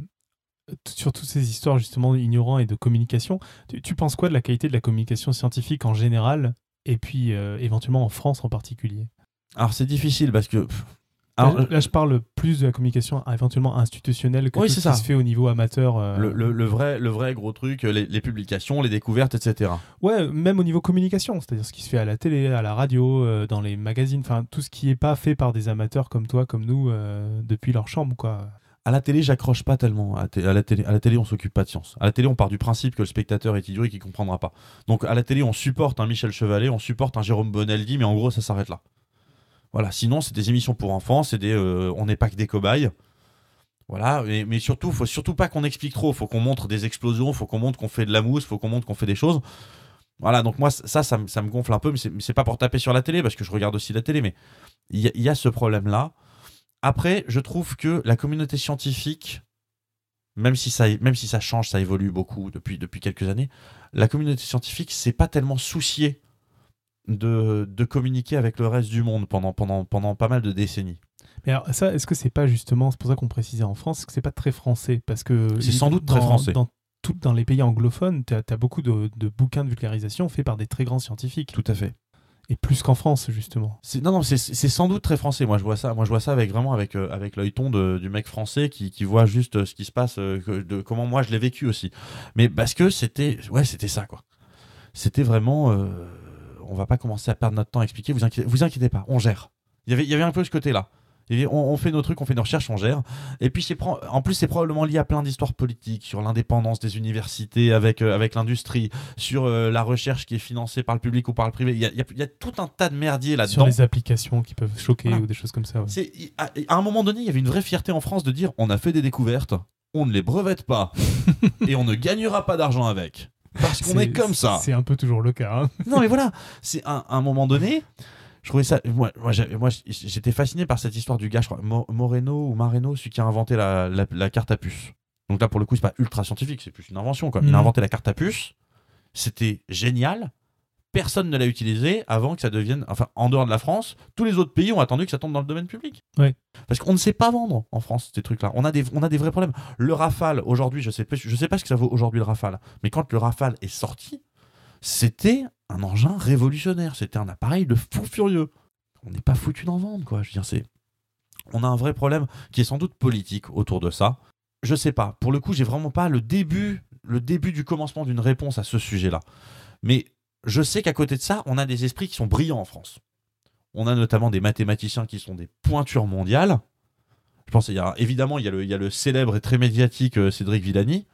sur toutes ces histoires justement ignorants et de communication, tu, penses quoi de la qualité de la communication scientifique en général et puis euh, éventuellement en France en particulier? Alors c'est difficile parce que. Alors, là, là, je parle plus de la communication euh, éventuellement institutionnelle que Oui, tout ce qui se fait au niveau amateur. euh, le, le- le vrai, le vrai gros truc, les, les publications, les découvertes, etc. Ouais, même au niveau communication, c'est-à-dire ce qui se fait à la télé, à la radio, euh, dans les magazines, enfin tout ce qui n'est pas fait par des amateurs comme toi, comme nous, euh, depuis leur chambre, quoi. À la télé, j'accroche pas tellement. À la télé, à la télé, on s'occupe pas de science. À la télé, on part du principe que le spectateur est idiot et qu'il comprendra pas. Donc à la télé, on supporte un Michel Chevalet, on supporte un Jérôme Bonaldi, mais en gros, ça s'arrête là. Voilà. Sinon, c'est des émissions pour enfants, c'est des, euh, on n'est pas que des cobayes. Voilà. Mais, mais surtout, faut surtout pas qu'on explique trop. Faut qu'on montre des explosions, faut qu'on montre qu'on fait de la mousse, faut qu'on montre qu'on fait des choses. Voilà. Donc moi, ça, ça, me- gonfle un peu, mais c'est- pas pour taper sur la télé parce que je regarde aussi la télé, mais il y, y a ce problème-là. Après, je trouve que la communauté scientifique, même si ça, même si ça change, ça évolue beaucoup depuis, depuis quelques années, la communauté scientifique s'est pas tellement souciée de, de communiquer avec le reste du monde pendant, pendant, pendant pas mal de décennies. Mais alors, ça, est-ce que c'est pas justement, c'est pour ça qu'on précisait en France, que c'est pas très français? Parce que. C'est sans doute très dans- français. Dans, tout, dans les pays anglophones, tu as, beaucoup de, de bouquins de vulgarisation faits par des très grands scientifiques. Tout à fait. Et plus qu'en France, justement. Non, non, c'est- sans doute très français. Moi, je vois ça. Moi, je vois ça avec vraiment avec euh, avec l'œilleton de- du mec français qui, qui voit juste euh, ce qui se passe, euh, de comment moi je l'ai vécu aussi. Mais parce que c'était, ouais, c'était ça quoi. C'était vraiment. On va pas commencer à perdre notre temps à expliquer. Vous inquiétez, vous inquiétez pas, on gère. Il y avait, il y avait un peu ce côté-là. On, on fait nos trucs, on fait nos recherches, on gère. Et puis en plus c'est probablement lié à plein d'histoires politiques sur l'indépendance des universités avec euh, avec l'industrie, sur euh, la recherche qui est financée par le public ou par le privé. Il y a, il y a- il y a tout un tas de merdier Sur là-dedans. les applications qui peuvent choquer Voilà. ou des choses comme ça. ouais. À, à un moment donné, il y avait une vraie fierté en France de dire on a fait des découvertes, on ne les brevette pas et on ne gagnera pas d'argent avec. Parce qu'on est comme ça. C'est un peu toujours le cas. hein. Non, mais voilà, c'est un, un moment donné. Je trouvais ça. Moi, moi, j'étais fasciné par cette histoire du gars, je crois, Mo- Moreno ou Mareno, celui qui a inventé la, la- la carte à puce. Donc là, pour le coup, c'est pas ultra scientifique, c'est plus une invention. Quoi. Il a inventé la carte à puce. C'était génial. Personne ne l'a utilisé avant que ça devienne. Enfin, en dehors de la France, tous les autres pays ont attendu que ça tombe dans le domaine public. Ouais. Parce qu'on ne sait pas vendre en France ces trucs-là. On a des, on a des vrais problèmes. Le Rafale, aujourd'hui, je sais pas, je sais pas ce que ça vaut aujourd'hui le Rafale, mais quand le Rafale est sorti, c'était un engin révolutionnaire. C'était un appareil de fou furieux. On n'est pas foutu d'en vendre, quoi. Je veux dire, c'est. On a un vrai problème qui est sans doute politique autour de ça. Je sais pas. Pour le coup, j'ai vraiment pas le début, le début du commencement d'une réponse à ce sujet-là. Mais je sais qu'à côté de ça, on a des esprits qui sont brillants en France. On a notamment des mathématiciens qui sont des pointures mondiales. Je pense, il y a, évidemment, il y a, le, il y a le célèbre et très médiatique euh, Cédric Villani.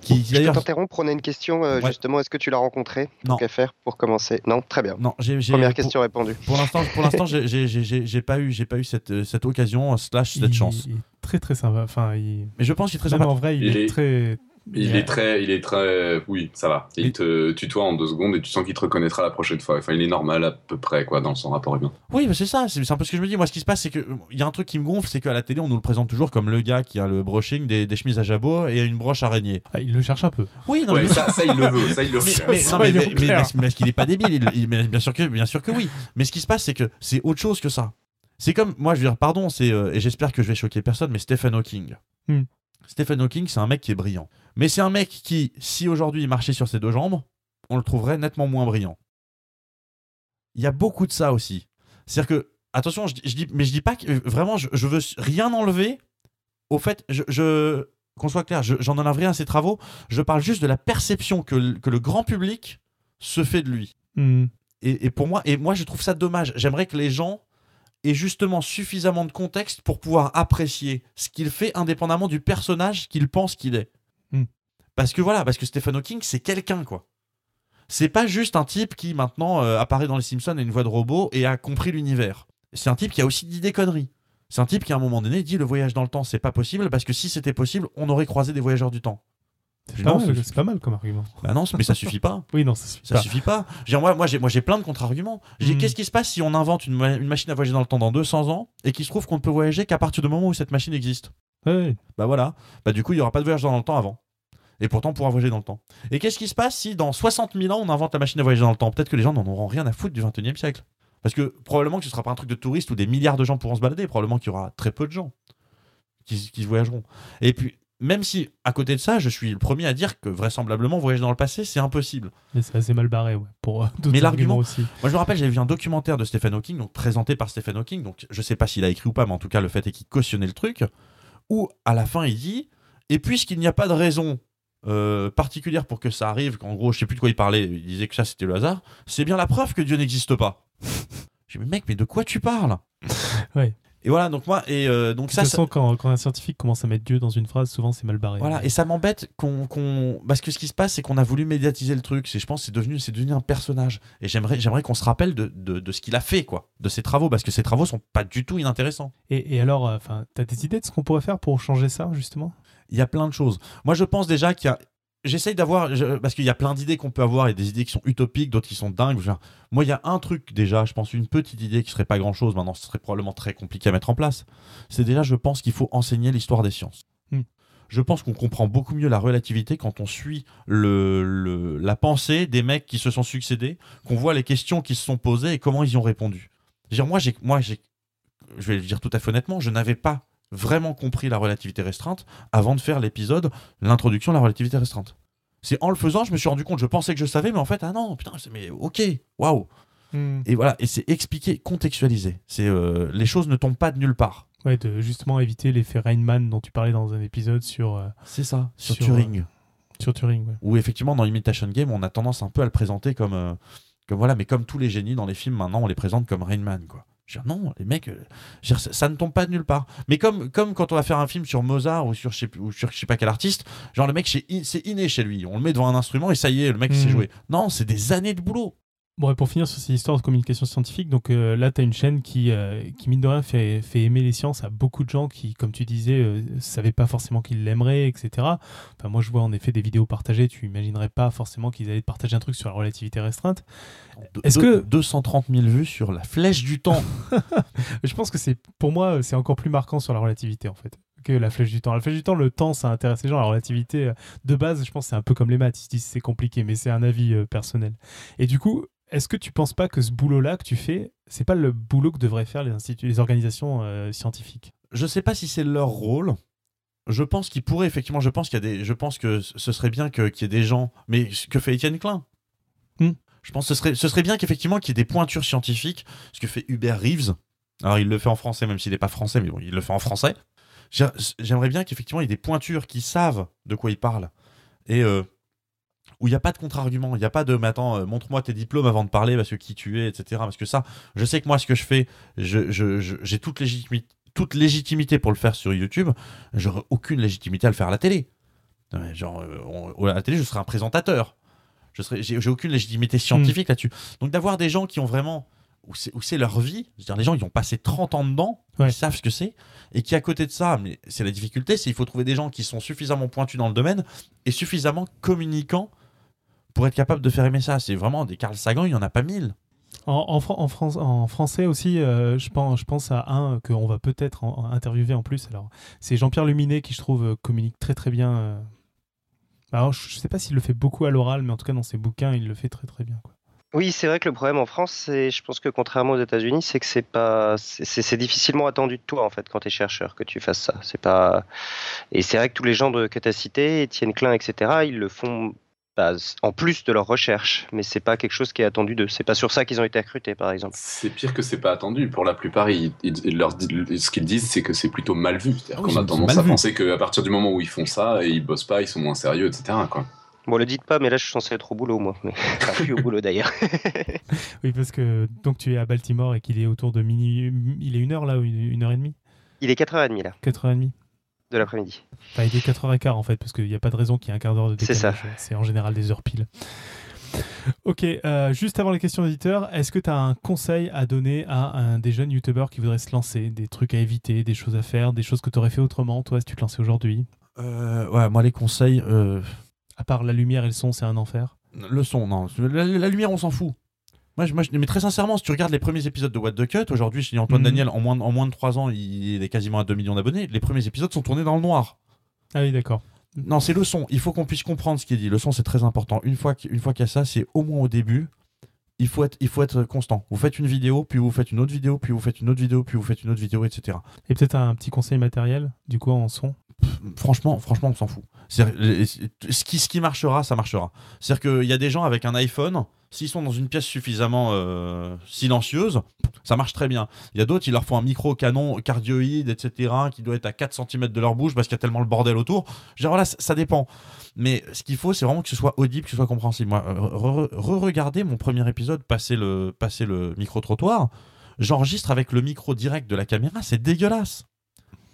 Qui, Je peux d'ailleurs, t'interrompre, on a une question euh, Ouais. justement. Est-ce que tu l'as rencontré Non. Qu'à faire pour commencer. Non, très bien. non, Première pour- question répondue. Pour l'instant, pour l'instant, j'ai, pas eu, j'ai pas eu cette, euh, cette occasion slash cette Il- chance. il est très très sympa. Enfin, il... Mais je pense qu'il est très sympa. en vrai, il, Il est, est- très. Il est très, il est très, oui, ça va. Il te tutoie en deux secondes et tu sens qu'il te reconnaîtra la prochaine fois. Enfin, il est normal à peu près, quoi, dans son rapport humain. Oui, mais c'est ça, c'est un peu ce que je me dis. Moi, ce qui se passe, c'est que il y a un truc qui me gonfle, c'est qu'à la télé, on nous le présente toujours comme le gars qui a le brushing, des, des chemises à jabot et une broche araignée. Ah, il le cherche un peu. Oui, non, Ouais, mais, ça, ça, il le veut, ça, il le mais, recherche. mais- mais, mais- mais- clairs. mais- mais est-ce qu'il est pas débile il- il- mais bien sûr que, bien sûr que oui. Mais ce qui se passe, c'est que c'est autre chose que ça. C'est comme, moi, je veux dire, pardon, c'est euh, et j'espère que je vais choquer personne, mais Stephen Hawking. Hmm. Stephen Hawking, c'est un mec qui est brillant. Mais c'est un mec qui, si aujourd'hui il marchait sur ses deux jambes, on le trouverait nettement moins brillant. Il y a beaucoup de ça aussi. C'est-à-dire que, attention, je, dis- je dis, mais je dis pas que vraiment, je, je veux rien enlever au fait, je, je- qu'on soit clair, je- j'en enlève rien à ses travaux. Je parle juste de la perception que, le- que le grand public se fait de lui. Hmm. Et, et pour moi, et moi, je trouve ça dommage. J'aimerais que les gens aient justement suffisamment de contexte pour pouvoir apprécier ce qu'il fait indépendamment du personnage qu'ils pensent qu'il est. Hmm. Parce que voilà, parce que Stephen Hawking, c'est quelqu'un, quoi. C'est pas juste un type qui maintenant euh, apparaît dans Les Simpsons et une voix de robot et a compris l'univers. C'est un type qui a aussi dit des conneries. C'est un type qui à un moment donné dit le voyage dans le temps c'est pas possible parce que si c'était possible on aurait croisé des voyageurs du temps. C'est pas, mal, pas comme argument. Bah non mais ça suffit pas. Oui, non, ça suffit Ça pas. suffit pas. Je veux dire, moi, moi, j'ai, plein de contre-arguments. J'ai, Mm. Qu'est-ce qui se passe si on invente une, ma- une machine à voyager dans le temps dans 200 ans et qu'il se trouve qu'on ne peut voyager qu'à partir du moment où cette machine existe? Ouais. Bah voilà. Bah du coup, il n'y aura pas de voyage dans le temps avant. Et pourtant, on pourra voyager dans le temps. Et qu'est-ce qui se passe si dans 60 000 ans, on invente la machine à voyager dans le temps? Peut-être que les gens n'en auront rien à foutre du 21e siècle. Parce que probablement que ce sera pas un truc de touristes où des milliards de gens pourront se balader. Probablement qu'il y aura très peu de gens qui, qui voyageront. Et puis, même si, à côté de ça, je suis le premier à dire que vraisemblablement, voyager dans le passé, c'est impossible. Mais c'est assez mal barré, ouais. Pour euh, d'autres Mais l'argument- arguments aussi. Moi, je me rappelle, j'avais vu un documentaire de Stephen Hawking, donc présenté par Stephen Hawking. Donc, je sais pas s'il a écrit ou pas, mais en tout cas, le fait est qu'il cautionnait le truc. Où, à la fin, il dit Et puisqu'il n'y a pas de raison euh, particulière pour que ça arrive, qu'en gros, je sais plus de quoi il parlait, il disait que ça, c'était le hasard, c'est bien la preuve que Dieu n'existe pas. J'ai dit Mais mec, mais de quoi tu parles? Ouais. Et voilà, donc moi, et euh, donc De ça, toute ça- façon, quand, quand un scientifique commence à mettre Dieu dans une phrase, souvent c'est mal barré. Voilà, et ça m'embête qu'on, qu'on- Parce que ce qui se passe, c'est qu'on a voulu médiatiser le truc. C'est, je pense que c'est devenu, c'est devenu un personnage. Et j'aimerais, j'aimerais qu'on se rappelle de, de, de ce qu'il a fait, quoi. De ses travaux, parce que ses travaux sont pas du tout inintéressants. Et, et alors, euh, enfin, t'as des idées de ce qu'on pourrait faire pour changer ça, justement? Il y a plein de choses. Moi, je pense déjà qu'il y a. J'essaye d'avoir. je- Parce qu'il y a plein d'idées qu'on peut avoir et des idées qui sont utopiques, d'autres qui sont dingues. Genre, moi, il y a un truc déjà, je pense, une petite idée qui serait pas grand chose. Maintenant, ce serait probablement très compliqué à mettre en place. C'est déjà, je pense qu'il faut enseigner l'histoire des sciences. Hmm. Je pense qu'on comprend beaucoup mieux la relativité quand on suit le, le- la pensée des mecs qui se sont succédés, qu'on voit les questions qui se sont posées et comment ils y ont répondu. Dire, moi, j'ai, moi, j'ai, je vais le dire tout à fait honnêtement, je n'avais pas vraiment compris la relativité restreinte avant de faire l'épisode l'introduction de la relativité restreinte. C'est en le faisant, je me suis rendu compte, je pensais que je savais, mais en fait, ah non, putain, mais ok, waouh. Et voilà, et c'est expliqué, contextualisé. C'est euh, les choses ne tombent pas de nulle part. Ouais, de justement éviter l'effet Rainman dont tu parlais dans un épisode sur, euh, C'est ça, sur, Sur, Turing. sur Turing. Ouais. Où effectivement, dans Imitation Game, on a tendance un peu à le présenter comme, euh, comme voilà, mais comme tous les génies dans les films, maintenant, on les présente comme Rain Man, quoi. Je veux dire, non, les mecs, euh, dire, ça, ça ne tombe pas de nulle part. Mais comme, comme quand on va faire un film sur Mozart ou sur je sais, plus- ou sur je sais pas quel artiste, genre le mec, c'est in- c'est inné chez lui. On le met devant un instrument et ça y est, le mec il sait Mhm. jouer. Non, c'est des années de boulot. Bon, et pour finir sur ces histoires de communication scientifique, donc euh, là, tu as une chaîne qui, euh, qui, mine de rien, fait, fait aimer les sciences à beaucoup de gens qui, comme tu disais, euh, savaient pas forcément qu'ils l'aimeraient, etc. Enfin, moi, je vois en effet des vidéos partagées, tu imaginerais pas forcément qu'ils allaient partager un truc sur la relativité restreinte. Est-ce que- 230 000 vues sur la flèche du temps. Je pense que c'est, pour moi, c'est encore plus marquant sur la relativité, en fait, que la flèche du temps. La flèche du temps, le temps, ça intéresse les gens. La relativité, de base, je pense c'est un peu comme les maths. Ils se disent c'est compliqué, mais c'est un avis personnel. Et du coup, est-ce que tu penses pas que ce boulot-là que tu fais, c'est pas le boulot que devraient faire les, instituts, les organisations euh, scientifiques? Je sais pas si c'est leur rôle. Je pense qu'ils pourraient effectivement. Je pense qu'il y a des. Je pense que ce serait bien que- qu'il y ait des gens. Mais que fait Étienne Klein. Hmm. Je pense que ce serait, ce serait bien qu'effectivement qu'il y ait des pointures scientifiques. Ce que fait Hubert Reeves. Alors il le fait en français, même s'il n'est pas français, mais bon, il le fait en français. J'ai- J'aimerais bien qu'effectivement il y ait des pointures qui savent de quoi ils parlent. Et euh, où il n'y a pas de contre-argument. Il n'y a pas de. Mais attends, euh, montre-moi tes diplômes avant de parler, parce que qui tu es, etc. Parce que ça, je sais que moi, ce que je fais, je- je- je- j'ai toute légitimité toute légitimité pour le faire sur YouTube, j'aurais aucune légitimité à le faire à la télé. Genre, euh, on- à la télé, je serais un présentateur. Je serais, j'ai, aucune légitimité scientifique là-dessus. Donc d'avoir des gens qui ont vraiment, où c'est où c'est leur vie. Je veux dire, les gens, ils ont passé 30 ans dedans, Ouais. ils savent ce que c'est. Et qui, à côté de ça, mais c'est la difficulté, c'est qu'il faut trouver des gens qui sont suffisamment pointus dans le domaine et suffisamment communicants pour être capable de faire aimer ça. C'est vraiment des Carl Sagan, il n'y en a pas mille. En, en, Fran- en France, en français aussi, euh, je, pense, je pense à un qu'on va peut-être interviewer en plus. Alors, c'est Jean-Pierre Luminet qui, je trouve, euh, communique très très bien. euh. Alors, je ne sais pas s'il le fait beaucoup à l'oral, mais en tout cas, dans ses bouquins, il le fait très très bien. Quoi. Oui, c'est vrai que le problème en France, c'est, je pense que contrairement aux États-Unis, c'est que c'est pas, c'est, difficilement attendu de toi en fait quand tu es chercheur que tu fasses ça. C'est pas, et c'est vrai que tous les gens de, que tu as cités, Étienne Klein, etc., ils le font bah, en plus de leur recherche, mais c'est pas quelque chose qui est attendu d'eux. C'est pas sur ça qu'ils ont été recrutés, par exemple. C'est pire que c'est pas attendu. Pour la plupart, ils, ils- ils leur disent- ce qu'ils disent, c'est que c'est plutôt mal vu. C'est-à-dire Ah oui, qu'on a tendance à vu. penser qu'à partir du moment où ils font ça, et ils bossent pas, ils sont moins sérieux, etc. Quoi. Bon, le dites pas, mais là, je suis censé être au boulot, moi. Mais... Enfin, je suis au boulot d'ailleurs. Oui, parce que donc tu es à Baltimore et qu'il est autour de minuit. Il est une heure là, ou une, une heure et demie? Il est 4h30 là, 4h30 de l'après-midi. Enfin, il est 4h15 en fait, parce qu'il n'y a pas de raison qu'il y ait un quart d'heure de C'est décalage. C'est en général des heures pile. Ok, euh, juste avant les questions d'éditeurs, est-ce que tu as un conseil à donner à un des jeunes youtubeurs qui voudraient se lancer? Des trucs à éviter, des choses à faire, des choses que tu aurais fait autrement, toi, si tu te lançais aujourd'hui? Euh, ouais, moi, les conseils, euh, À part la lumière et le son, c'est un enfer. le son, non. La, la lumière, on s'en fout. Moi, je, moi, je- mais très sincèrement, si tu regardes les premiers épisodes de What the Cut, aujourd'hui, je dis Antoine Mhm. Daniel, en moins, de- en moins de 3 ans, il est quasiment à 2 millions d'abonnés. Les premiers épisodes sont tournés dans le noir. Ah oui, d'accord. Non, c'est le son. Il faut qu'on puisse comprendre ce qui est dit. Le son, c'est très important. Une fois qu'il fois qu'il y a ça, c'est au moins au début. Il faut, être, il faut être constant. Vous faites une vidéo, puis vous faites une autre vidéo, puis vous faites une autre vidéo, puis vous faites une autre vidéo, etc. Et peut-être un petit conseil matériel, du coup, en son? Franchement, franchement, on s'en fout. Ce qui, ce qui marchera, ça marchera. C'est-à-dire qu'il y a des gens avec un iPhone, s'ils sont dans une pièce suffisamment euh, silencieuse, ça marche très bien. Il y a d'autres, ils leur font un micro canon cardioïde, etc., qui doit être à 4 cm de leur bouche parce qu'il y a tellement le bordel autour. Dire, voilà, ça, dépend. Mais ce qu'il faut, c'est vraiment que ce soit audible, que ce soit compréhensible. Moi, re- re- re-regardez mon premier épisode, passer le, passer le micro-trottoir. J'enregistre avec le micro direct de la caméra, c'est dégueulasse.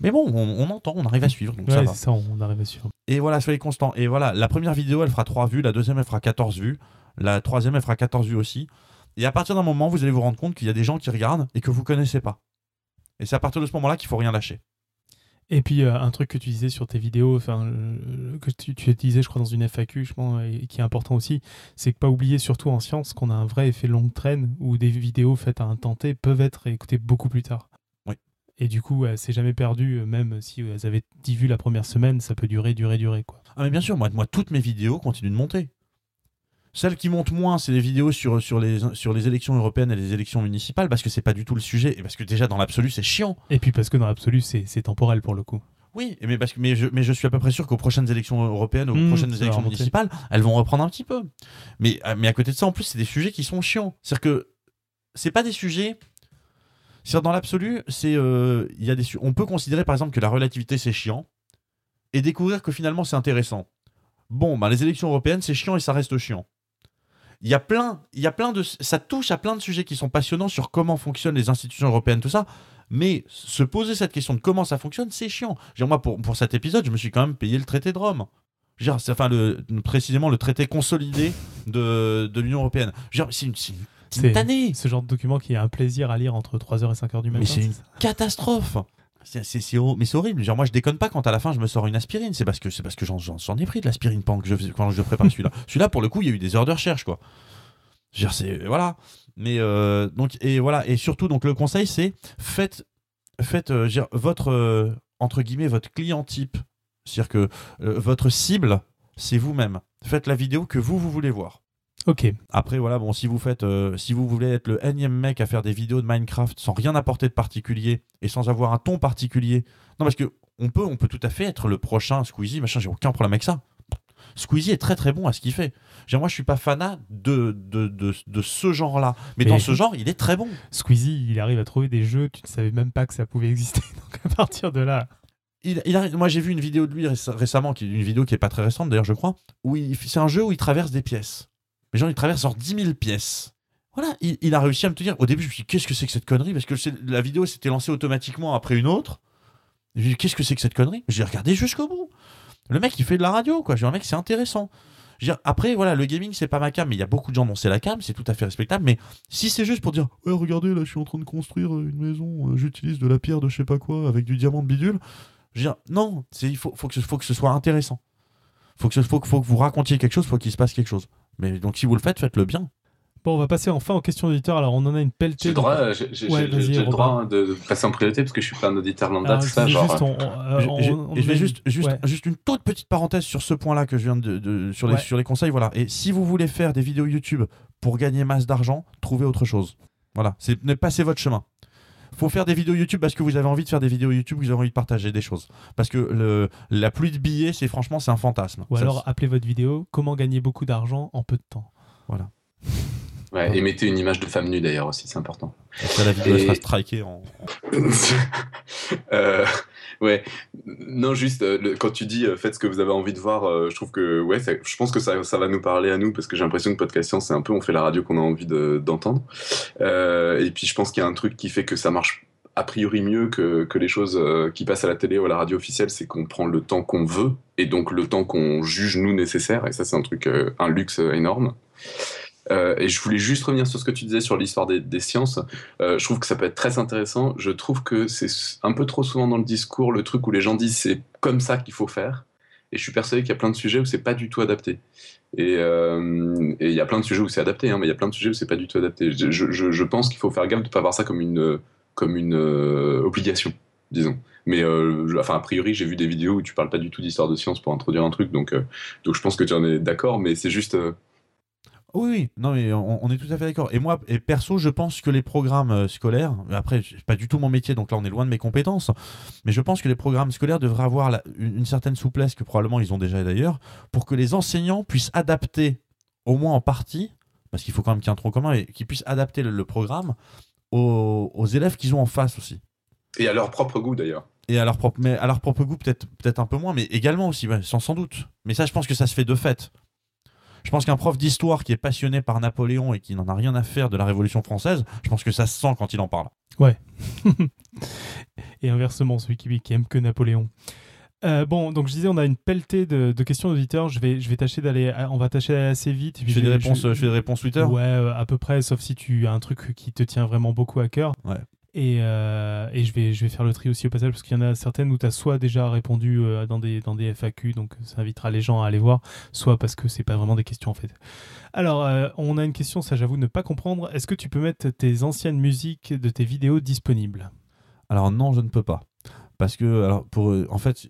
Mais bon, on, on entend, on arrive à suivre, donc ça va. on arrive à suivre. Et voilà, soyez constant. Et voilà, la première vidéo, elle fera 3 vues, la deuxième, elle fera 14 vues, la troisième, elle fera 14 vues aussi. Et à partir d'un moment, vous allez vous rendre compte qu'il y a des gens qui regardent et que vous connaissez pas. Et c'est à partir de ce moment-là qu'il faut rien lâcher. Et puis euh, un truc que tu disais sur tes vidéos, enfin euh, que tu, tu disais je crois dans une FAQ, je pense, et qui est important aussi, c'est que pas oublier surtout en science qu'on a un vrai effet longue traîne où des vidéos faites à un temps T peuvent être écoutées beaucoup plus tard. Oui. Et du coup, euh, c'est jamais perdu, euh, même si elles avaient 10 vues la première semaine, ça peut durer, durer, durer quoi. Ah mais bien sûr, moi, moi toutes mes vidéos continuent de monter. Celles qui montent moins, c'est les vidéos sur, sur, les, sur les élections européennes et les élections municipales, parce que c'est pas du tout le sujet, et parce que déjà dans l'absolu c'est chiant. Et puis parce que dans l'absolu, c'est c'est temporel pour le coup. Oui, mais, parce que, mais, je, mais je suis à peu près sûr qu'aux prochaines élections européennes, aux Mmh, prochaines élections municipales, elles vont reprendre un petit peu. Mais, mais à côté de ça, en plus, c'est des sujets qui sont chiants. C'est-à-dire que c'est pas des sujets. C'est-à-dire dans l'absolu, c'est euh, il y a des su- on peut considérer par exemple que la relativité c'est chiant et découvrir que finalement c'est intéressant. Bon, bah, les élections européennes c'est chiant et ça reste chiant. Il y a plein, il y a plein de, ça touche à plein de sujets qui sont passionnants sur comment fonctionnent les institutions européennes, tout ça. Mais se poser cette question de comment ça fonctionne, c'est chiant. Dire, moi, pour, pour cet épisode, je me suis quand même payé le traité de Rome. C'est- enfin, le, précisément le traité consolidé de, de l'Union européenne. Dire, c'est une, c'est une- une tannée. ce genre de document qui est un plaisir à lire entre 3h et 5h du matin. Mais c'est une catastrophe. C'est, horrible. Genre, moi, je déconne pas quand à la fin je me sors une aspirine. C'est parce que, c'est parce que j'en, j'en- j'en ai pris de l'aspirine pendant que je, quand je prépare celui-là. celui-là, pour le coup, il y a eu des heures de recherche, quoi. C'est, voilà. Mais, euh, donc, et voilà. Et surtout, donc, le conseil, c'est faites, faites euh, dire, votre, euh, entre guillemets, votre client type. C'est-à-dire que votre cible, c'est vous-même. Faites la vidéo que vous, vous voulez voir. Ok. Après, voilà, bon, si vous faites, euh, si vous voulez être le énième mec à faire des vidéos de Minecraft sans rien apporter de particulier et sans avoir un ton particulier, non, parce que on peut, on peut tout à fait être le prochain Squeezie, machin, j'ai aucun problème avec ça. Squeezie est très très bon à ce qu'il fait. Moi, je suis pas fanat de, de, de, de ce genre-là. Mais, Mais- dans ce genre, il est très bon. Squeezie, il arrive à trouver des jeux, tu ne savais même pas que ça pouvait exister. Donc à partir de là. Il, il arrive- moi, j'ai vu une vidéo de lui réc- récemment, qui est une vidéo qui est pas très récente d'ailleurs, je crois, où il- c'est un jeu où il traverse des pièces. Mais genre, il traverse genre 10 000 pièces. Voilà, il, a réussi à me tenir. Au début, je me suis dit, qu'est-ce que c'est que cette connerie? Parce que la vidéo s'était lancée automatiquement après une autre. Je me suis dit, qu'est-ce que c'est que cette connerie? J'ai regardé jusqu'au bout. Le mec, il fait de la radio, quoi. J'ai le mec, c'est intéressant. Je dire, après, voilà, le gaming, c'est pas ma cam, mais il y a beaucoup de gens dont c'est la cam, c'est tout à fait respectable. Mais si c'est juste pour dire, ouais, regardez, là, je suis en train de construire une maison, euh, j'utilise de la pierre de je sais pas quoi avec du diamant de bidule. Je veux dire, non, il faut, faut, que, ce- faut que ce soit intéressant. Faut que, faut, faut que vous racontiez quelque chose, faut qu'il se passe quelque chose. Mais donc, si vous le faites, faites-le bien. Bon, on va passer enfin aux questions d'auditeurs. Alors, on en a une pelletée. J'ai le de- droit, euh, j'ai j'ai- Ouais, j'ai- vas-y, j'ai le droit de de passer en priorité parce que je suis pas un auditeur lambda, tout ça. Genre, juste, on- Je- on- je- on et je vais juste, juste, ouais. juste une toute petite parenthèse sur ce point-là que je viens de, de- sur, les, Ouais. sur les conseils. Voilà. Et si vous voulez faire des vidéos YouTube pour gagner masse d'argent, trouvez autre chose. Voilà. C'est ne passez votre chemin. Faut faire des vidéos YouTube parce que vous avez envie de faire des vidéos YouTube, vous avez envie de partager des choses. Parce que le, la pluie de billets, c'est franchement, c'est un fantasme. Ou alors, appelez votre vidéo Comment gagner beaucoup d'argent en peu de temps? Ouais, et mettez une image de femme nue d'ailleurs aussi, c'est important. que la vidéo elle Et- sera strikée en. Euh, ouais, non, juste euh, le- quand tu dis euh, faites ce que vous avez envie de voir, euh, je trouve que ouais, ça- je pense que ça, ça va nous parler à nous parce que j'ai l'impression que Podcast Science, c'est un peu on fait la radio qu'on a envie de- d'entendre. Euh, et puis je pense qu'il y a un truc qui fait que ça marche a priori mieux que, que les choses euh, qui passent à la télé ou à la radio officielle, c'est qu'on prend le temps qu'on veut et donc le temps qu'on juge nous nécessaire. Et ça, c'est un truc, euh, un luxe énorme. Euh, et je voulais juste revenir sur ce que tu disais sur l'histoire des, sciences. Euh, je trouve que ça peut être très intéressant. Je trouve que c'est un peu trop souvent dans le discours le truc où les gens disent c'est comme ça qu'il faut faire. Et je suis persuadé qu'il y a plein de sujets où c'est pas du tout adapté. Et euh, il y a plein de sujets où c'est adapté, hein, mais il y a plein de sujets où c'est pas du tout adapté. Je, pense qu'il faut faire gaffe de pas voir ça comme une comme une obligation, disons. Mais enfin a priori j'ai vu des vidéos où tu parles pas du tout d'histoire de science pour introduire un truc, donc donc je pense que tu en es d'accord, mais c'est juste Oui, oui, non, mais on, on est tout à fait d'accord. Et moi, et perso, je pense que les programmes euh, scolaires, après, c'est pas du tout mon métier, donc là, on est loin de mes compétences, mais je pense que les programmes scolaires devraient avoir la- une, une certaine souplesse que probablement ils ont déjà d'ailleurs, pour que les enseignants puissent adapter, au moins en partie, parce qu'il faut quand même qu'il y ait un tronc commun, et qu'ils puissent adapter le, le programme aux, aux élèves qu'ils ont en face aussi. et à leur propre goût d'ailleurs. Et à leur propre, mais à leur propre goût, peut-être peut-être un peu moins, mais également aussi, sans, sans doute. Mais ça, je pense que ça se fait de fait. Je pense qu'un prof d'histoire qui est passionné par Napoléon et qui n'en a rien à faire de la Révolution française, je pense que ça se sent quand il en parle. Et inversement, celui qui, qui aime que Napoléon. Euh, bon, donc je disais, on a une pelletée de, de questions d'auditeurs. Je vais, je vais tâcher d'aller, on va tâcher d'aller assez vite. Et puis Je fais des vais- réponses, je- je fais des réponses Twitter. Ouais, euh, à peu près, sauf si tu as un truc qui te tient vraiment beaucoup à cœur. Ouais. Et, euh, et je, vais, je vais faire le tri aussi au passage, parce qu'il y en a certaines où tu as soit déjà répondu euh, dans, des, dans des FAQ, donc ça invitera les gens à aller voir, soit parce que c'est pas vraiment des questions en fait. Alors, euh, on a une question, ça j'avoue ne pas comprendre. Est-ce que tu peux mettre tes anciennes musiques de tes vidéos disponibles? Alors non, je ne peux pas. Parce que, alors, pour, en fait,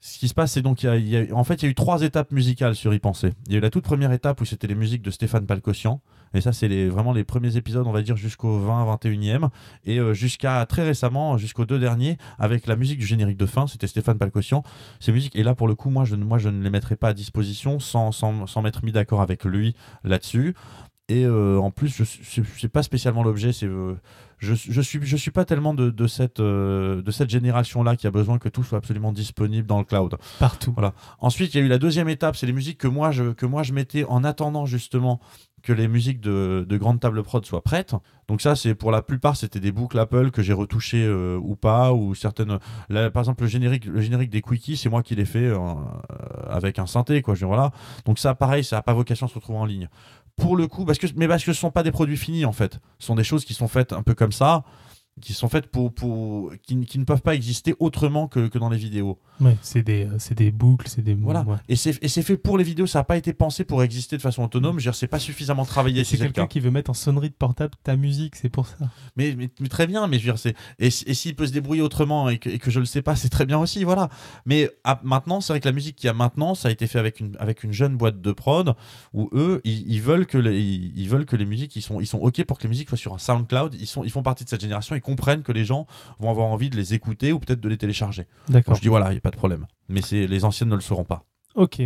ce qui se passe, c'est donc, y a- y a- en fait, il y a eu trois étapes musicales sur y penser. Il y a eu la toute première étape où c'était les musiques de Stéphane Palcossian. Et ça, c'est les, vraiment les premiers épisodes, on va dire, jusqu'au 20, 21e. Et euh, jusqu'à très récemment, jusqu'aux deux derniers, avec la musique du générique de fin, c'était Stéphane Palcossian. Ces musiques, et là, pour le coup, moi, je, ne- moi, je ne les mettrai pas à disposition sans, sans, sans m'être mis d'accord avec lui là-dessus. Et euh, en plus, je c'est pas spécialement l'objet. C'est euh, je, je suis je suis pas tellement de, de cette euh, de cette génération là qui a besoin que tout soit absolument disponible dans le cloud. Partout. Ensuite, il y a eu la deuxième étape, c'est les musiques que moi je que moi je mettais en attendant justement que les musiques de, de grande table prod soient prêtes. Donc ça, c'est pour la plupart, c'était des boucles Apple que j'ai retouchées euh, ou pas, ou certaines. Là, par exemple, le générique, le générique des quickies, c'est moi qui l'ai fait euh, avec un synthé, quoi. Je, voilà. Donc ça, pareil, ça n'a pas vocation à se retrouver en ligne. Pour le coup, parce que, mais parce que ce sont pas des produits finis en fait. Ce sont des choses qui sont faites un peu comme ça, qui sont faites pour, pour qui, qui ne peuvent pas exister autrement que, que dans les vidéos. Ouais, c'est des, euh, c'est des boucles, c'est des. Voilà. ouais. Et c'est et c'est fait pour les vidéos, ça n'a pas été pensé pour exister de façon autonome. Je veux dire, c'est pas suffisamment travaillé. C'est quelqu'un qui veut mettre en sonnerie de portable ta musique, c'est pour ça. Mais, mais, mais très bien, mais je veux dire, c'est et, et s'il peut se débrouiller autrement et que, et que je le sais pas, c'est très bien aussi, voilà. Mais à- maintenant, c'est vrai que la musique qu'il y a maintenant, ça a été fait avec une avec une jeune boîte de prod où eux, ils, ils veulent que les, ils, ils veulent que les musiques, ils sont ils sont ok pour que les musiques soient sur un SoundCloud. Ils sont ils font partie de cette génération, ils comprennent que les gens vont avoir envie de les écouter ou peut-être de les télécharger. D'accord. je dis voilà, il y a pas de problème. Mais c'est les anciennes ne le seront pas. Ok.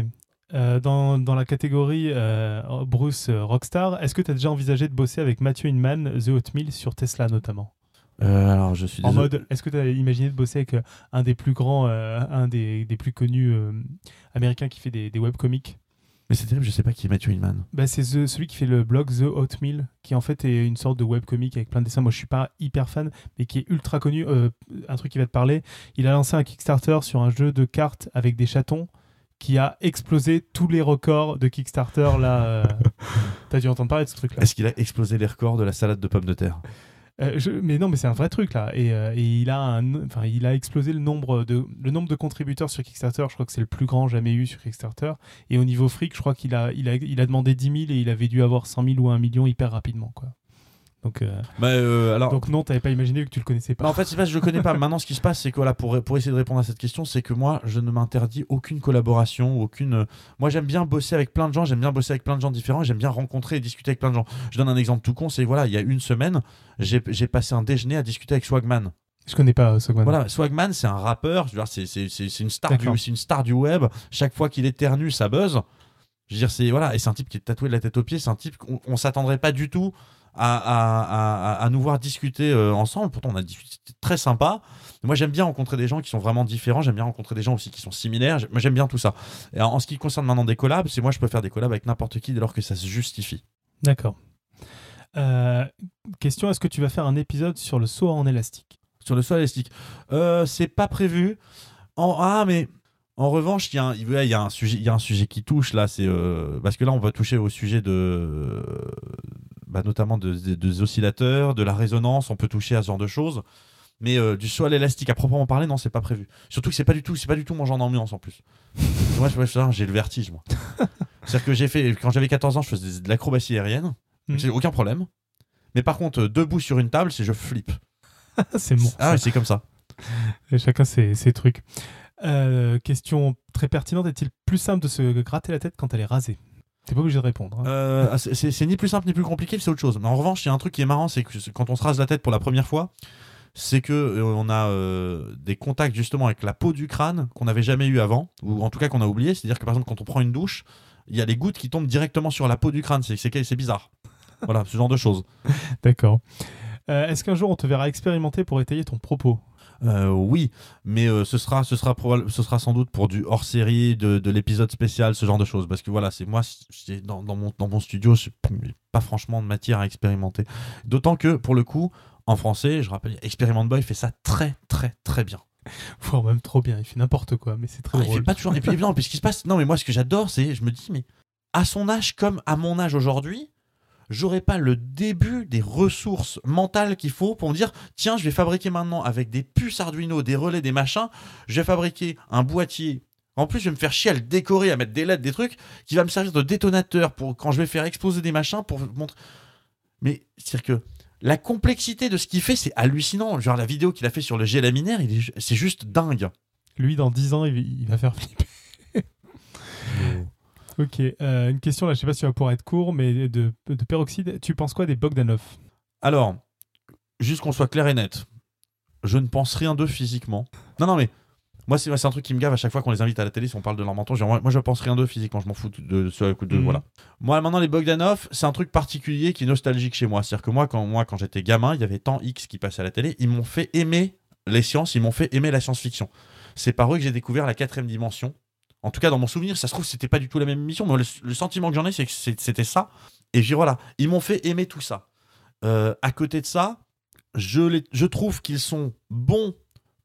Euh, dans, dans la catégorie euh, Bruce euh, Rockstar, est-ce que tu as déjà envisagé de bosser avec Mathieu Inman, The Hotmail, sur Tesla notamment? Alors je suis En désolé. mode, est-ce que tu as imaginé de bosser avec un des plus grands, un des, des plus connus américains qui fait des, des webcomics? Mais c'est terrible, je sais pas qui est Matthew Inman. bah, C'est celui qui fait le blog The Hotmail, qui en fait est une sorte de webcomic avec plein de dessins. Moi je suis pas hyper fan, mais qui est ultra connu. Euh, un truc qui va te parler, il a lancé un Kickstarter sur un jeu de cartes avec des chatons qui a explosé tous les records de Kickstarter. Là, euh, t'as dû entendre parler de ce truc-là. Est-ce qu'il a explosé les records de la salade de pommes de terre? Euh, je- mais non, mais c'est un vrai truc là. Et, euh, il, a enfin, il a explosé le nombre, de, le nombre de contributeurs sur Kickstarter. Je crois que c'est le plus grand jamais eu sur Kickstarter. Et au niveau fric, je crois qu'il a, il a, il a demandé 10 000 et il avait dû avoir 100 000 ou 1 million hyper rapidement. Quoi. Donc, euh, bah, euh, alors, donc non, t'avais pas imaginé vu que tu le connaissais Bah, pas. en fait, c'est pas que je le connais pas. Maintenant, ce qui se passe, c'est que voilà, pour, pour essayer de répondre à cette question, c'est que moi, je ne m'interdis aucune collaboration, aucune. euh, Moi, j'aime bien bosser avec plein de gens, j'aime bien bosser avec plein de gens différents, j'aime bien rencontrer et discuter avec plein de gens. Je donne un exemple tout con, c'est voilà, il y a une semaine, j'ai passé un déjeuner à discuter avec Swagman. Je connais pas Sogman. Voilà, Swagman, c'est un rappeur, c'est une star du, c'est une star du web. Chaque fois qu'il éternue, ça buzz. Je veux dire, c'est voilà, et c'est un type qui est tatoué de la tête aux pieds. C'est un type qu'on on s'attendrait pas du tout à, à, à- à- à nous voir discuter euh, ensemble. Pourtant, on a discuté, c'était très sympa. Moi, j'aime bien rencontrer des gens qui sont vraiment différents. J'aime bien rencontrer des gens aussi qui sont similaires. Moi, j'aime bien tout ça. Et en ce qui concerne maintenant des collabs, c'est moi, je peux faire des collabs avec n'importe qui dès lors que ça se justifie. D'accord. Euh, question est-ce que tu vas faire un épisode sur le saut en élastique? Sur le sol élastique, euh, c'est pas prévu. En, ah, mais en revanche, il y, a un- il y a un sujet, il y a un sujet qui touche là. C'est euh, parce que là, on va toucher au sujet de, bah, notamment de- de- des oscillateurs, de la résonance. On peut toucher à ce genre de choses. Mais euh, du saut à l'élastique à proprement parler, non, c'est pas prévu. Surtout que c'est pas du tout, c'est pas du tout mon genre d'ambiance en plus. moi, j'ai le vertige, moi. C'est-à-dire que j'ai fait, quand j'avais 14 ans, je faisais de l'acrobatie aérienne. Mhm. J'ai aucun problème. Mais par contre, euh, debout sur une table, c'est je flippe. C'est bon. Ah, c'est comme ça. Et chacun ses, ses trucs. Euh, question très pertinente est-il plus simple de se gratter la tête quand elle est rasée? T'es pas obligé de répondre. hein. Euh, ah, c'est- ni plus simple ni plus compliqué, c'est autre chose. Mais en revanche, il y a un truc qui est marrant, c'est que quand on se rase la tête pour la première fois, c'est que euh, on a euh, des contacts justement avec la peau du crâne qu'on n'avait jamais eu avant, ou en tout cas qu'on a oublié. C'est-à-dire que par exemple, quand on prend une douche, il y a les gouttes qui tombent directement sur la peau du crâne. C'est- bizarre. Voilà, ce genre de choses. D'accord. Est-ce qu'un jour on te verra expérimenter pour étayer ton propos? Euh, oui, mais euh, ce sera, ce sera, probable- ce sera sans doute pour du hors série, de, de l'épisode spécial, ce genre de choses. Parce que voilà, c'est moi, dans, dans mon, dans mon studio, pas franchement de matière à expérimenter. D'autant que pour le coup, en français, je rappelle, Experiment Boy fait ça très, très, très bien. Voire même trop bien, il fait n'importe quoi, mais c'est très Ah, il drôle. fait pas toujours. Et puis, non, puis ce qui se passe, non, mais moi, ce que j'adore, c'est, je me dis, mais à son âge comme à mon âge aujourd'hui, j'aurais pas le début des ressources mentales qu'il faut pour me dire tiens, je vais fabriquer maintenant avec des puces Arduino, des relais, des machins, je vais fabriquer un boîtier. En plus, je vais me faire chier à le décorer, à mettre des LED, des trucs qui va me servir de détonateur pour quand je vais faire exploser des machins pour montrer. Mais c'est-à-dire que la complexité de ce qu'il fait, c'est hallucinant. Genre la vidéo qu'il a fait sur le jet laminaire, c'est juste dingue. Lui, dans 10 ans, il, il va faire flipper. ok, euh, une question là, je sais pas si tu vas pouvoir être court, mais de, de peroxyde, tu penses quoi des Bogdanov? Alors, juste qu'on soit clair et net, je ne pense rien d'eux physiquement. Non, non, mais moi, c'est un truc qui me gave à chaque fois qu'on les invite à la télé, si on parle de leur menton. Genre, moi, je pense rien d'eux physiquement, je m'en fous de, ce de, Mhm. voilà. Moi, maintenant, les Bogdanov, c'est un truc particulier qui est nostalgique chez moi. C'est-à-dire que moi, quand, moi, quand j'étais gamin, il y avait tant X qui passait à la télé, ils m'ont fait aimer les sciences, ils m'ont fait aimer la science-fiction. C'est par eux que j'ai découvert la quatrième dimension. En tout cas, dans mon souvenir, ça se trouve, c'était pas du tout la même émission, mais le, sentiment que j'en ai, c'est que c'était ça. Et puis voilà, ils m'ont fait aimer tout ça. Euh, à côté de ça, je, les- trouve qu'ils sont bons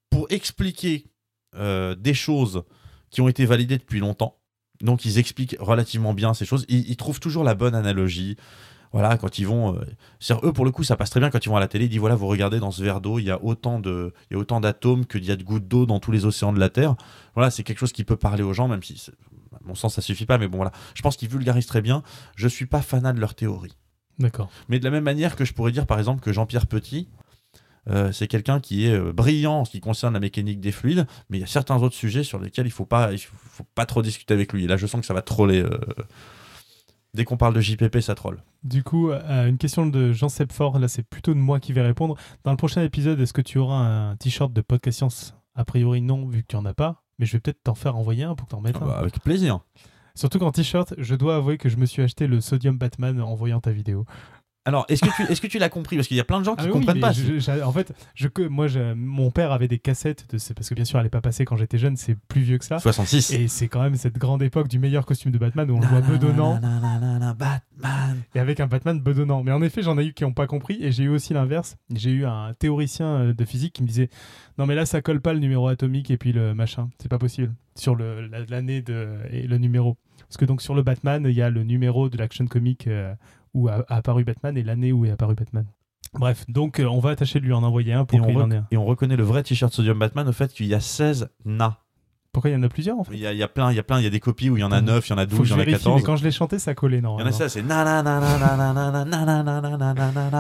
pour expliquer euh, des choses qui ont été validées depuis longtemps. Donc ils expliquent relativement bien ces choses. Ils, ils trouvent toujours la bonne analogie. Voilà, quand ils vont. euh, c'est-à-dire, eux, pour le coup, ça passe très bien quand ils vont à la télé. Ils disent voilà, vous regardez dans ce verre d'eau, il y a autant de, il y a autant d'atomes qu'il y a de gouttes d'eau dans tous les océans de la Terre. Voilà, c'est quelque chose qui peut parler aux gens, même si, à mon sens, ça suffit pas. Mais bon, voilà. Je pense qu'ils vulgarisent très bien. Je suis pas fanat de leur théorie. D'accord. Mais de la même manière que je pourrais dire par exemple que Jean-Pierre Petit, euh, c'est quelqu'un qui est euh, brillant en ce qui concerne la mécanique des fluides, mais il y a certains autres sujets sur lesquels il faut pas, il faut, faut pas trop discuter avec lui. Et là, je sens que ça va troller. euh, Dès qu'on parle de JPP, ça troll. Du coup, euh, une question de Jean Sepfort, là c'est plutôt de moi qui vais répondre. Dans le prochain épisode, est-ce que tu auras un t-shirt de Podcast Science? A priori non, vu que tu en as pas, mais je vais peut-être t'en faire envoyer un pour que t'en mettes Ah un. bah, avec plaisir. Surtout qu'en t-shirt, je dois avouer que je me suis acheté le Sodium Batman en voyant ta vidéo. Alors, est-ce que tu, est-ce que tu l'as compris? Parce qu'il y a plein de gens qui Ah oui, comprennent pas. je- je- en fait, je, moi, je- mon père avait des cassettes de parce que bien sûr, elle n'est pas passée quand j'étais jeune, c'est plus vieux que ça. 66. Et c'est quand même cette grande époque du meilleur costume de Batman où on le voit bedonnant Batman. et avec un Batman bedonnant. Mais en effet, j'en ai eu qui n'ont pas compris et j'ai eu aussi l'inverse. J'ai eu un théoricien euh, de physique qui me disait Non, mais là, ça colle pas le numéro atomique et puis le machin. C'est pas possible. Sur le- la- l'année de, et le numéro. Parce que donc sur le Batman, il y a le numéro de l'action comique euh, où a, a apparu Batman et l'année où est apparu Batman. Bref, donc euh, on va tâcher de lui en envoyer un pour qu'il en ait un. et on reconnaît le vrai t-shirt Sodium Batman au fait qu'il y a 16 na. Pourquoi il y en a plusieurs en fait Il y y a plein, il y a plein, il y a des copies où il y en a Mhm. 9, il y en a Faut 12, que il y en a vérifie, 14. mais quand je l'ai chanté, ça collait Il y en a. 16, c'est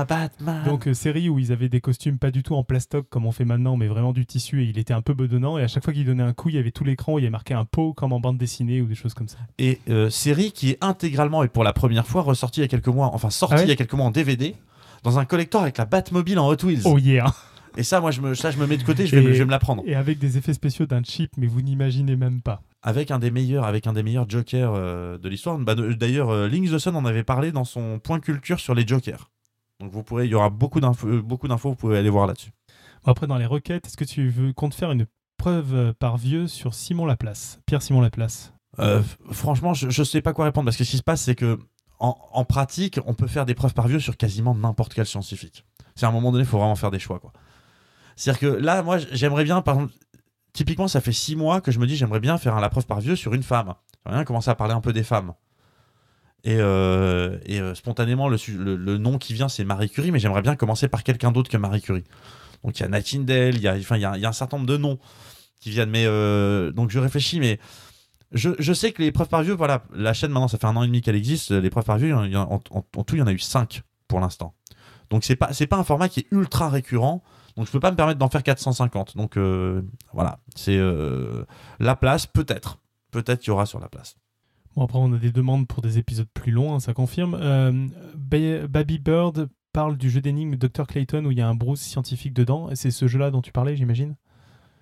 Batman. Donc euh, série où ils avaient des costumes pas du tout en plastoc comme on fait maintenant, mais vraiment du tissu et il était un peu bedonnant et à chaque fois qu'il donnait un coup, il y avait tout l'écran où il y avait marqué un pot comme en bande dessinée ou des choses comme ça. Et euh, série qui est intégralement et pour la première fois ressortie il y a quelques mois, enfin sortie Ah ouais il y a quelques mois en DVD, dans un collector avec la Batmobile en Hot Wheels. Oh yeah Et ça, moi, je me, ça, je me mets de côté, je vais, Et- me, je vais me la prendre. Et avec des effets spéciaux d'un chip, mais vous n'imaginez même pas. Avec un des meilleurs, avec un des meilleurs Jokers euh, de l'histoire. Bah, D'ailleurs, euh, Links the Sun en avait parlé dans son point culture sur les Jokers. Donc vous pourrez, il y aura beaucoup d'infos, euh, beaucoup d'infos, vous pouvez aller voir là-dessus. Bon, après, dans les requêtes, est-ce que tu veux compte faire une preuve euh, par vieux sur Simon Laplace Pierre Simon Laplace? Euh, franchement, je, je sais pas quoi répondre parce que ce qui se passe, c'est que en, en pratique, on peut faire des preuves par vieux sur quasiment n'importe quel scientifique. C'est à un moment donné, il faut vraiment faire des choix, quoi. C'est-à-dire que là, moi, j'aimerais bien, par exemple, typiquement, ça fait six mois que je me dis, j'aimerais bien faire un la preuve par vieux sur une femme. J'aimerais bien commencer à parler un peu des femmes. Et, euh, et euh, spontanément, le, le- nom qui vient, c'est Marie Curie, mais j'aimerais bien commencer par quelqu'un d'autre que Marie Curie. Donc il y a Nightingale, il y a, enfin, il y a, un certain nombre de noms qui viennent. Mais euh, donc je réfléchis, mais je, je sais que les preuves par vieux, voilà, la chaîne maintenant, ça fait un an et demi qu'elle existe. Les preuves par vieux, en, tout, il y en a eu 5 pour l'instant. Donc c'est pas, pas un format qui est ultra récurrent. Donc je peux pas me permettre d'en faire 450. Donc euh, voilà, c'est euh, la place, peut-être. Peut-être qu'il y aura sur la place. Bon, après, on a des demandes pour des épisodes plus longs, hein, ça confirme. Euh, Ba- Baby Bird parle du jeu d'énigmes Dr. Clayton où il y a un Bruce scientifique dedans. C'est ce jeu-là dont tu parlais, j'imagine?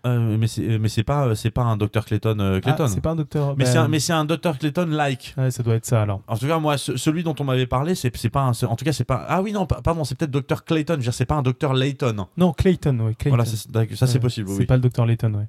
Euh, mais c'est mais c'est pas c'est pas un Dr Clayton euh, Clayton. Ah, c'est pas un docteur. mais c'est un mais c'est un Dr Clayton like. Ouais, ça doit être ça alors. En tout cas moi ce- celui dont on m'avait parlé c'est pas un, en tout cas c'est pas ah oui non pa- pardon c'est peut-être Dr Clayton je veux dire c'est pas un Dr Layton. Non, Clayton, oui. Clayton. Voilà ça c'est possible oui. C'est pas le docteur Layton, ouais.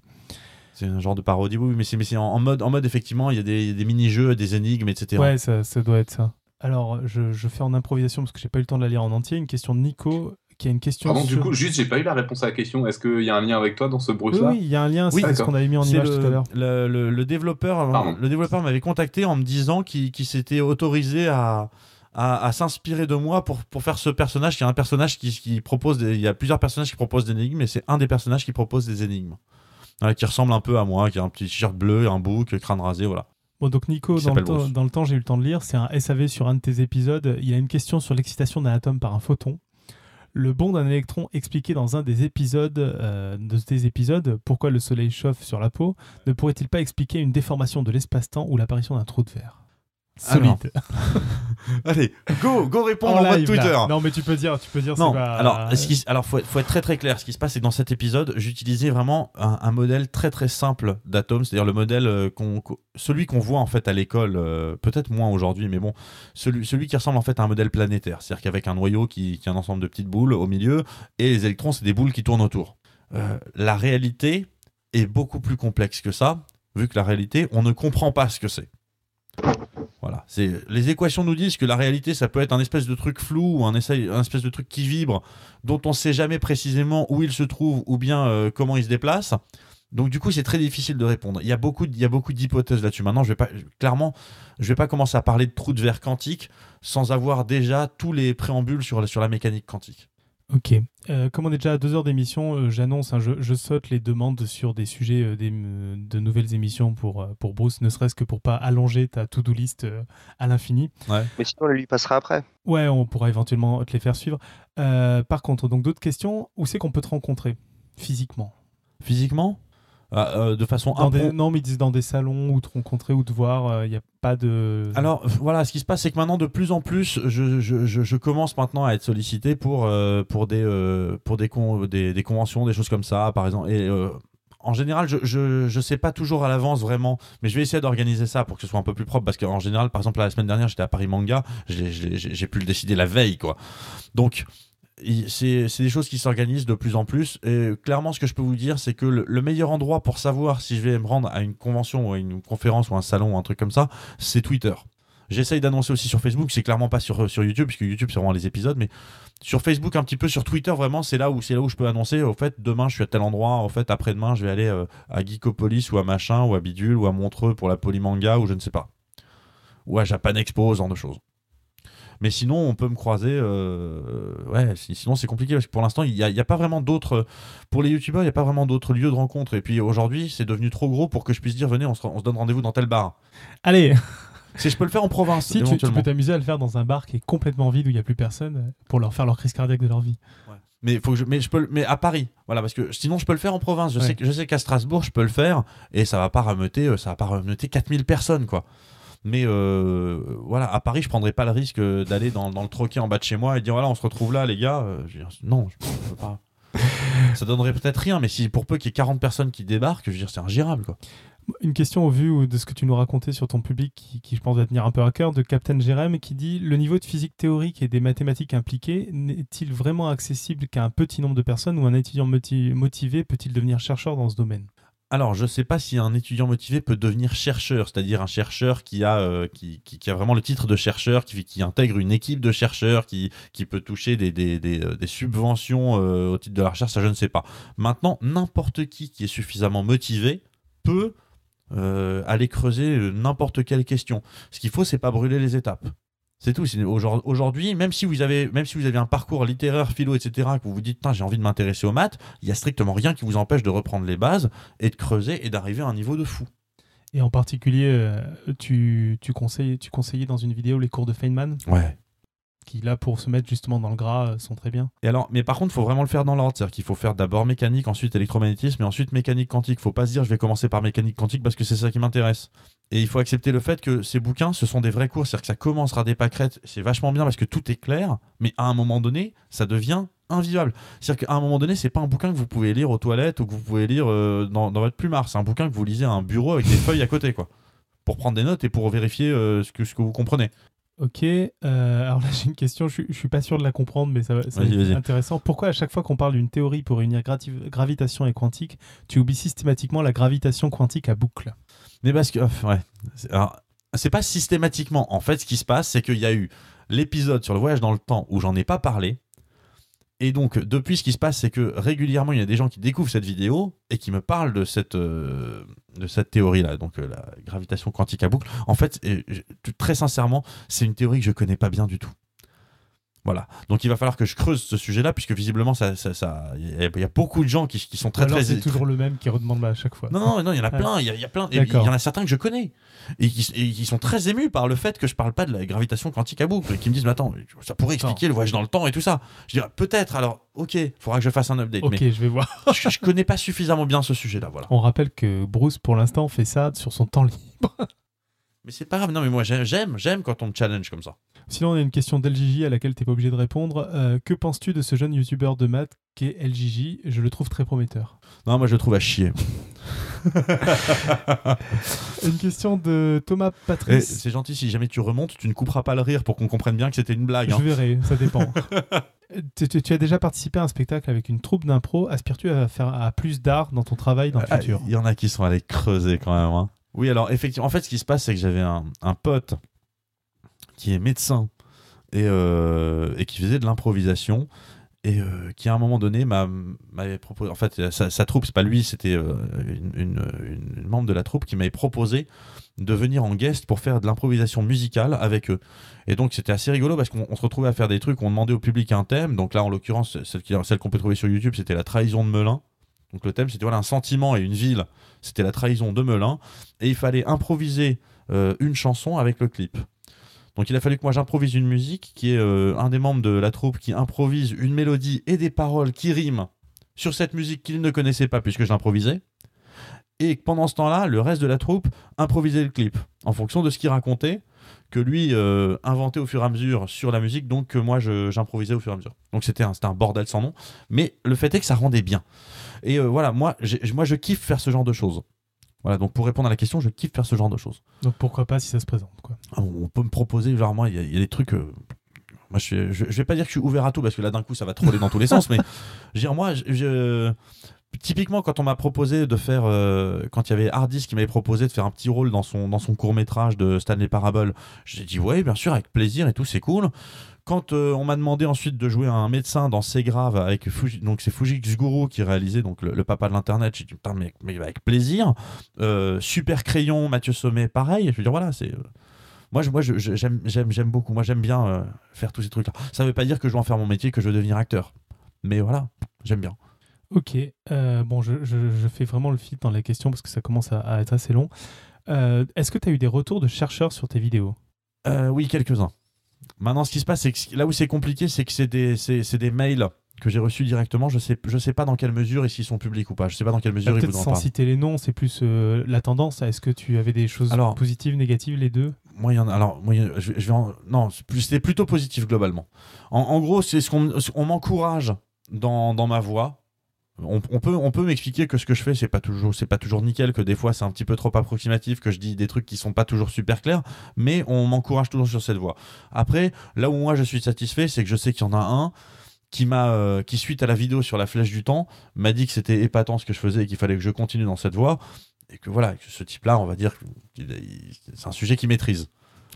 C'est un genre de parodie oui mais c'est en, en mode en mode effectivement il y a des, mini-jeux des énigmes etc. Ouais, ça, ça doit être ça. Alors, je, je fais en improvisation parce que j'ai pas eu le temps de la lire en entier. Une question de Nico qui a une question Pardon, sur... du coup, juste, j'ai pas eu la réponse à la question. Est-ce qu'il y a un lien avec toi dans ce Oui, Bruce-là oui, il y a un lien, Oui, c'est ce d'accord. qu'on avait mis en image le, tout à l'heure. le, le- le développeur, Pardon. le développeur m'avait contacté en me disant qu'il s'était autorisé à, à, à s'inspirer de moi pour, pour faire ce personnage, qui est un personnage qui, qui propose, des- il y a plusieurs personnages qui proposent des énigmes, mais c'est un des personnages qui propose des énigmes. Voilà, qui ressemble un peu à moi, qui a un petit t-shirt bleu, un bouc, crâne rasé, voilà. Bon, donc Nico, dans le, temps, Bruce. dans le temps, j'ai eu le temps de lire. C'est un SAV sur un de tes épisodes. Il a une question sur l'excitation d'un atome par un photon. Le bond d'un électron expliqué dans un des épisodes euh, de tes épisodes, pourquoi le soleil chauffe sur la peau, ne pourrait-il pas expliquer une déformation de l'espace-temps ou l'apparition d'un trou de verre Solide. Allez, go, go répondre en, En mode live, là. Twitter. Non, mais tu peux dire, tu peux dire. Non, pas- alors, ce qui- alors faut, faut être très très clair. Ce qui se passe, c'est que dans cet épisode, j'utilisais vraiment un, un modèle très très simple d'atome, c'est-à-dire le modèle euh, qu'on, qu'on- celui qu'on voit en fait à l'école, euh, peut-être moins aujourd'hui, mais bon, celui, celui qui ressemble en fait à un modèle planétaire, c'est-à-dire qu'avec un noyau qui, qui est un ensemble de petites boules au milieu et les électrons, c'est des boules qui tournent autour. Euh, la réalité est beaucoup plus complexe que ça, vu que la réalité, on ne comprend pas ce que c'est. C'est les équations nous disent que la réalité ça peut être un espèce de truc flou ou un, essai- espèce de truc qui vibre dont on sait jamais précisément où il se trouve ou bien euh, comment il se déplace. Donc du coup c'est très difficile de répondre. Il y a beaucoup il y a beaucoup d'hypothèses là-dessus. Maintenant je vais pas clairement je vais pas commencer à parler de trous de verre quantique sans avoir déjà tous les préambules sur la mécanique quantique. Ok. Euh, comme on est déjà à deux heures d'émission, euh, j'annonce, hein, je, je saute les demandes sur des sujets euh, des- de nouvelles émissions pour, euh, pour Bruce, ne serait-ce que pour pas allonger ta to-do list euh, à l'infini. Mais sinon, on les lui passera après. Ouais, on pourra éventuellement te les faire suivre. Euh, par contre, donc d'autres questions, où c'est qu'on peut te rencontrer physiquement? Physiquement? Euh, de façon Dans des- impro- Non, mais ils disent dans des salons où te rencontrer ou te voir, il n'y a pas de... Alors voilà, ce qui se passe, c'est que maintenant de plus en plus, je, je- je- je commence maintenant à être sollicité pour, euh, pour, des, euh, pour des, con- des, des conventions, des choses comme ça, par exemple. Et euh, en général, je, je, je sais pas toujours à l'avance vraiment, mais je vais essayer d'organiser ça pour que ce soit un peu plus propre parce qu'en général, par exemple, la semaine dernière, j'étais à Paris Manga, j'ai- pu le décider la veille, quoi. Donc, c'est des choses qui s'organisent de plus en plus. Et clairement, ce que je peux vous dire, c'est que le, le meilleur endroit pour savoir si je vais me rendre à une convention ou à une conférence ou un salon ou un truc comme ça, c'est Twitter. J'essaye d'annoncer aussi sur Facebook, c'est clairement pas sur, YouTube, puisque YouTube c'est vraiment les épisodes, mais sur Facebook un petit peu, sur Twitter vraiment, c'est là où là où je peux annoncer. Au fait, demain je suis à tel endroit, en fait après-demain je vais aller euh, à Geekopolis ou à machin ou à Bidule ou à Montreux pour la Polymanga ou je ne sais pas, ou à Japan Expo, ce genre de choses. Mais sinon, on peut me croiser. euh, ouais, si- sinon c'est compliqué parce que pour l'instant, il n'y a, pas vraiment d'autres. Pour les youtubeurs, il n'y a pas vraiment d'autres lieux de rencontre. Et puis aujourd'hui, c'est devenu trop gros pour que je puisse dire venez, on se, on se donne rendez-vous dans tel bar. Allez, Si je peux le faire en province, si tu, peux t'amuser à le faire dans un bar qui est complètement vide où il n'y a plus personne pour leur faire leur crise cardiaque de leur vie. Mais faut que je, mais je peux, mais à Paris, voilà, parce que sinon je peux le faire en province. Je Ouais. sais, je sais qu'à Strasbourg je peux le faire et ça va pas rameuter, euh, ça va pas rameuter 4000 personnes quoi. Mais euh, voilà, à Paris je prendrais pas le risque d'aller dans, dans le troquet en bas de chez moi et dire voilà on se retrouve là les gars. Euh, je veux dire, non, je peux pas. ça donnerait peut-être rien, mais si pour peu qu'il y ait 40 personnes qui débarquent, je veux dire c'est ingérable quoi. Une question au vu de ce que tu nous racontais sur ton public, qui, qui, je pense va tenir un peu à cœur, de Captain Jérém, qui dit Le niveau de physique théorique et des mathématiques impliquées n'est-il vraiment accessible qu'à un petit nombre de personnes ou un étudiant moti- motivé peut-il devenir chercheur dans ce domaine? Alors, je sais pas si un étudiant motivé peut devenir chercheur, c'est-à-dire un chercheur qui a, euh, vraiment le titre de chercheur, qui, intègre une équipe de chercheurs, qui, peut toucher des, euh, subventions euh, au titre de la recherche, ça je ne sais pas. Maintenant, n'importe qui qui est suffisamment motivé peut aller creuser n'importe quelle question. Ce qu'il faut, c'est pas brûler les étapes. C'est tout. Aujourd'hui, même si vous avez, même si vous avez un parcours littéraire, philo, etc., que vous vous dites, j'ai envie de m'intéresser aux maths, il y a strictement rien qui vous empêche de reprendre les bases et de creuser et d'arriver à un niveau de fou. Et en particulier, euh, tu, tu, conseilles, tu conseillais dans une vidéo les cours de Feynman, Ouais. qui là, pour se mettre justement dans le gras, euh, sont très bien. Et alors, mais par contre, il faut vraiment le faire dans l'ordre. C'est-à-dire qu'il faut faire d'abord mécanique, ensuite électromagnétisme, et ensuite mécanique quantique. Faut pas se dire, je vais commencer par mécanique quantique parce que c'est ça qui m'intéresse. Et il faut accepter le fait que ces bouquins, ce sont des vrais cours. C'est-à-dire que ça commencera des pâquerettes. C'est vachement bien parce que tout est clair, mais à un moment donné, ça devient invivable. C'est-à-dire qu'à un moment donné, c'est pas un bouquin que vous pouvez lire aux toilettes ou que vous pouvez lire euh, dans, dans votre plumard. C'est un bouquin que vous lisez à un bureau avec des feuilles à côté, quoi. Pour prendre des notes et pour vérifier euh, ce, que, ce que vous comprenez. Ok, euh, alors là j'ai une question, je, suis- je suis pas sûr de la comprendre, mais ça, va- ça va être intéressant. Pourquoi à chaque fois qu'on parle d'une théorie pour réunir gravitation et quantique, tu oublies systématiquement la gravitation quantique à boucle? Mais parce que, euh, ouais. Alors, C'est pas systématiquement. En fait, ce qui se passe, c'est qu'il y a eu l'épisode sur le voyage dans le temps où j'en ai pas parlé. Et donc, depuis, ce qui se passe, c'est que régulièrement, il y a des gens qui découvrent cette vidéo et qui me parlent de cette, euh, théorie-là, donc euh, la gravitation quantique à boucle. En fait, très sincèrement, c'est une théorie que je connais pas bien du tout. Voilà. Donc, il va falloir que je creuse ce sujet-là, puisque visiblement, ça, ça, ça- il y, a- il y a beaucoup de gens qui, qui sont très, Alors très, c'est toujours le même qui redemande à chaque fois. non, non, non, il y en a plein, il y, a- il y a plein, il y en a certains que je connais et qui, et qui sont très émus par le fait que je parle pas de la gravitation quantique à boucle, et qui me disent, mais attends, ça pourrait expliquer le voyage dans le temps et tout ça. Je dirais, peut-être, alors, ok, faudra que je fasse un update, Ok, je vais voir. mais je, je connais pas suffisamment bien ce sujet-là, voilà. On rappelle que Bruce, pour l'instant, fait ça sur son temps libre. Mais c'est pas grave, non, mais moi j'aime, j'aime, quand on me challenge comme ça. Sinon, on a une question d'LJJ à laquelle t'es pas obligé de répondre. Euh, que penses-tu de ce jeune youtubeur de maths qu'est LJJ Je le trouve très prometteur. Non, moi je le trouve à chier. Une question de Thomas Et Patrice. c'est gentil, si jamais tu remontes, tu ne couperas pas le rire pour qu'on comprenne bien que c'était une blague. hein. Je verrai, ça dépend. tu, tu- tu as déjà participé à un spectacle avec une troupe d'impro. Aspires-tu à faire à plus d'art dans ton travail dans le Ah, futur? Il y en a qui sont allés creuser quand même. hein. Oui, alors effectivement, en fait, ce qui se passe, c'est que j'avais un, un pote qui est médecin et, euh, et qui faisait de l'improvisation et euh, qui à un moment donné m'a- m'avait proposé. En fait, sa, troupe, c'est pas lui, c'était euh, une, membre de la troupe qui m'avait proposé de venir en guest pour faire de l'improvisation musicale avec eux. Et donc c'était assez rigolo parce qu'on on se retrouvait à faire des trucs, on demandait au public un thème. Donc là, en l'occurrence, celle, qui- celle qu'on peut trouver sur YouTube, c'était la trahison de Melun. Donc le thème, c'était voilà, un sentiment et une ville. C'était la trahison de Melun. Et il fallait improviser euh, une chanson avec le clip. Donc il a fallu que moi j'improvise une musique qui est euh, un des membres de la troupe qui improvise une mélodie et des paroles qui riment sur cette musique qu'il ne connaissait pas puisque je l'improvisais. Et pendant ce temps-là, le reste de la troupe improvisait le clip en fonction de ce qu'il racontait, que lui euh, inventait au fur et à mesure sur la musique, donc que moi j'improvisais au fur et à mesure. Donc c'était un, un bordel sans nom, mais le fait est que ça rendait bien. Et euh, voilà, moi, moi je kiffe faire ce genre de choses. Voilà, donc pour répondre à la question, je kiffe faire ce genre de choses. Donc pourquoi pas si ça se présente quoi. Ah, On peut me proposer, genre moi, il y, a- il y a des trucs. euh, moi, je, suis- je, je vais pas dire que je suis ouvert à tout parce que là, d'un coup, ça va troller dans tous les sens, mais je veux dire, moi, je, je- typiquement, quand on m'a proposé de faire, euh, quand il y avait Hardis qui m'avait proposé de faire un petit rôle dans son, dans son court métrage de Stanley Parable, j'ai dit ouais, bien sûr, avec plaisir et tout, c'est cool. Quand euh, on m'a demandé ensuite de jouer un médecin dans C'est grave avec donc c'est Fujix Guru qui réalisait donc le, papa de l'internet, j'ai dit putain mais, mais avec plaisir. Euh, Super crayon, Mathieu Sommet, pareil. Je veux dire voilà, c'est moi, moi j'aime, j'aime, j'aime beaucoup. Moi, j'aime bien faire tous ces trucs-là. Ça veut pas dire que je vais en faire mon métier, que je veux devenir acteur. Mais voilà, j'aime bien. Ok, euh, bon, je, je- je fais vraiment le fit dans les questions parce que ça commence à, à être assez long. Euh, Est-ce que tu as eu des retours de chercheurs sur tes vidéos? Euh, oui, quelques-uns. Maintenant, ce qui se passe, c'est que là où c'est compliqué, c'est que c'est des, des mails que j'ai reçus directement. Je sais, je sais pas dans quelle mesure et s'ils sont publics ou pas. Je sais pas dans quelle mesure ils Peut-être voudront sans citer les noms, c'est plus la tendance. Est-ce que tu avais des choses Alors- positives, négatives, les deux? Moi, il y en a- alors, moi, je, vais- je vais en- non, c'était plutôt positif globalement. En, en gros, c'est ce qu'on on m'encourage dans, dans ma voix. On, peut, on peut m'expliquer que ce que je fais, c'est pas toujours, c'est pas toujours nickel, que des fois c'est un petit peu trop approximatif, que je dis des trucs qui sont pas toujours super clairs, mais on m'encourage toujours sur cette voie. Après, là où moi je suis satisfait, c'est que je sais qu'il y en a un qui m'a, euh, qui suite à la vidéo sur la flèche du temps, m'a dit que c'était épatant ce que je faisais et qu'il fallait que je continue dans cette voie. Et que voilà, que ce type-là, on va dire, c'est un sujet qu'il maîtrise.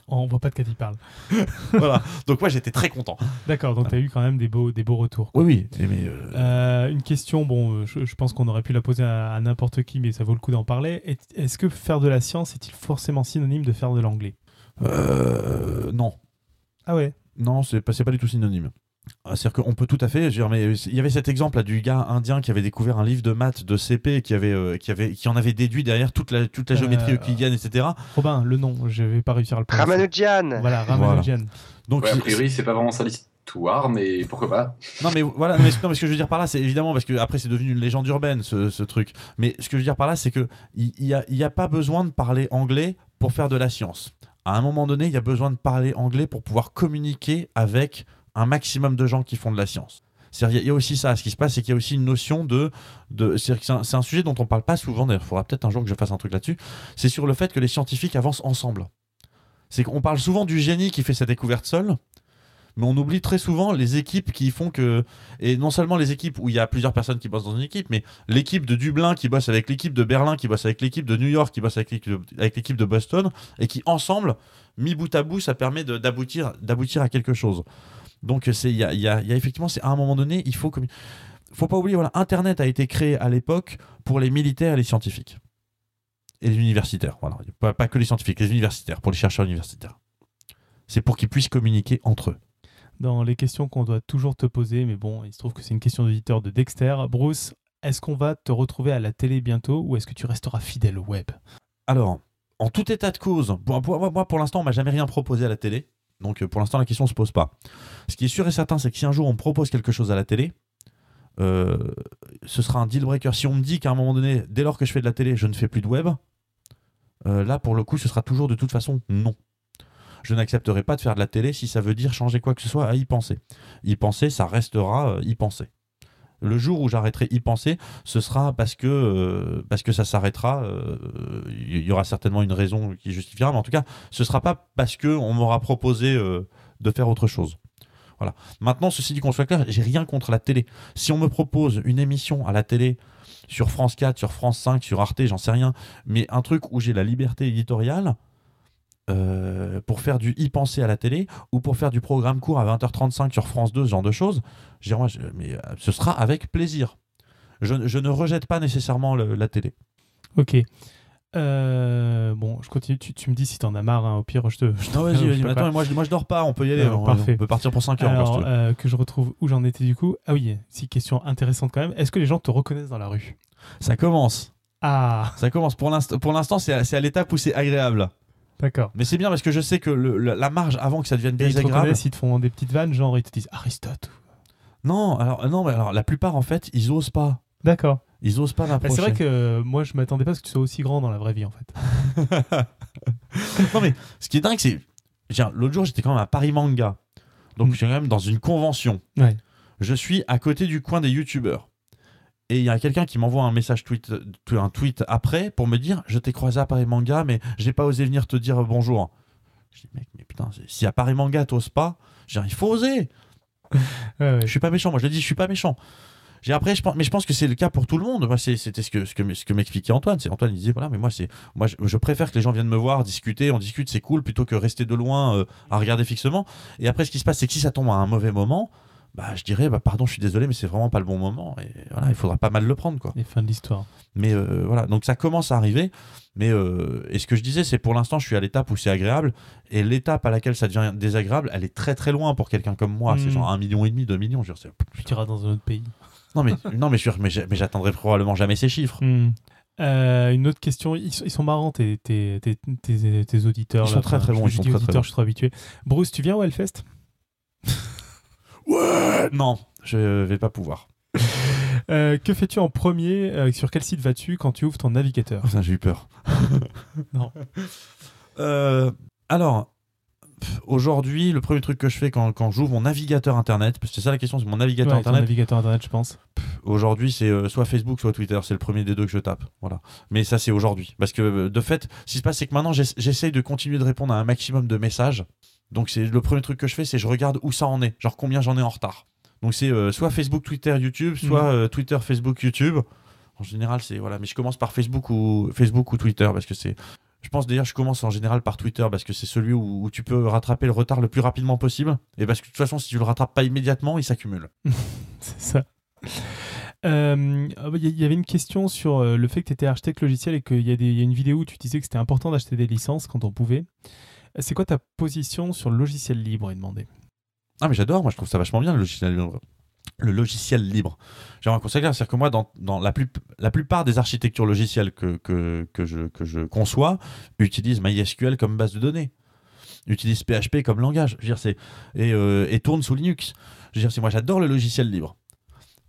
On voit pas de quoi tu parles. voilà. Donc moi j'étais très content. D'accord, donc tu as eu quand même des beaux, des beaux retours. quoi. Oui, oui. Mais, euh, Euh, une question, bon, euh, je, je pense qu'on aurait pu la poser à, à n'importe qui, mais ça vaut le coup d'en parler. Est- Est-ce que faire de la science est-il forcément synonyme de faire de l'anglais? Euh, non, Ah ouais? Non, c'est pas, c'est pas du tout synonyme. Ah, C'est-à-dire qu'on peut tout à fait. je veux dire, mais il y avait cet exemple là du gars indien qui avait découvert un livre de maths de CP et qui avait, euh, qui avait, qui en avait déduit derrière toute la, toute la géométrie Euh, euclidienne, etc. Robin, le nom, je vais pas réussir à le prononcer. Ramanujan Voilà, Ramanujan. Donc Ouais, a c'est- priori, c'est pas vraiment ça l'histoire, mais pourquoi pas Non mais voilà, mais, ce- non, mais ce que je veux dire par là, c'est évidemment parce que après c'est devenu une légende urbaine ce, ce truc. Mais ce que je veux dire par là, c'est que il il y, a, il y a pas besoin de parler anglais pour faire de la science. À un moment donné, il y a besoin de parler anglais pour pouvoir communiquer avec un maximum de gens qui font de la science. Il y a aussi ça. Ce qui se passe, c'est qu'il y a aussi une notion de. c'est un, sujet dont on parle pas souvent. D'ailleurs, il faudra peut-être un jour que je fasse un truc là-dessus. C'est sur le fait que les scientifiques avancent ensemble. C'est qu'on parle souvent du génie qui fait sa découverte seul, mais on oublie très souvent les équipes qui font que. Et non seulement les équipes où il y a plusieurs personnes qui bossent dans une équipe, mais l'équipe de Dublin qui bosse avec l'équipe de Berlin, qui bosse avec l'équipe de New York, qui bosse avec l'équipe de, Boston, et qui ensemble, mis bout à bout, ça permet d'aboutir à quelque chose. Donc c'est il y a, il y a- il y a effectivement, c'est à un moment donné, il faut faut pas oublier, voilà, Internet a été créé à l'époque pour les militaires et les scientifiques. Et les universitaires, voilà. Pas, pas que les scientifiques, les universitaires, pour les chercheurs universitaires. C'est pour qu'ils puissent communiquer entre eux. Dans les questions qu'on doit toujours te poser, mais bon, il se trouve que c'est une question d'auditeur de Dexter. Bruce, est-ce qu'on va te retrouver à la télé bientôt ou est-ce que tu resteras fidèle au web? Alors, en tout état de cause, moi, moi, pour l'instant, on m'a jamais rien proposé à la télé. Donc, euh, pour l'instant, la question ne se pose pas. Ce qui est sûr et certain, c'est que si un jour on propose quelque chose à la télé, euh, ce sera un deal breaker. Si on me dit qu'à un moment donné, dès lors que je fais de la télé, je ne fais plus de web, euh, là, pour le coup, ce sera toujours de toute façon non. Je n'accepterai pas de faire de la télé si ça veut dire changer quoi que ce soit à y penser. Y penser, ça restera y penser. Le jour où j'arrêterai y penser, ce sera parce que, euh, parce que ça s'arrêtera. euh, Il y aura certainement une raison qui justifiera, mais en tout cas, ce sera pas parce que on m'aura proposé euh, de faire autre chose. Voilà. Maintenant, ceci dit qu'on soit clair, j'ai rien contre la télé. Si on me propose une émission à la télé sur France 4, sur France 5, sur Arte, j'en sais rien, mais un truc où j'ai la liberté éditoriale euh, pour faire du y-penser à la télé ou pour faire du programme court à 20h35 sur France 2, ce genre de choses, je dirais, moi, je- mais, euh, ce sera avec plaisir. Je, je ne rejette pas nécessairement le- la télé. Ok. Euh, bon, je continue. Tu, tu me dis si t'en as marre. hein. Au pire, je te. je Non, vas-y, vas-y, attends, moi, je, moi je dors pas, on peut y aller, Alors, on, parfait. on peut partir pour 5 heures. si Alors, euh, que je retrouve où j'en étais du coup. Ah oui, si question intéressante quand même. Est-ce que les gens te reconnaissent dans la rue? Ça commence. Ah, Ça commence. Pour l'instant, à, c'est à l'étape où c'est agréable. D'accord. Mais c'est bien parce que je sais que le- la marge avant que ça devienne Et désagréable. ils te font des petites vannes, genre ils te disent Aristote. Non, alors non, mais alors la plupart en fait, ils osent pas. D'accord. Ils osent pas Bah, m'approcher. c'est vrai que euh, moi, je m'attendais pas à ce que tu sois aussi grand dans la vraie vie en fait. non mais ce qui est dingue, c'est L'autre jour, j'étais quand même à Paris Manga. Donc, Mm. je suis quand même dans une convention. Ouais. Je suis à côté du coin des youtubeurs. Et il y a quelqu'un qui m'envoie un message tweet, euh, un tweet après pour me dire Je t'ai croisé à Paris Manga, mais j'ai pas osé venir te dire bonjour. Je dis Mec, mais putain, si à Paris Manga t'oses pas, il faut oser. Je suis pas méchant, moi je le dis, je suis pas méchant. J'ai après, je pense, mais je pense que c'est le cas pour tout le monde. Moi, c'était ce que ce que, ce que m'expliquait Antoine. C'est Antoine, il disait voilà, mais moi c'est, moi je, je préfère que les gens viennent me voir, discuter, on discute, c'est cool, plutôt que rester de loin euh, à regarder fixement. Et après, ce qui se passe, c'est que si ça tombe à un mauvais moment, bah je dirais bah pardon, je suis désolé, mais c'est vraiment pas le bon moment. Et voilà, il faudra pas mal le prendre quoi. Les fins de l'histoire. Mais euh, voilà, donc ça commence à arriver. Mais euh, et ce que je disais, c'est pour l'instant, je suis à l'étape où c'est agréable. Et l'étape à laquelle ça devient désagréable, elle est très très loin pour quelqu'un comme moi. C'est Mm. genre un million et demi, deux millions. Je dire, Tu iras dans un autre pays. non mais non mais sûr, mais j'atteindrai probablement jamais ces chiffres. Hmm. Euh, une autre question, ils, sont- ils sont marrants tes, tes, tes, tes- tes auditeurs. Ils là. sont très, très bons, je- ils sont très, très bons. je suis trop habitué. Bruce, tu viens au Hellfest? Ouais. Non, je vais pas pouvoir. Euh, Que fais-tu en premier euh, Sur quel site vas-tu quand tu ouvres ton navigateur? Putain, j'ai eu peur. Non. Euh, alors, aujourd'hui, le premier truc que je fais quand, quand j'ouvre mon navigateur internet, parce que c'est ça la question, c'est mon navigateur Ouais, ton internet. navigateur internet, je pense. Aujourd'hui, c'est euh, soit Facebook, soit Twitter. C'est le premier des deux que je tape. Voilà. Mais ça, c'est aujourd'hui. Parce que de fait, ce qui se passe, c'est que maintenant, j'ess- j'essaye de continuer de répondre à un maximum de messages. Donc, c'est le premier truc que je fais, c'est je regarde où ça en est. Genre combien j'en ai en retard. Donc, c'est euh, soit Facebook, Twitter, YouTube, soit Mhm. euh, Twitter, Facebook, YouTube. En général, c'est voilà. Mais je commence par Facebook ou Facebook ou Twitter parce que c'est. Je pense d'ailleurs, je commence en général par Twitter parce que c'est celui où, où tu peux rattraper le retard le plus rapidement possible. Et parce que de toute façon, si tu le rattrapes pas immédiatement, il s'accumule. C'est ça. Euh, ah bah, Il y, y avait une question sur le fait que tu étais architecte logiciel et qu'il y, y a une vidéo où tu disais que c'était important d'acheter des licences quand on pouvait. C'est quoi ta position sur le logiciel libre est demandé? Ah mais j'adore, moi je trouve ça vachement bien le logiciel libre. Le logiciel libre. J'aimerais s'éclaire, c'est-à-dire que moi, dans, la, plupart des architectures logicielles que, je, conçois, utilisent MySQL comme base de données, utilisent PHP comme langage, je veux dire, et, euh, et tournent sous Linux. Je veux dire, moi j'adore le logiciel libre.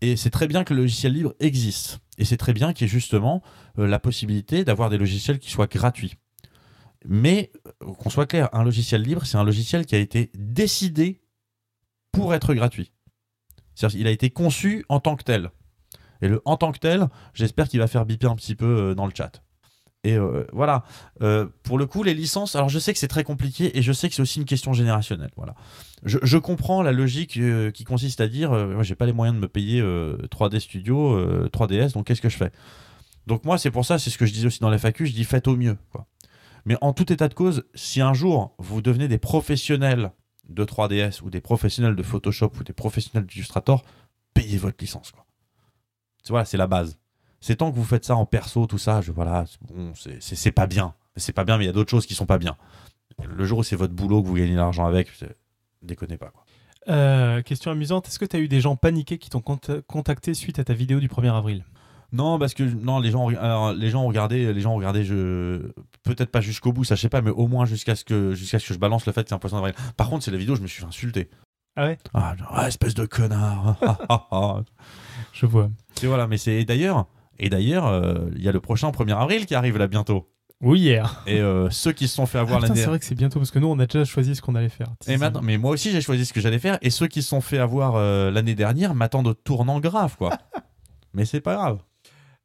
Et c'est très bien que le logiciel libre existe. Et c'est très bien qu'il y ait justement euh, la possibilité d'avoir des logiciels qui soient gratuits. Mais, euh, qu'on soit clair, un logiciel libre, c'est un logiciel qui a été décidé pour être gratuit. C'est-à-dire qu'il a été conçu en tant que tel. Et le en tant que tel, j'espère qu'il va faire biper un petit peu euh, dans le chat. Et euh, voilà. Pour le coup, les licences, alors je sais que c'est très compliqué et je sais que c'est aussi une question générationnelle. Voilà. Je, comprends la logique qui consiste à dire moi, j'ai pas les moyens de me payer euh, 3D Studio, euh, 3DS, donc qu'est-ce que je fais? Donc, moi, c'est pour ça, c'est ce que je disais aussi dans les FAQ, je dis faites au mieux. Quoi. Mais en tout état de cause, si un jour vous devenez des professionnels de 3DS ou des professionnels de Photoshop ou des professionnels d'Illustrator, payez votre licence. Quoi. Voilà, c'est la base. C'est tant que vous faites ça en perso, tout ça, je, voilà, c'est bon, c'est- pas bien. C'est pas bien, mais il y a d'autres choses qui sont pas bien. Le jour où c'est votre boulot que vous gagnez l'argent avec, déconnez pas. Quoi. Euh, Question amusante, est-ce que tu as eu des gens paniqués qui t'ont cont- contacté suite à ta vidéo du 1er avril? Non, parce que non, les gens, ont- alors, les gens ont regardé, les gens ont regardé, je peut-être pas jusqu'au bout, ça je sais pas, mais au moins jusqu'à ce que jusqu'à ce que je balance le fait que c'est un poisson d'avril. Par contre, c'est la vidéo, je me suis fait insulter. Ah ouais? Ah, genre, ah, espèce de connard. Ah, ah, ah. Je vois. Et voilà, mais c'est d'ailleurs, et d'ailleurs, euh, il y a le prochain 1er avril qui arrive là bientôt. Oui, hier. Et euh, ceux qui se sont fait Ah, avoir putain, l'année c'est vrai que c'est bientôt parce que nous, on a déjà choisi ce qu'on allait faire. Et maintenant, mais moi aussi j'ai choisi ce que j'allais faire et ceux qui se sont fait avoir euh, l'année dernière m'attendent au tournant grave quoi. mais c'est pas grave.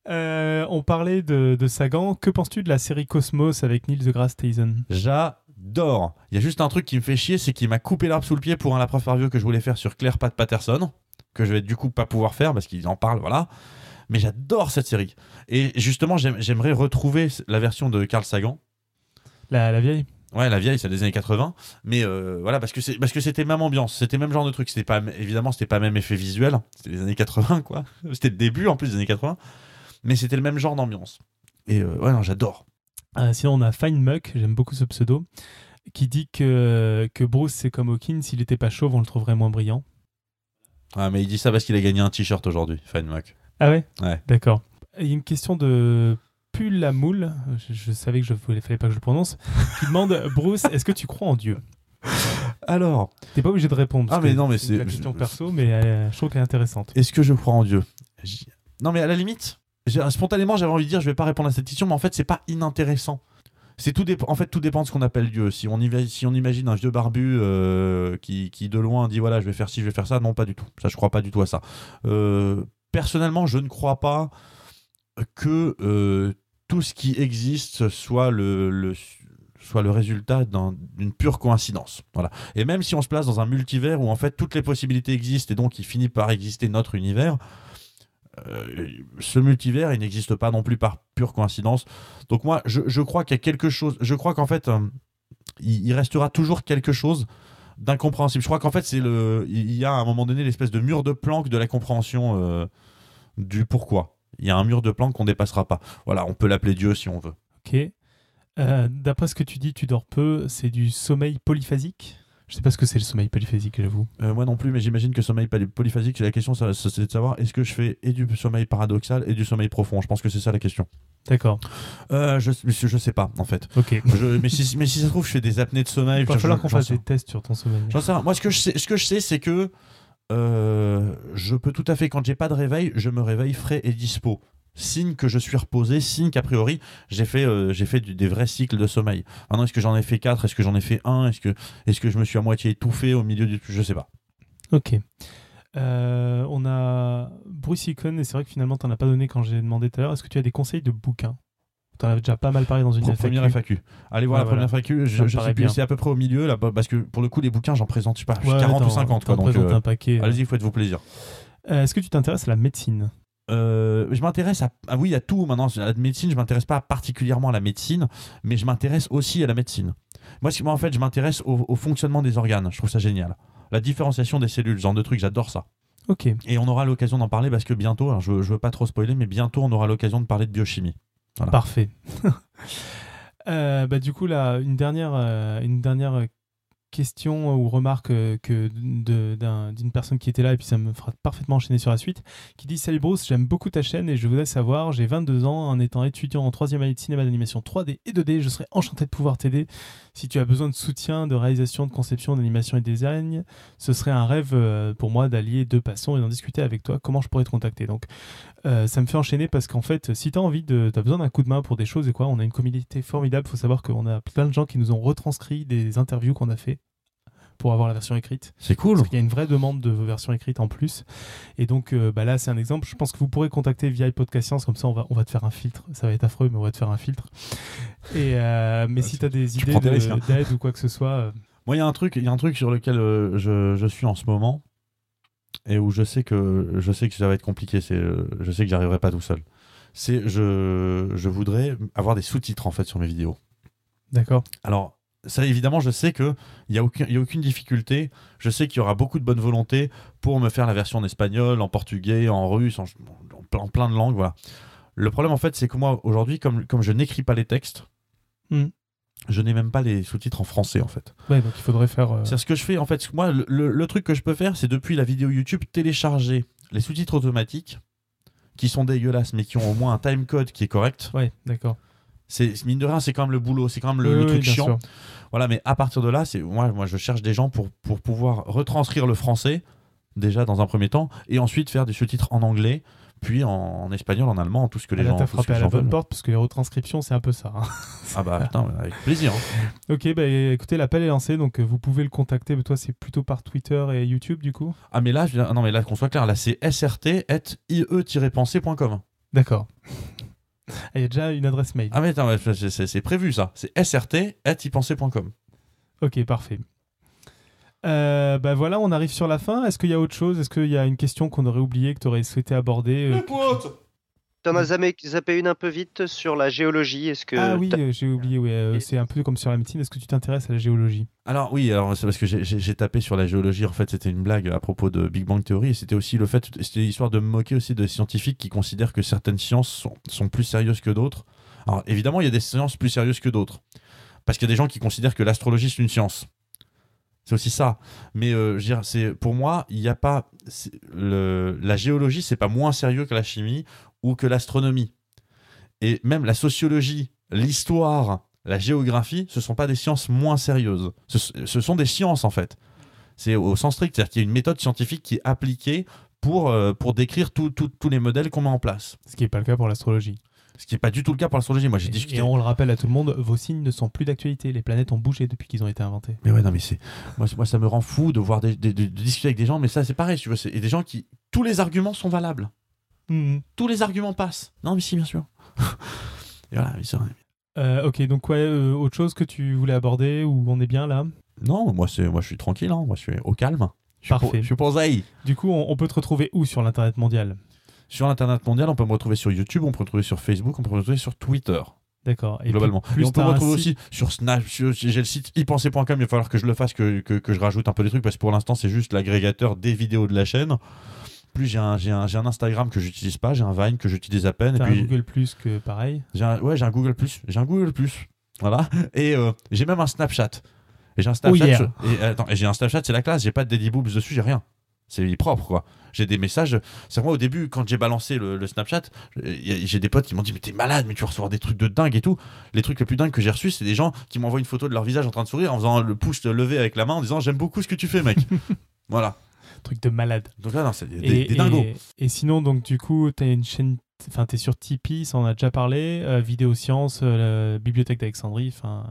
Euh, on parlait de, de Sagan. Que penses-tu de la série Cosmos avec Neil deGrasse Tyson? J'adore. Il y a juste un truc qui me fait chier, c'est qu'il m'a coupé l'arbre sous le pied pour un la preuve par que je voulais faire sur Claire Pat Patterson, que je vais du coup pas pouvoir faire parce qu'il en parle, voilà. Mais j'adore cette série. Et justement, j'aime- j'aimerais retrouver la version de Carl Sagan. la, la vieille? Ouais, la vieille, c'est des années 80. Mais euh, voilà, parce que c'est parce que c'était même ambiance, c'était même genre de truc. C'était pas évidemment, c'était pas même effet visuel. C'était les années 80, quoi. C'était le début en plus des années 80, mais c'était le même genre d'ambiance. Et euh, ouais, non, j'adore. Euh, Sinon, on a Fine Muck, j'aime beaucoup ce pseudo, qui dit que, que Bruce, c'est comme Hawkins. S'il était pas chauve, on le trouverait moins brillant. Ah, mais il dit ça parce qu'il a gagné un t-shirt aujourd'hui, Fine Mac. Ah ouais? Ouais. D'accord. Il y a une question de Pulamoul, je, je savais que je ne fallait pas que je le prononce, qui demande Bruce, est-ce que tu crois en Dieu? Alors, T'es pas obligé de répondre. parce Ah, mais que non, mais c'est la question perso, mais euh, je trouve qu'elle est intéressante. est-ce que je crois en Dieu? Non, mais à la limite, spontanément, j'avais envie de dire, je vais pas répondre à cette question, mais en fait, c'est pas inintéressant. c'est tout en fait tout dépend de ce qu'on appelle Dieu. Si on, imagine un vieux barbu euh, qui, qui de loin dit voilà je vais faire ci, je vais faire ça, non pas du tout. Ça je crois pas du tout à ça. Euh, personnellement, je ne crois pas que euh, tout ce qui existe soit le, soit le résultat d'un- d'une pure coïncidence. Voilà. Et même si on se place dans un multivers où en fait toutes les possibilités existent et donc il finit par exister notre univers, ce multivers il n'existe pas non plus par pure coïncidence. Donc moi je, crois qu'il y a quelque chose, je crois qu'en fait euh, il, restera toujours quelque chose d'incompréhensible. Je crois qu'en fait c'est le, il y a à un moment donné l'espèce de mur de planque de la compréhension euh, du pourquoi. Il y a un mur de planque qu'on dépassera pas. Voilà, on peut l'appeler Dieu si on veut. Ok. Euh, D'après ce que tu dis, tu dors peu. C'est du sommeil polyphasique? Je sais pas ce que c'est le sommeil polyphasique, j'avoue. Euh, moi non plus, mais j'imagine que sommeil poly- polyphasique, c'est la question, c'est de savoir est-ce que je fais et du sommeil paradoxal et du sommeil profond? Je pense que c'est ça la question. D'accord. Euh, je, je, sais pas en fait. Ok. Je- mais, si, mais si ça se trouve, je fais des apnées de sommeil. Il va falloir qu'on fasse des tests sur ton sommeil. J'en sais rien. Moi, ce que je sais, ce que je sais, c'est que euh, je peux tout à fait, quand j'ai pas de réveil, je me réveille frais et dispo. Signe que je suis reposé, signe qu'a priori j'ai fait, euh, j'ai fait du- des vrais cycles de sommeil. Maintenant, est-ce que j'en ai fait 4 Est-ce que j'en ai fait un? Est-ce que, est-ce que je me suis à moitié étouffé au milieu du. Je sais pas. Ok. Euh, on a Bruce Icon, et c'est vrai que finalement, tu n'en as pas donné quand j'ai demandé tout à l'heure. Est-ce que tu as des conseils de bouquins? Tu en as déjà pas mal parlé dans une FAQ. Première FAQ. Allez voir Ouais, la première. FAQ. Je, je sais plus, c'est à peu près au milieu là, parce que pour le coup, les bouquins, j'en présente, je sais pas, Ouais, 40 ou t'en- 50. t'en Quoi, donc, euh, allez-y, faites-vous plaisir. Euh, Est-ce que tu t'intéresses à la médecine? Euh, je m'intéresse à, ah oui, à tout maintenant. À la médecine, je m'intéresse pas particulièrement à la médecine, mais je m'intéresse aussi à la médecine. Moi, moi en fait, je m'intéresse au, au fonctionnement des organes. Je trouve ça génial. La différenciation des cellules, ce genre de trucs, j'adore ça. Ok. Et on aura l'occasion d'en parler parce que bientôt, alors je, je veux pas trop spoiler, mais bientôt on aura l'occasion de parler de biochimie. Voilà. Parfait. Euh, bah, du coup, là, une dernière, euh, une dernière question ou remarque euh, que d'une personne qui était là, et puis ça me fera parfaitement enchaîner sur la suite, qui dit Salut Bruce, j'aime beaucoup ta chaîne et je voudrais savoir, j'ai 22 ans, en étant étudiant en troisième année de cinéma d'animation 3D et 2D, je serais enchanté de pouvoir t'aider. Si tu as besoin de soutien, de réalisation, de conception, d'animation et de design, ce serait un rêve euh, pour moi d'allier deux passions et d'en discuter avec toi. Comment je pourrais te contacter? Donc, euh, ça me fait enchaîner parce qu'en fait, si tu as envie de, as besoin d'un coup de main pour des choses et quoi, on a une communauté formidable. faut savoir qu'on a plein de gens qui nous ont retranscrit des interviews qu'on a fait pour avoir la version écrite. C'est cool. Parce qu'il y a une vraie demande de version écrite en plus. Et donc euh, bah là, c'est un exemple. Je pense que vous pourrez contacter via Podcast Science, comme ça on va, on va te faire un filtre. Ça va être affreux, mais on va te faire un filtre. Et, euh, mais Ah, si tu- as des tu idées de- hein. d'aide ou quoi que ce soit, euh, Moi, il y a un truc, il y a un truc sur lequel je, je suis en ce moment et où je sais que je sais que ça va être compliqué. C'est, je sais que j'arriverai pas tout seul. C'est, je, je voudrais avoir des sous-titres en fait sur mes vidéos. d'accord. Alors, ça, évidemment, je sais qu'il n'y a, aucun- il y a aucune difficulté. Je sais qu'il y aura beaucoup de bonne volonté pour me faire la version en espagnol, en portugais, en russe, en, en plein, en plein de langues. Voilà. Le problème, en fait, c'est que moi, aujourd'hui, comme, comme je n'écris pas les textes, Hmm. je n'ai même pas les sous-titres en français, en fait. Ouais, donc il faudrait faire. euh, C'est ce que je fais, en fait. Moi, le, le- le truc que je peux faire, c'est depuis la vidéo YouTube, télécharger les sous-titres automatiques qui sont dégueulasses, mais qui ont au moins un timecode qui est correct. Ouais, d'accord. C'est mine de rien, c'est quand même le boulot, c'est quand même le, Oui, le oui, truc chiant. sûr. Voilà, mais à partir de là, c'est moi, moi, je cherche des gens pour, pour pouvoir retranscrire le français déjà dans un premier temps, et ensuite faire des sous-titres en anglais, puis en, en espagnol, en allemand, tout ce que les Ah, Là, gens t'as frappé à la gens bonne porte parce que les retranscriptions, c'est un peu ça. hein. Ah bah putain, avec plaisir. hein. Ok, bah écoutez, l'appel est lancé, donc euh, vous pouvez le contacter. Mais toi, c'est plutôt par Twitter et YouTube, du coup? Ah mais là, je ah non mais là qu'on soit clair, là c'est srt@ie-pensée.com. D'accord. Il y a déjà une adresse mail. Ah mais attends, c'est- prévu ça. C'est srt@ipensée.com. Ok, parfait. Euh, bah voilà, on arrive sur la fin. Est-ce qu'il y a autre chose? Est-ce qu'il y a une question qu'on aurait oubliée, que tu aurais souhaité aborder euh, T'en as zappé, une un peu vite sur la géologie. Est-ce que Ah oui, euh, j'ai oublié. Ouais, euh, Et- c'est un peu comme sur la médecine. Est-ce que tu t'intéresses à la géologie? Alors oui, alors c'est parce que j'ai- tapé sur la géologie. En fait, c'était une blague à propos de Big Bang Theory. Et c'était aussi le fait, c'était l'histoire de me moquer aussi de scientifiques qui considèrent que certaines sciences sont, sont plus sérieuses que d'autres. Alors évidemment, il y a des sciences plus sérieuses que d'autres, parce qu'il y a des gens qui considèrent que l'astrologie c'est une science. C'est aussi ça. Mais euh, je veux dire, c'est pour moi, il n'y a pas le, la géologie, c'est pas moins sérieux que la chimie ou que l'astronomie. Et même la sociologie, l'histoire, la géographie, ce sont pas des sciences moins sérieuses. Ce, ce sont des sciences en fait. C'est au sens strict, c'est-à-dire qu'il y a une méthode scientifique qui est appliquée pour, euh, pour décrire tous les modèles qu'on met en place. Ce qui n'est pas le cas pour l'astrologie. Ce qui n'est pas du tout le cas pour l'astrologie. Moi, j'ai Et, discuté. et on le rappelle à tout le monde, vos signes ne sont plus d'actualité. Les planètes ont bougé depuis qu'ils ont été inventés. Mais ouais, non, mais c'est. Moi, ça me rend fou de voir des, des- de, de discuter avec des gens, mais ça, c'est pareil, tu vois. c'est- Et des gens qui. Tous les arguments sont valables. Mhm. Tous les arguments passent. Non, mais si, bien sûr. Et voilà, mais. Euh, ok, donc ouais, euh, autre chose que tu voulais aborder ou on est bien là? Non, moi, c'est, moi, je suis tranquille, hein. moi, je suis au calme. Je suis Parfait. pour- Je suis pour Zaï. Du coup, on, on peut te retrouver où sur l'internet mondial? Sur l'internet mondial, on peut me retrouver sur YouTube, on peut me retrouver sur Facebook, on peut me retrouver sur Twitter, D'accord. Et globalement. plus- plus et on peut me retrouver aussi sur Snap. J'ai le site ypenser.com, il va falloir que je le fasse, que, que, que je rajoute un peu des trucs, parce que pour l'instant, c'est juste l'agrégateur des vidéos de la chaîne. Plus j'ai un, j'ai un, j'ai un Instagram que j'utilise pas, j'ai un Vine que j'utilise à peine. T'as et un Google Plus que pareil. J'ai un, ouais, j'ai un Google Plus. J'ai un Google Plus. Voilà. Et euh, j'ai même un Snapchat. Et j'ai un Snapchat. Oh yeah. je- et, attends, et j'ai un Snapchat, c'est la classe. J'ai pas de Daddy Boobs dessus, j'ai rien. C'est propre, quoi. J'ai des messages. C'est moi au début, quand j'ai balancé le, le Snapchat, a- j'ai des potes qui m'ont dit Mais t'es malade, mais tu vas recevoir des trucs de dingue et tout. Les trucs les plus dingues que j'ai reçus, c'est des gens qui m'envoient une photo de leur visage en train de sourire en faisant le pouce levé avec la main en disant J'aime beaucoup ce que tu fais, mec. voilà. Truc de malade. Donc là, non, c'est des, Et, des dingos. et- et sinon, donc du coup, t'as une chaîne. Enfin, t'es sur Tipeee, ça on a déjà parlé. euh, Vidéo Science, euh, bibliothèque d'Alexandrie. Enfin,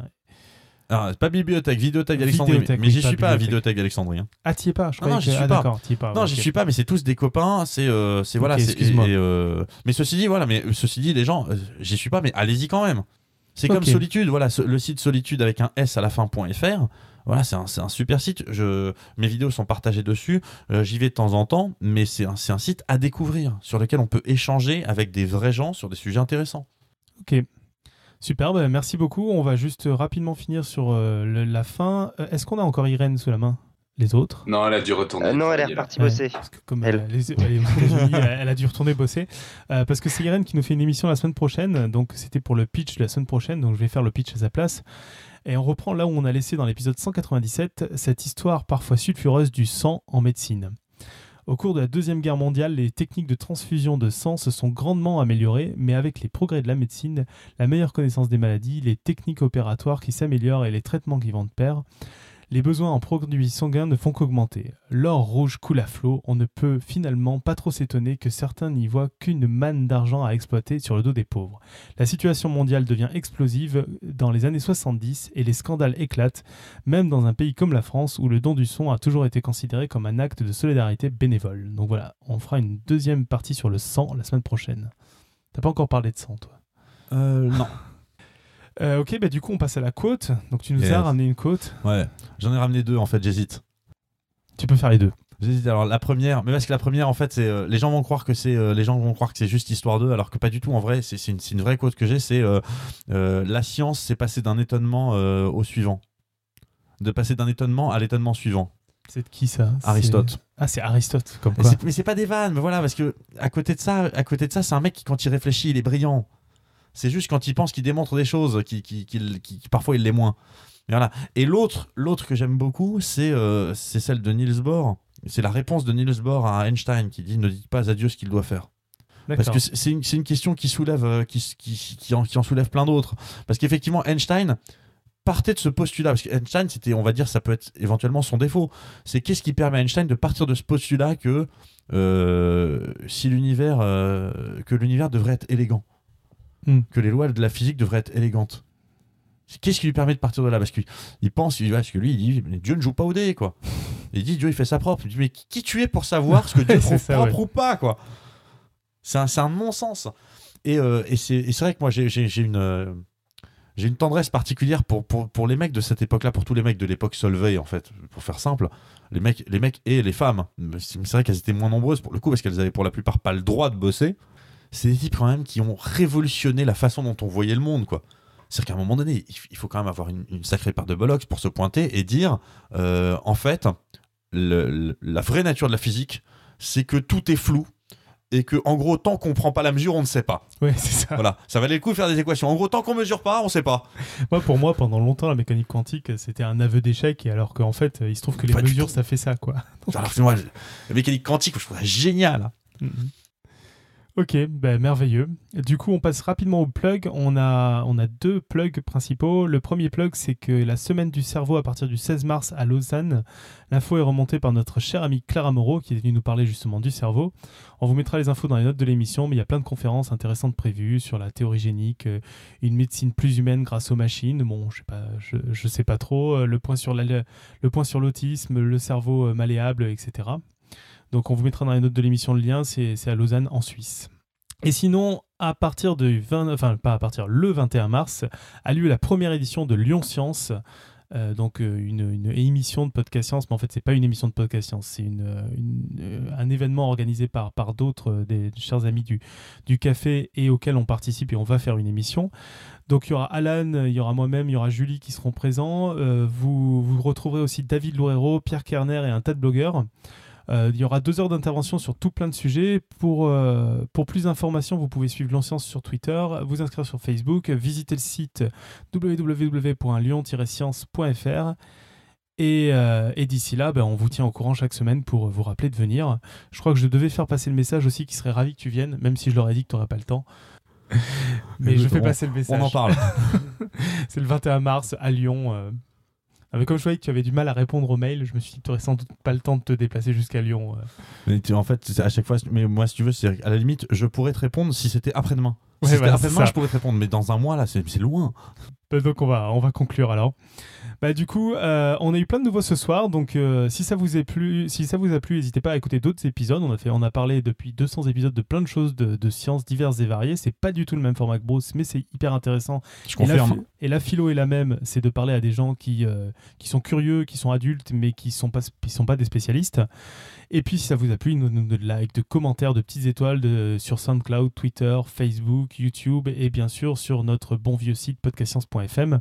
Alors, c'est pas bibliothèque, vidéothèque d'Alexandrie. Vidéothèque, mais j'y suis pas à vidéothèque d'Alexandrie. hein. ah, t'y es pas. Je Non, non, croyais j'y que- suis ah, pas. Non, ok. j'y suis pas, mais c'est tous des copains. C'est, euh, c'est voilà. C'est- excuse-moi. et, euh, mais ceci dit, voilà. Mais ceci dit, les gens, euh, j'y suis pas, mais allez-y quand même. C'est comme Solitude. Voilà, le site Solitude avec un S à la fin.fr. Voilà, c'est un, c'est un super site. Je, mes vidéos sont partagées dessus. Euh, J'y vais de temps en temps, mais c'est un, site à découvrir sur lequel on peut échanger avec des vrais gens sur des sujets intéressants. Ok. Super, bah, merci beaucoup. On va juste rapidement finir sur euh, le- la fin. Euh, Est-ce qu'on a encore Irène sous la main? Les autres? Non, elle a dû retourner. Euh, non, elle est repartie bosser. Parce que comme Elle. les- a dû retourner bosser. Euh, parce que c'est Irène qui nous fait une émission la semaine prochaine. Donc c'était pour le pitch de la semaine prochaine. Donc je vais faire le pitch à sa place. Et on reprend là où on a laissé dans l'épisode 197 cette histoire parfois sulfureuse du sang en médecine. Au cours de la Deuxième Guerre mondiale, les techniques de transfusion de sang se sont grandement améliorées, mais avec les progrès de la médecine, la meilleure connaissance des maladies, les techniques opératoires qui s'améliorent et les traitements qui vont de pair, les besoins en produits sanguins ne font qu'augmenter. L'or rouge coule à flot, on ne peut finalement pas trop s'étonner que certains n'y voient qu'une manne d'argent à exploiter sur le dos des pauvres. La situation mondiale devient explosive dans les années 70 et les scandales éclatent, même dans un pays comme la France où le don du son a toujours été considéré comme un acte de solidarité bénévole. Donc voilà, on fera une deuxième partie sur le sang la semaine prochaine. T'as pas encore parlé de sang, toi? Euh, non. Euh, Ok, bah du coup on passe à la côte. Donc tu nous Yes. as ramené une côte. Ouais. J'en ai ramené deux en fait. J'hésite. Tu peux faire les deux. J'hésite. Alors la première, mais parce que la première en fait, c'est euh, les gens vont croire que c'est euh, les gens vont croire que c'est juste histoire d'eux, alors que pas du tout. En vrai, c'est une, une vraie quote que j'ai. C'est la science s'est passée d'un étonnement au suivant, de passer d'un étonnement à l'étonnement suivant. C'est de qui ça? Aristote. Ah, c'est Aristote, comme quoi. Mais c'est pas des vannes, mais voilà, parce que à côté de ça, à côté de ça, c'est un mec qui quand il réfléchit, il est brillant. C'est juste quand il pense qu'il démontre des choses, qui, qui, qui- qui- qui- parfois il l'est moins. Mais voilà. Et l'autre, l'autre que j'aime beaucoup, c'est euh, c'est celle de Niels Bohr. C'est la réponse de Niels Bohr à Einstein qui dit ne dites pas à Dieu ce qu'il doit faire. Parce que c'est une, c'est une question qui soulève, euh, qui, qui, qui en, qui en soulève plein d'autres. Parce qu'effectivement, Einstein partait de ce postulat. Parce qu'Einstein, c'était, on va dire, ça peut être éventuellement son défaut. C'est qu'est-ce qui permet à Einstein de partir de ce postulat que euh, si l'univers, euh, que l'univers devrait être élégant, Hmm. que les lois de la physique devraient être élégantes. Qu'est-ce qui lui permet de partir de là? Parce qu'il il pense, il, parce que lui, il dit, mais Dieu ne joue pas au dé, quoi. Il dit, Dieu, il fait ça propre. Il dit, mais qui tu es pour savoir ce que Dieu trouve ça, propre ouais. ou pas, quoi? C'est un, un non-sens. Et, euh, et c'est vrai que moi, j'ai une, euh, j'ai une tendresse particulière pour, pour, pour les mecs de cette époque-là, pour tous les mecs de l'époque Solvay, en fait, pour faire simple. Les mecs, les mecs et les femmes. C'est vrai qu'elles étaient moins nombreuses pour le coup, parce qu'elles avaient pour la plupart pas le droit de bosser. C'est des types quand même qui ont révolutionné la façon dont on voyait le monde, quoi. C'est-à-dire qu'à un moment donné, il faut quand même avoir une, une sacrée part de bollocks pour se pointer et dire, euh, en fait, le- le- la vraie nature de la physique, c'est que tout est flou et que, en gros, tant qu'on prend pas la mesure, on ne sait pas. Ouais, c'est ça. Voilà, ça valait le coup de faire des équations. En gros, tant qu'on mesure pas, on sait pas. Moi, pour moi, pendant longtemps, la mécanique quantique, c'était un aveu d'échec, et alors qu'en fait, il se trouve que les Pas mesures, ça fait ça, quoi. Alors que moi, la mécanique quantique, je trouve ça génial. Mhm. Ok, ben, merveilleux. Du coup, on passe rapidement au plug. On a, on a deux plugs principaux. Le premier plug, c'est que la semaine du cerveau à partir du 16 mars à Lausanne, l'info est remontée par notre cher ami Clara Moreau qui est venue nous parler justement du cerveau. On vous mettra les infos dans les notes de l'émission, mais il y a plein de conférences intéressantes prévues sur la théorie génique, euh, une médecine plus humaine grâce aux machines. Bon, je sais pas, je, sais pas trop. Euh, le point sur le point sur l'autisme, le cerveau euh, malléable, etc. Donc on vous mettra dans les notes de l'émission le lien, c'est à Lausanne en Suisse. Et sinon, à partir de 20, enfin pas à partir, le 21 mars, a lieu la première édition de Lyon Science. Euh, donc euh, une, émission de podcast science, mais en fait c'est pas une émission de podcast science, c'est euh, un événement organisé par, par d'autres des chers amis du, du café et auquel on participe et on va faire une émission. Donc il y aura Alan, il y aura moi-même, il y aura Julie qui seront présents. vous, vous retrouverez aussi David Loureiro, Pierre Kerner et un tas de blogueurs. Euh, il y aura deux heures d'intervention sur tout plein de sujets. Pour, euh, pour plus d'informations, vous pouvez suivre Lyon-Science sur Twitter, vous inscrire sur Facebook, visiter le site www.lyon-science.fr. Et, euh, et d'ici là, ben, on vous tient au courant chaque semaine pour vous rappeler de venir. Je crois que je devais faire passer le message aussi qui serait ravi que tu viennes, même si je leur ai dit que tu n'aurais pas le temps. Mais je fais passer le message. On en parle. C'est le 21 mars à Lyon. Comme je voyais que tu avais du mal à répondre aux mails, je me suis dit que tu n'aurais sans doute pas le temps de te déplacer jusqu'à Lyon. Mais en fait, à chaque fois, mais moi, si tu veux, c'est à la limite, je pourrais te répondre si c'était après-demain. Si c'était après-demain, je pourrais te répondre, mais dans un mois, là, c'est loin. Bah, donc, on va, on va conclure alors. Bah, du coup, euh, on a eu plein de nouveaux ce soir. Donc, euh, si ça vous a plu, si ça vous a plu, n'hésitez pas à écouter d'autres épisodes. On a fait, on a parlé depuis 200 épisodes de plein de choses de, sciences diverses et variées. C'est pas du tout le même format que Bruce, mais c'est hyper intéressant. Je confirme. Et la, philo est la même. C'est de parler à des gens qui, euh, qui sont curieux, qui sont adultes, mais qui sont pas, qui sont pas des spécialistes. Et puis, si ça vous a plu, nous, de likes, de commentaires, de petites étoiles de, sur SoundCloud, Twitter, Facebook, YouTube et bien sûr sur notre bon vieux site podcastscience.fm.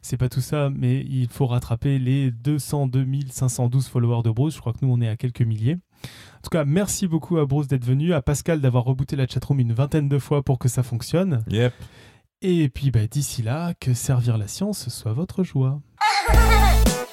C'est pas tout ça, mais il faut rattraper les 202 512 followers de Bruce. Je crois que nous, on est à quelques milliers. En tout cas, merci beaucoup à Bruce d'être venu, à Pascal d'avoir rebooté la chatroom une vingtaine de fois pour que ça fonctionne. Yep. Et puis bah, d'ici là, que servir la science soit votre joie.